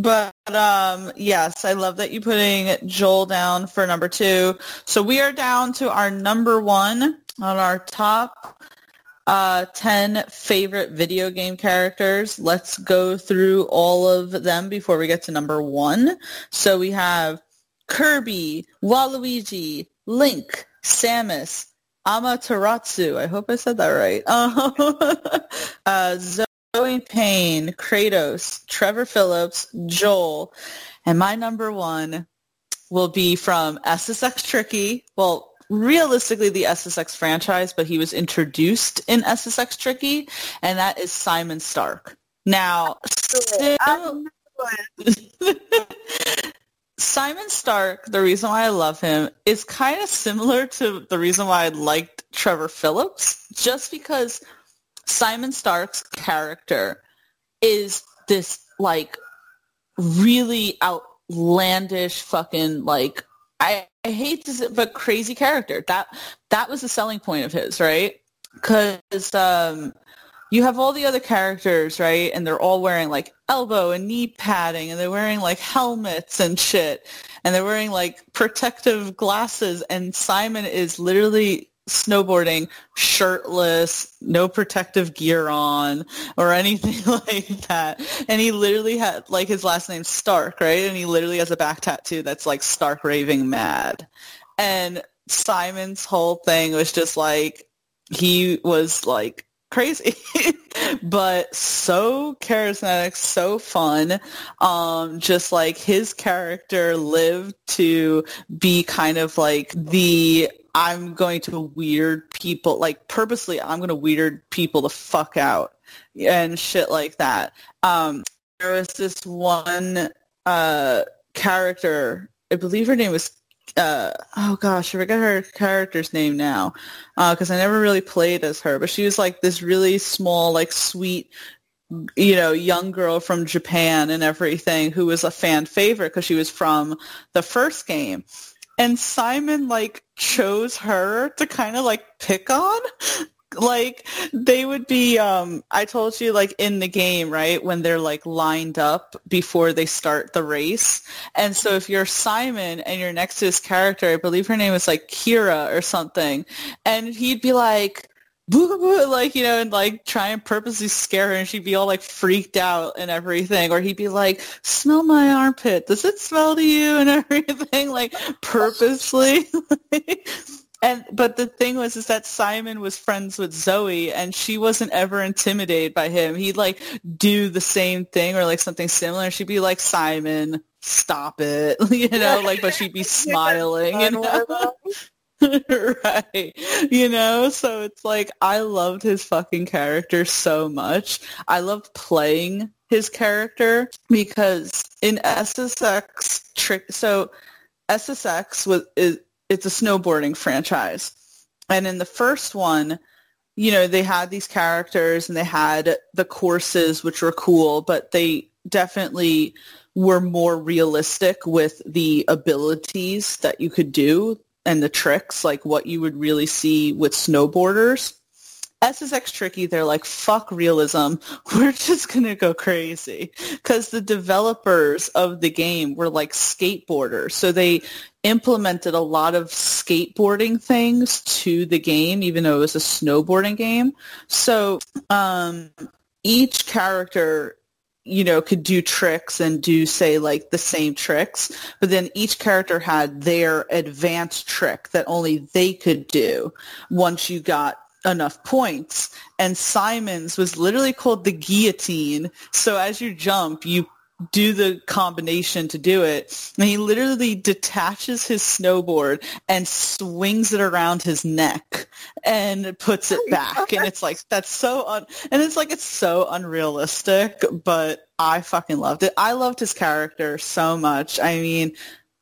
S2: but um, yes, I love that you putting Joel down for number two. So we are down to our number one on our top uh, 10 favorite video game characters. Let's go through all of them before we get to number one. So we have Kirby, Waluigi, Link, Samus, Amaterasu. I hope I said that right. uh, Zoe Payne, Kratos, Trevor Phillips, Joel, and my number one will be from SSX Tricky. Well, realistically the SSX franchise, but he was introduced in SSX Tricky, and that is Simon Stark. Now, Simon Stark, the reason why I love him is kind of similar to the reason why I liked Trevor Phillips, just because Simon Stark's character is this like really outlandish fucking like I, I hate this, but crazy character. That that was the selling point of his, right? Because um, you have all the other characters, right? And they're all wearing like elbow and knee padding, and they're wearing like helmets and shit, and they're wearing like protective glasses. And Simon is literally snowboarding shirtless, no protective gear on or anything like that. And he literally had like his last name Stark, right? And he literally has a back tattoo that's like Stark raving mad. And Simon's whole thing was just like he was like crazy but so charismatic so fun um just like his character lived to be kind of like the I'm going to weird people, like purposely, I'm going to weird people the fuck out and shit like that. Um, there was this one uh, character, I believe her name was, uh, oh gosh, I forget her character's name now, because uh, I never really played as her, but she was like this really small, like sweet, you know, young girl from Japan and everything who was a fan favorite because she was from the first game and Simon like chose her to kind of like pick on like they would be um I told you like in the game, right, when they're like lined up before they start the race. And so if you're Simon and you're next to his character, I believe her name was like Kira or something, and he'd be like boo, boo, like you know and like try and purposely scare her and she'd be all like freaked out and everything. Or he'd be like smell my armpit. Does it smell to you? and everything like purposely. And but the thing was is that simon was friends with zoe and she wasn't ever intimidated by him. He'd like do the same thing or like something similar. She'd be like simon stop it. You know like but she'd be smiling know right. You know, so it's like I loved his fucking character so much. I loved playing his character because in SSX trick so SSX was is it's a snowboarding franchise. And in the first one, you know, they had these characters and they had the courses which were cool, but they definitely were more realistic with the abilities that you could do and the tricks, like what you would really see with snowboarders. SSX Tricky, they're like, fuck realism. We're just going to go crazy. Because the developers of the game were like skateboarders. So they implemented a lot of skateboarding things to the game, even though it was a snowboarding game. So um, each character you know, could do tricks and do say like the same tricks, but then each character had their advanced trick that only they could do once you got enough points. And Simon's was literally called the guillotine. So as you jump, you do the combination to do it. And he literally detaches his snowboard and swings it around his neck and puts it back. And it's like, that's so, un- and it's like, it's so unrealistic, but I fucking loved it. I loved his character so much. I mean,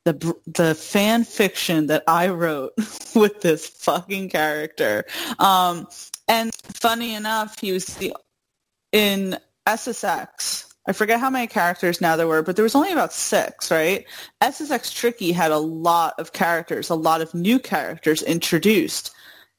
S2: the the fan fiction that I wrote with this fucking character. Um, and funny enough, he was the in SSX I forget how many characters now there were, but there was only about six, right? SSX Tricky had a lot of characters, a lot of new characters introduced.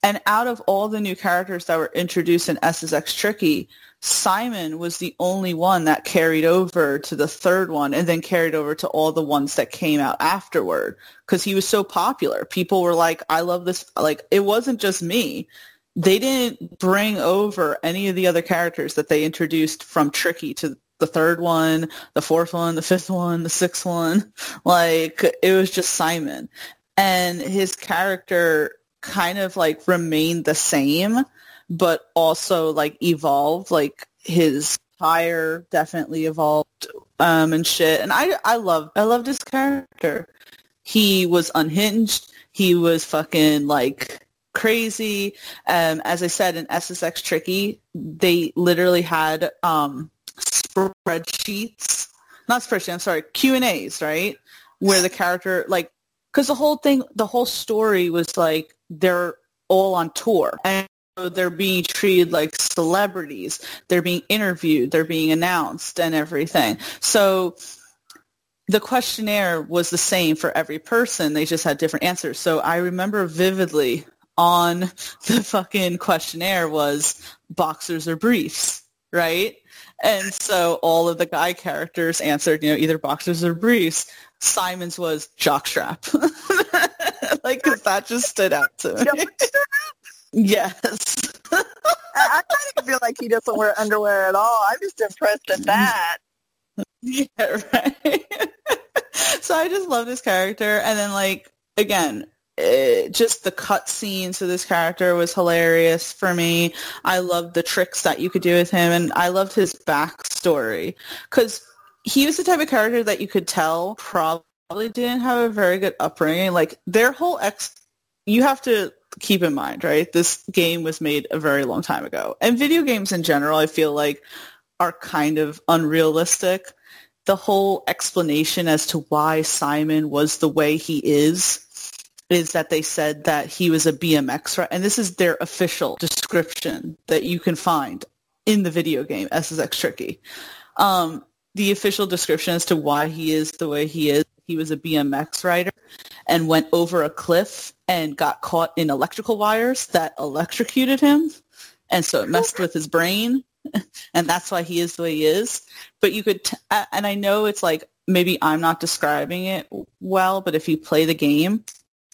S2: And out of all the new characters that were introduced in SSX Tricky, Simon was the only one that carried over to the third one and then carried over to all the ones that came out afterward because he was so popular. People were like, I love this. Like, it wasn't just me they didn't bring over any of the other characters that they introduced from Tricky to the third one, the fourth one, the fifth one, the sixth one. Like it was just Simon. And his character kind of like remained the same, but also like evolved. Like his tire definitely evolved um and shit. And I I love I loved his character. He was unhinged. He was fucking like crazy. Um, as I said in SSX Tricky, they literally had um spreadsheets, not spreadsheets. I'm sorry, Q and A's, right? Where the character like, because the whole thing, the whole story was like they're all on tour and they're being treated like celebrities. They're being interviewed. They're being announced and everything. So the questionnaire was the same for every person. They just had different answers. So I remember vividly on the fucking questionnaire was boxers or briefs, right? And so all of the guy characters answered, you know, either boxers or briefs. Simon's was jockstrap. like, cause that just stood out to me. yes.
S3: I, I kind of feel like he doesn't wear underwear at all. I'm just impressed at that.
S2: Yeah, right. so I just love this character. And then, like, again, it, just the cut scenes of this character was hilarious for me. I loved the tricks that you could do with him, and I loved his backstory because he was the type of character that you could tell probably didn't have a very good upbringing. Like their whole ex, you have to keep in mind, right? This game was made a very long time ago, and video games in general, I feel like, are kind of unrealistic. The whole explanation as to why Simon was the way he is is that they said that he was a BMX rider, and this is their official description that you can find in the video game SSX Tricky. Um, the official description as to why he is the way he is, he was a BMX rider and went over a cliff and got caught in electrical wires that electrocuted him, and so it messed with his brain, and that's why he is the way he is. But you could, t- and I know it's like maybe I'm not describing it well, but if you play the game,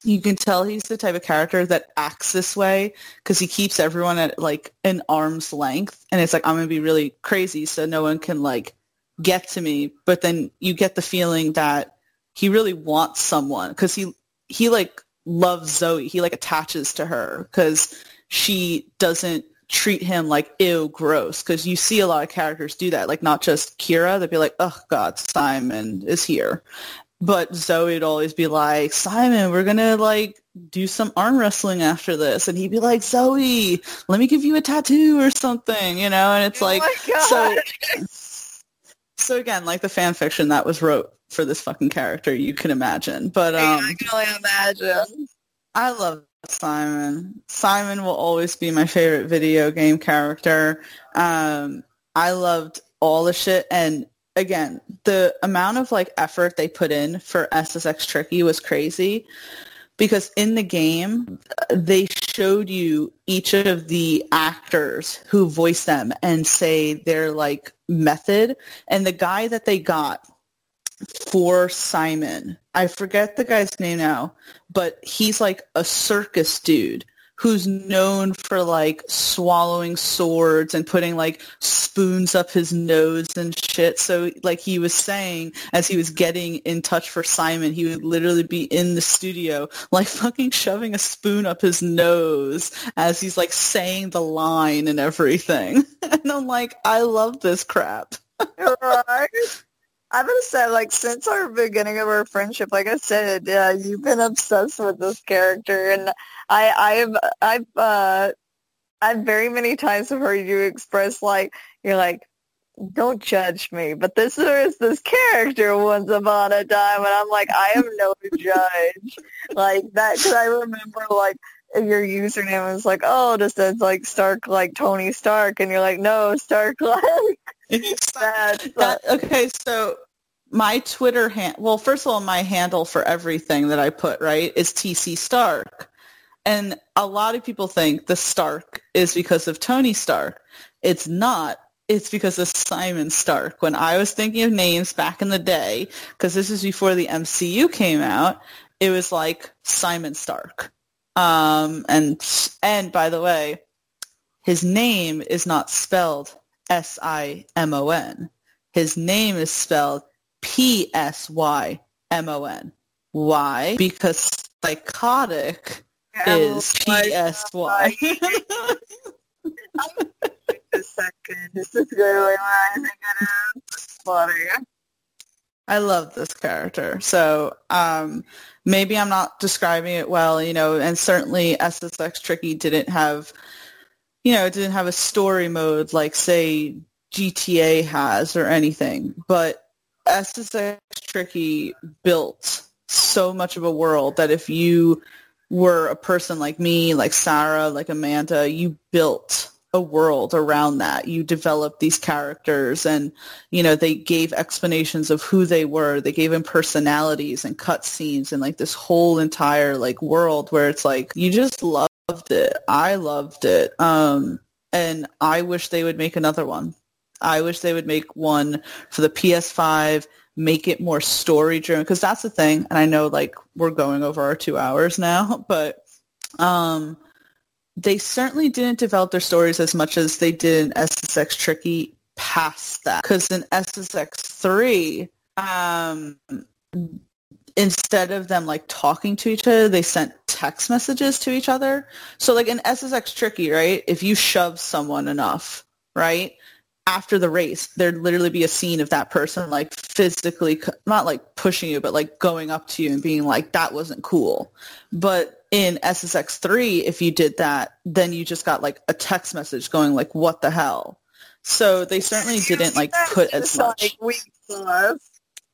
S2: you can tell he's the type of character that acts this way because he keeps everyone at like an arm's length and it's like i'm gonna be really crazy so no one can like get to me. But then you get the feeling that he really wants someone because he he like loves zoe. He like attaches to her because she doesn't treat him like ew gross because you see a lot of characters do that like not just kira. They'd be like oh god simon is here but Zoe would always be like, Simon, we're gonna like do some arm wrestling after this. And he'd be like, Zoe, let me give you a tattoo or something, you know? And it's
S3: Oh
S2: like, so, so again, like the fan fiction that was wrote for this fucking character, you can imagine. But,
S3: Yeah,
S2: um,
S3: I can only imagine.
S2: I love Simon. Simon will always be my favorite video game character. Um, I loved all the shit. And again, the amount of like effort they put in for SSX Tricky was crazy because in the game, they showed you each of the actors who voice them and say their like method. And the guy that they got for Simon, I forget the guy's name now, but he's like a circus dude who's known for like swallowing swords and putting like spoons up his nose and shit. So like he was saying as he was getting in touch for Simon, he would literally be in the studio like fucking shoving a spoon up his nose as he's like saying the line and everything. And I'm like, I love this crap.
S3: right? I've been said like since our beginning of our friendship, like I said, yeah, you've been obsessed with this character, and I, I've, I've, uh, I've very many times have heard you express like you're like, don't judge me, but this is this character once upon a time, and I'm like, I am no judge, like that because I remember like your username was like, oh, just is like Stark, like Tony Stark, and you're like, no, Stark, like that.
S2: That- okay, so my Twitter hand well, first of all, my handle for everything that I put, right, is TC Stark. And a lot of people think the Stark is because of Tony Stark. It's not. It's because of Simon Stark. When I was thinking of names back in the day, because this is before the MCU came out, it was like Simon Stark. Um, and and by the way, his name is not spelled S-I-M-O-N. His name is spelled P-S-Y-M-O-N. Why? Because psychotic is P-S-Y.
S3: a second. This is really what I think it is. Funny.
S2: I love this character. So um, maybe I'm not describing it well, you know, and certainly SSX Tricky didn't have, you know, it didn't have a story mode like, say, GTA has or anything. But SSX Tricky built so much of a world that if you were a person like me, like Sarah, like Amanda, you built a world around that. You developed these characters and, you know, they gave explanations of who they were. They gave them personalities and cutscenes and like this whole entire like world where it's like, you just loved it. I loved it. Um, and I wish they would make another one. I wish they would make one for the PS5, make it more story driven because that's the thing. And I know like we're going over our two hours now, but um, they certainly didn't develop their stories as much as they did in SSX Tricky past that. Because in SSX 3, um, instead of them like talking to each other, they sent text messages to each other. So like in SSX Tricky, right? If you shove someone enough, right? After the race, there'd literally be a scene of that person like physically, not like pushing you, but like going up to you and being like, that wasn't cool. But in SSX 3, if you did that, then you just got like a text message going like, what the hell? So they certainly didn't like put as much.
S3: Like.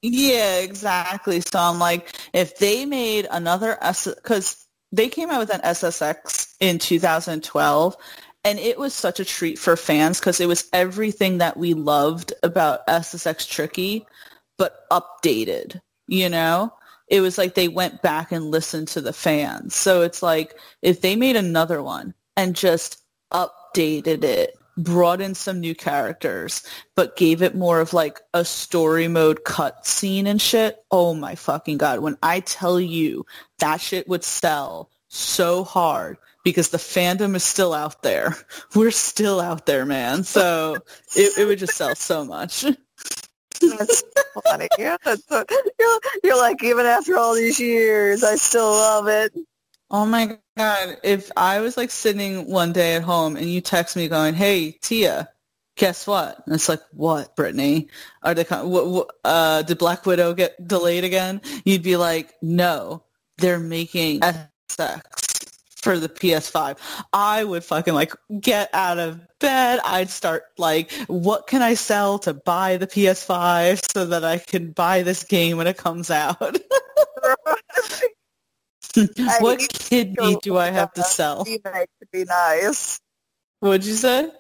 S2: Yeah, exactly. So I'm like, if they made another S, because they came out with an SSX in 2012, and it was such a treat for fans because it was everything that we loved about SSX Tricky, but updated. You know, it was like they went back and listened to the fans. So it's like if they made another one and just updated it brought in some new characters, but gave it more of like a story mode cut scene and shit. Oh my fucking god. When I tell you that shit would sell so hard because the fandom is still out there. We're still out there, man. So it, it would just sell so much.
S3: That's funny. Yeah, that's so, you're, you're like, even after all these years, I still love it.
S2: Oh my god! If I was like sitting one day at home and you text me going, "Hey Tia, guess what?" And it's like, "What, Brittany? Are they? What, uh, did Black Widow get delayed again?" You'd be like, "No, they're making SSX for the PS5, I would fucking like get out of bed. I'd start like, what can I sell to buy the PS5 so that I can buy this game when it comes out? what kidney do I have to sell?
S3: Would be nice.
S2: What'd you say?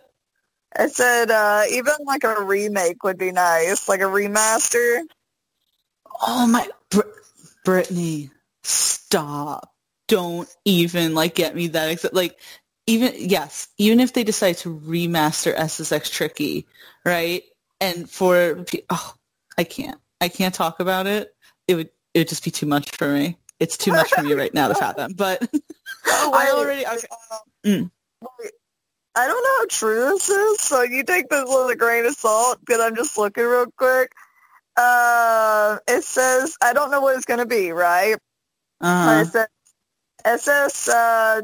S3: I said uh, even like a remake would be nice, like a remaster.
S2: Oh my, Br- Brittany, stop! Don't even like get me that excited. Like even yes, even if they decide to remaster SSX Tricky, right? And for oh, I can't, I can't talk about it. It would it would just be too much for me. It's too much for me right now to fathom. But
S3: Oh,
S2: I already. I,
S3: uh,
S2: Mm.
S3: I don't know how true this is, so you take this with a grain of salt because I'm just looking real quick. Uh, it says I don't know what it's going to be, right?
S2: uh,
S3: But it says SS uh,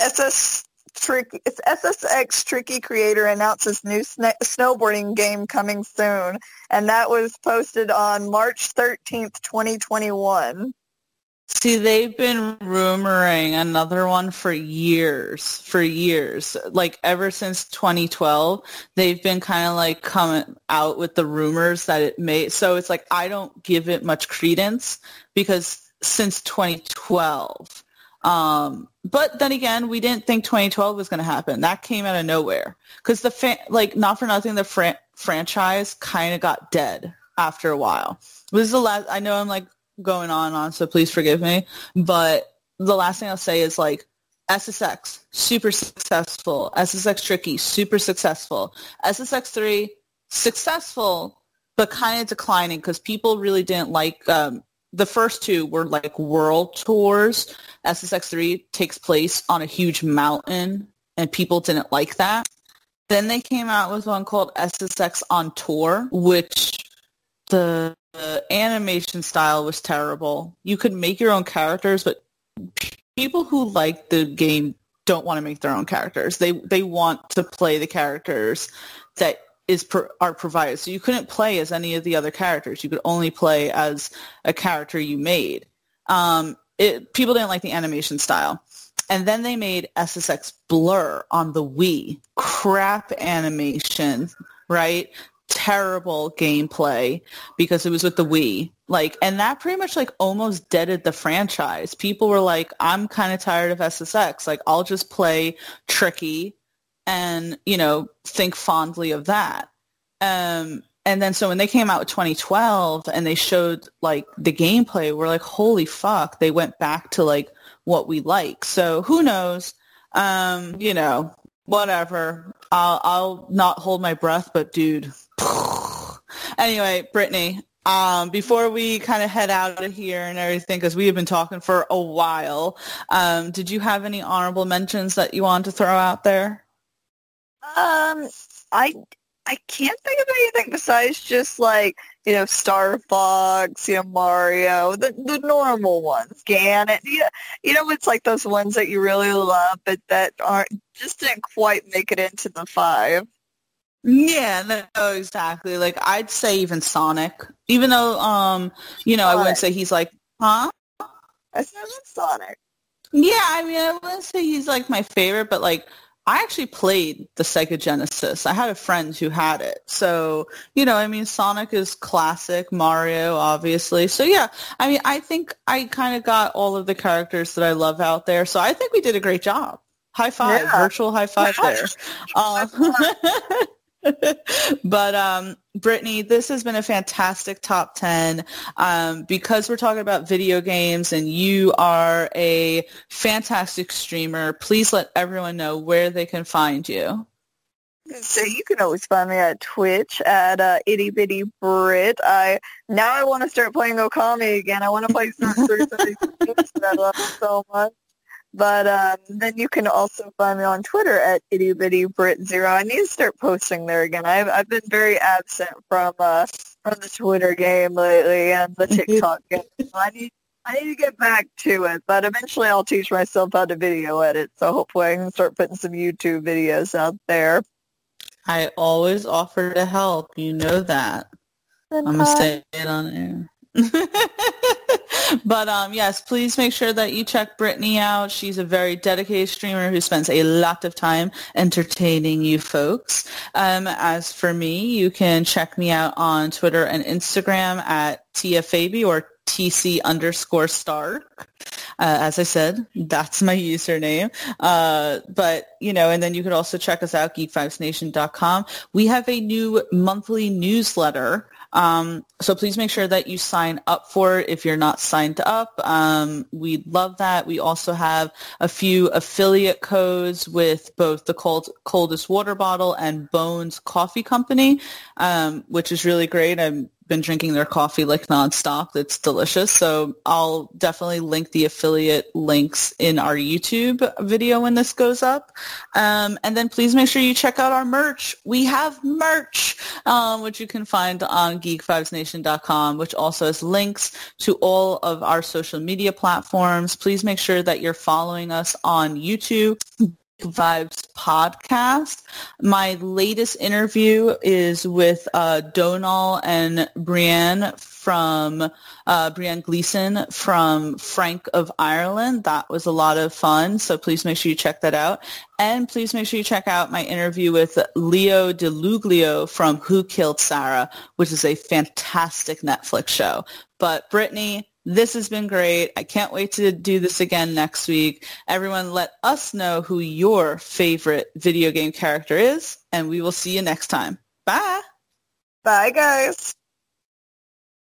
S3: SS tricky. It's SSX Tricky Creator announces new sna- snowboarding game coming soon, and that was posted on March thirteenth, twenty twenty one.
S2: See, they've been rumoring another one for years, for years. Like ever since 2012, they've been kind of like coming out with the rumors that it may. So it's like I don't give it much credence because since 2012. Um, but then again, we didn't think 2012 was going to happen. That came out of nowhere because the fa- like not for nothing, the fran- franchise kind of got dead after a while. This is the last. I know I'm like going on and on, so please forgive me. But the last thing I'll say is like SSX, super successful. SSX Tricky, super successful. SSX 3, successful, but kind of declining because people really didn't like, um, the first two were like world tours. SSX 3 takes place on a huge mountain and people didn't like that. Then they came out with one called SSX on Tour, which the, the animation style was terrible. You could make your own characters, but people who like the game don't want to make their own characters. They they want to play the characters that is pro- are provided. So you couldn't play as any of the other characters. You could only play as a character you made. Um, it, people didn't like the animation style. And then they made SSX Blur on the Wii. Crap animation, right? Terrible gameplay because it was with the Wii. Like, and that pretty much like almost deaded the franchise. People were like, I'm kind of tired of SSX. Like, I'll just play Tricky and, you know, think fondly of that. Um, and then so when they came out with 2012 and they showed like the gameplay, we're like, holy fuck, they went back to like what we like. So who knows? Um, you know, whatever. I'll I'll not hold my breath, but dude. anyway, Brittany, um, before we kind of head out of here and everything, because we have been talking for a while, um, did you have any honorable mentions that you want to throw out there?
S3: Um, I I can't think of anything besides just like you know Star Fox, you know Mario, the the normal ones, Ganon. Yeah, you know it's like those ones that you really love, but that aren't just didn't quite make it into the five.
S2: Yeah, no, exactly. Like I'd say even Sonic, even though um, you know, I wouldn't say he's like, huh?
S3: I said Sonic.
S2: Yeah, I mean, I wouldn't say he's like my favorite, but like I actually played the Sega Genesis. I had a friend who had it. So, you know, I mean, Sonic is classic, Mario, obviously. So, yeah, I mean, I think I kind of got all of the characters that I love out there. So I think we did a great job. High five,
S3: Yeah.
S2: virtual high five there. Um, but um, Brittany, this has been a fantastic top 10 um, because we're talking about video games and you are a fantastic streamer. Please let everyone know where they can find you.
S3: So you can always find me at Twitch at uh, itty bitty Brit. I now I want to start playing Okami again. I want to play some games that I love so much. But um, then you can also find me on Twitter at itty bitty Brit zero. I need to start posting there again. I've I've been very absent from uh from the Twitter game lately and the TikTok game. So I need I need to get back to it. But eventually I'll teach myself how to video edit. So hopefully I can start putting some YouTube videos out there.
S2: I always offer to help. You know that.
S3: And,
S2: I'm to
S3: uh,
S2: say it on air. but um, yes, please make sure that you check Brittany out. She's a very dedicated streamer who spends a lot of time entertaining you folks. Um, as for me, you can check me out on Twitter and Instagram at Tia Fabi or TC underscore Stark. Uh, as I said, that's my username. Uh, but, you know, and then you could also check us out, geek5snation.com. We have a new monthly newsletter um, so please make sure that you sign up for it if you're not signed up. Um, we love that. We also have a few affiliate codes with both the cold, coldest water bottle and Bones Coffee Company, um, which is really great. I'm been drinking their coffee like nonstop. It's delicious. So I'll definitely link the affiliate links in our YouTube video when this goes up. Um, and then please make sure you check out our merch. We have merch, um, which you can find on geek5snation.com, which also has links to all of our social media platforms. Please make sure that you're following us on YouTube. Vibes podcast. My latest interview is with uh, Domhnall and Brian from uh, Brian Gleeson from Frank of Ireland. That was a lot of fun. So please make sure you check that out. And please make sure you check out my interview with Leo DeLuglio from Who Killed Sara, which is a fantastic Netflix show. But Brittany, this has been great. I can't wait to do this again next week. Everyone let us know who your favorite video game character is, and we will see you next time. Bye.
S3: Bye, guys.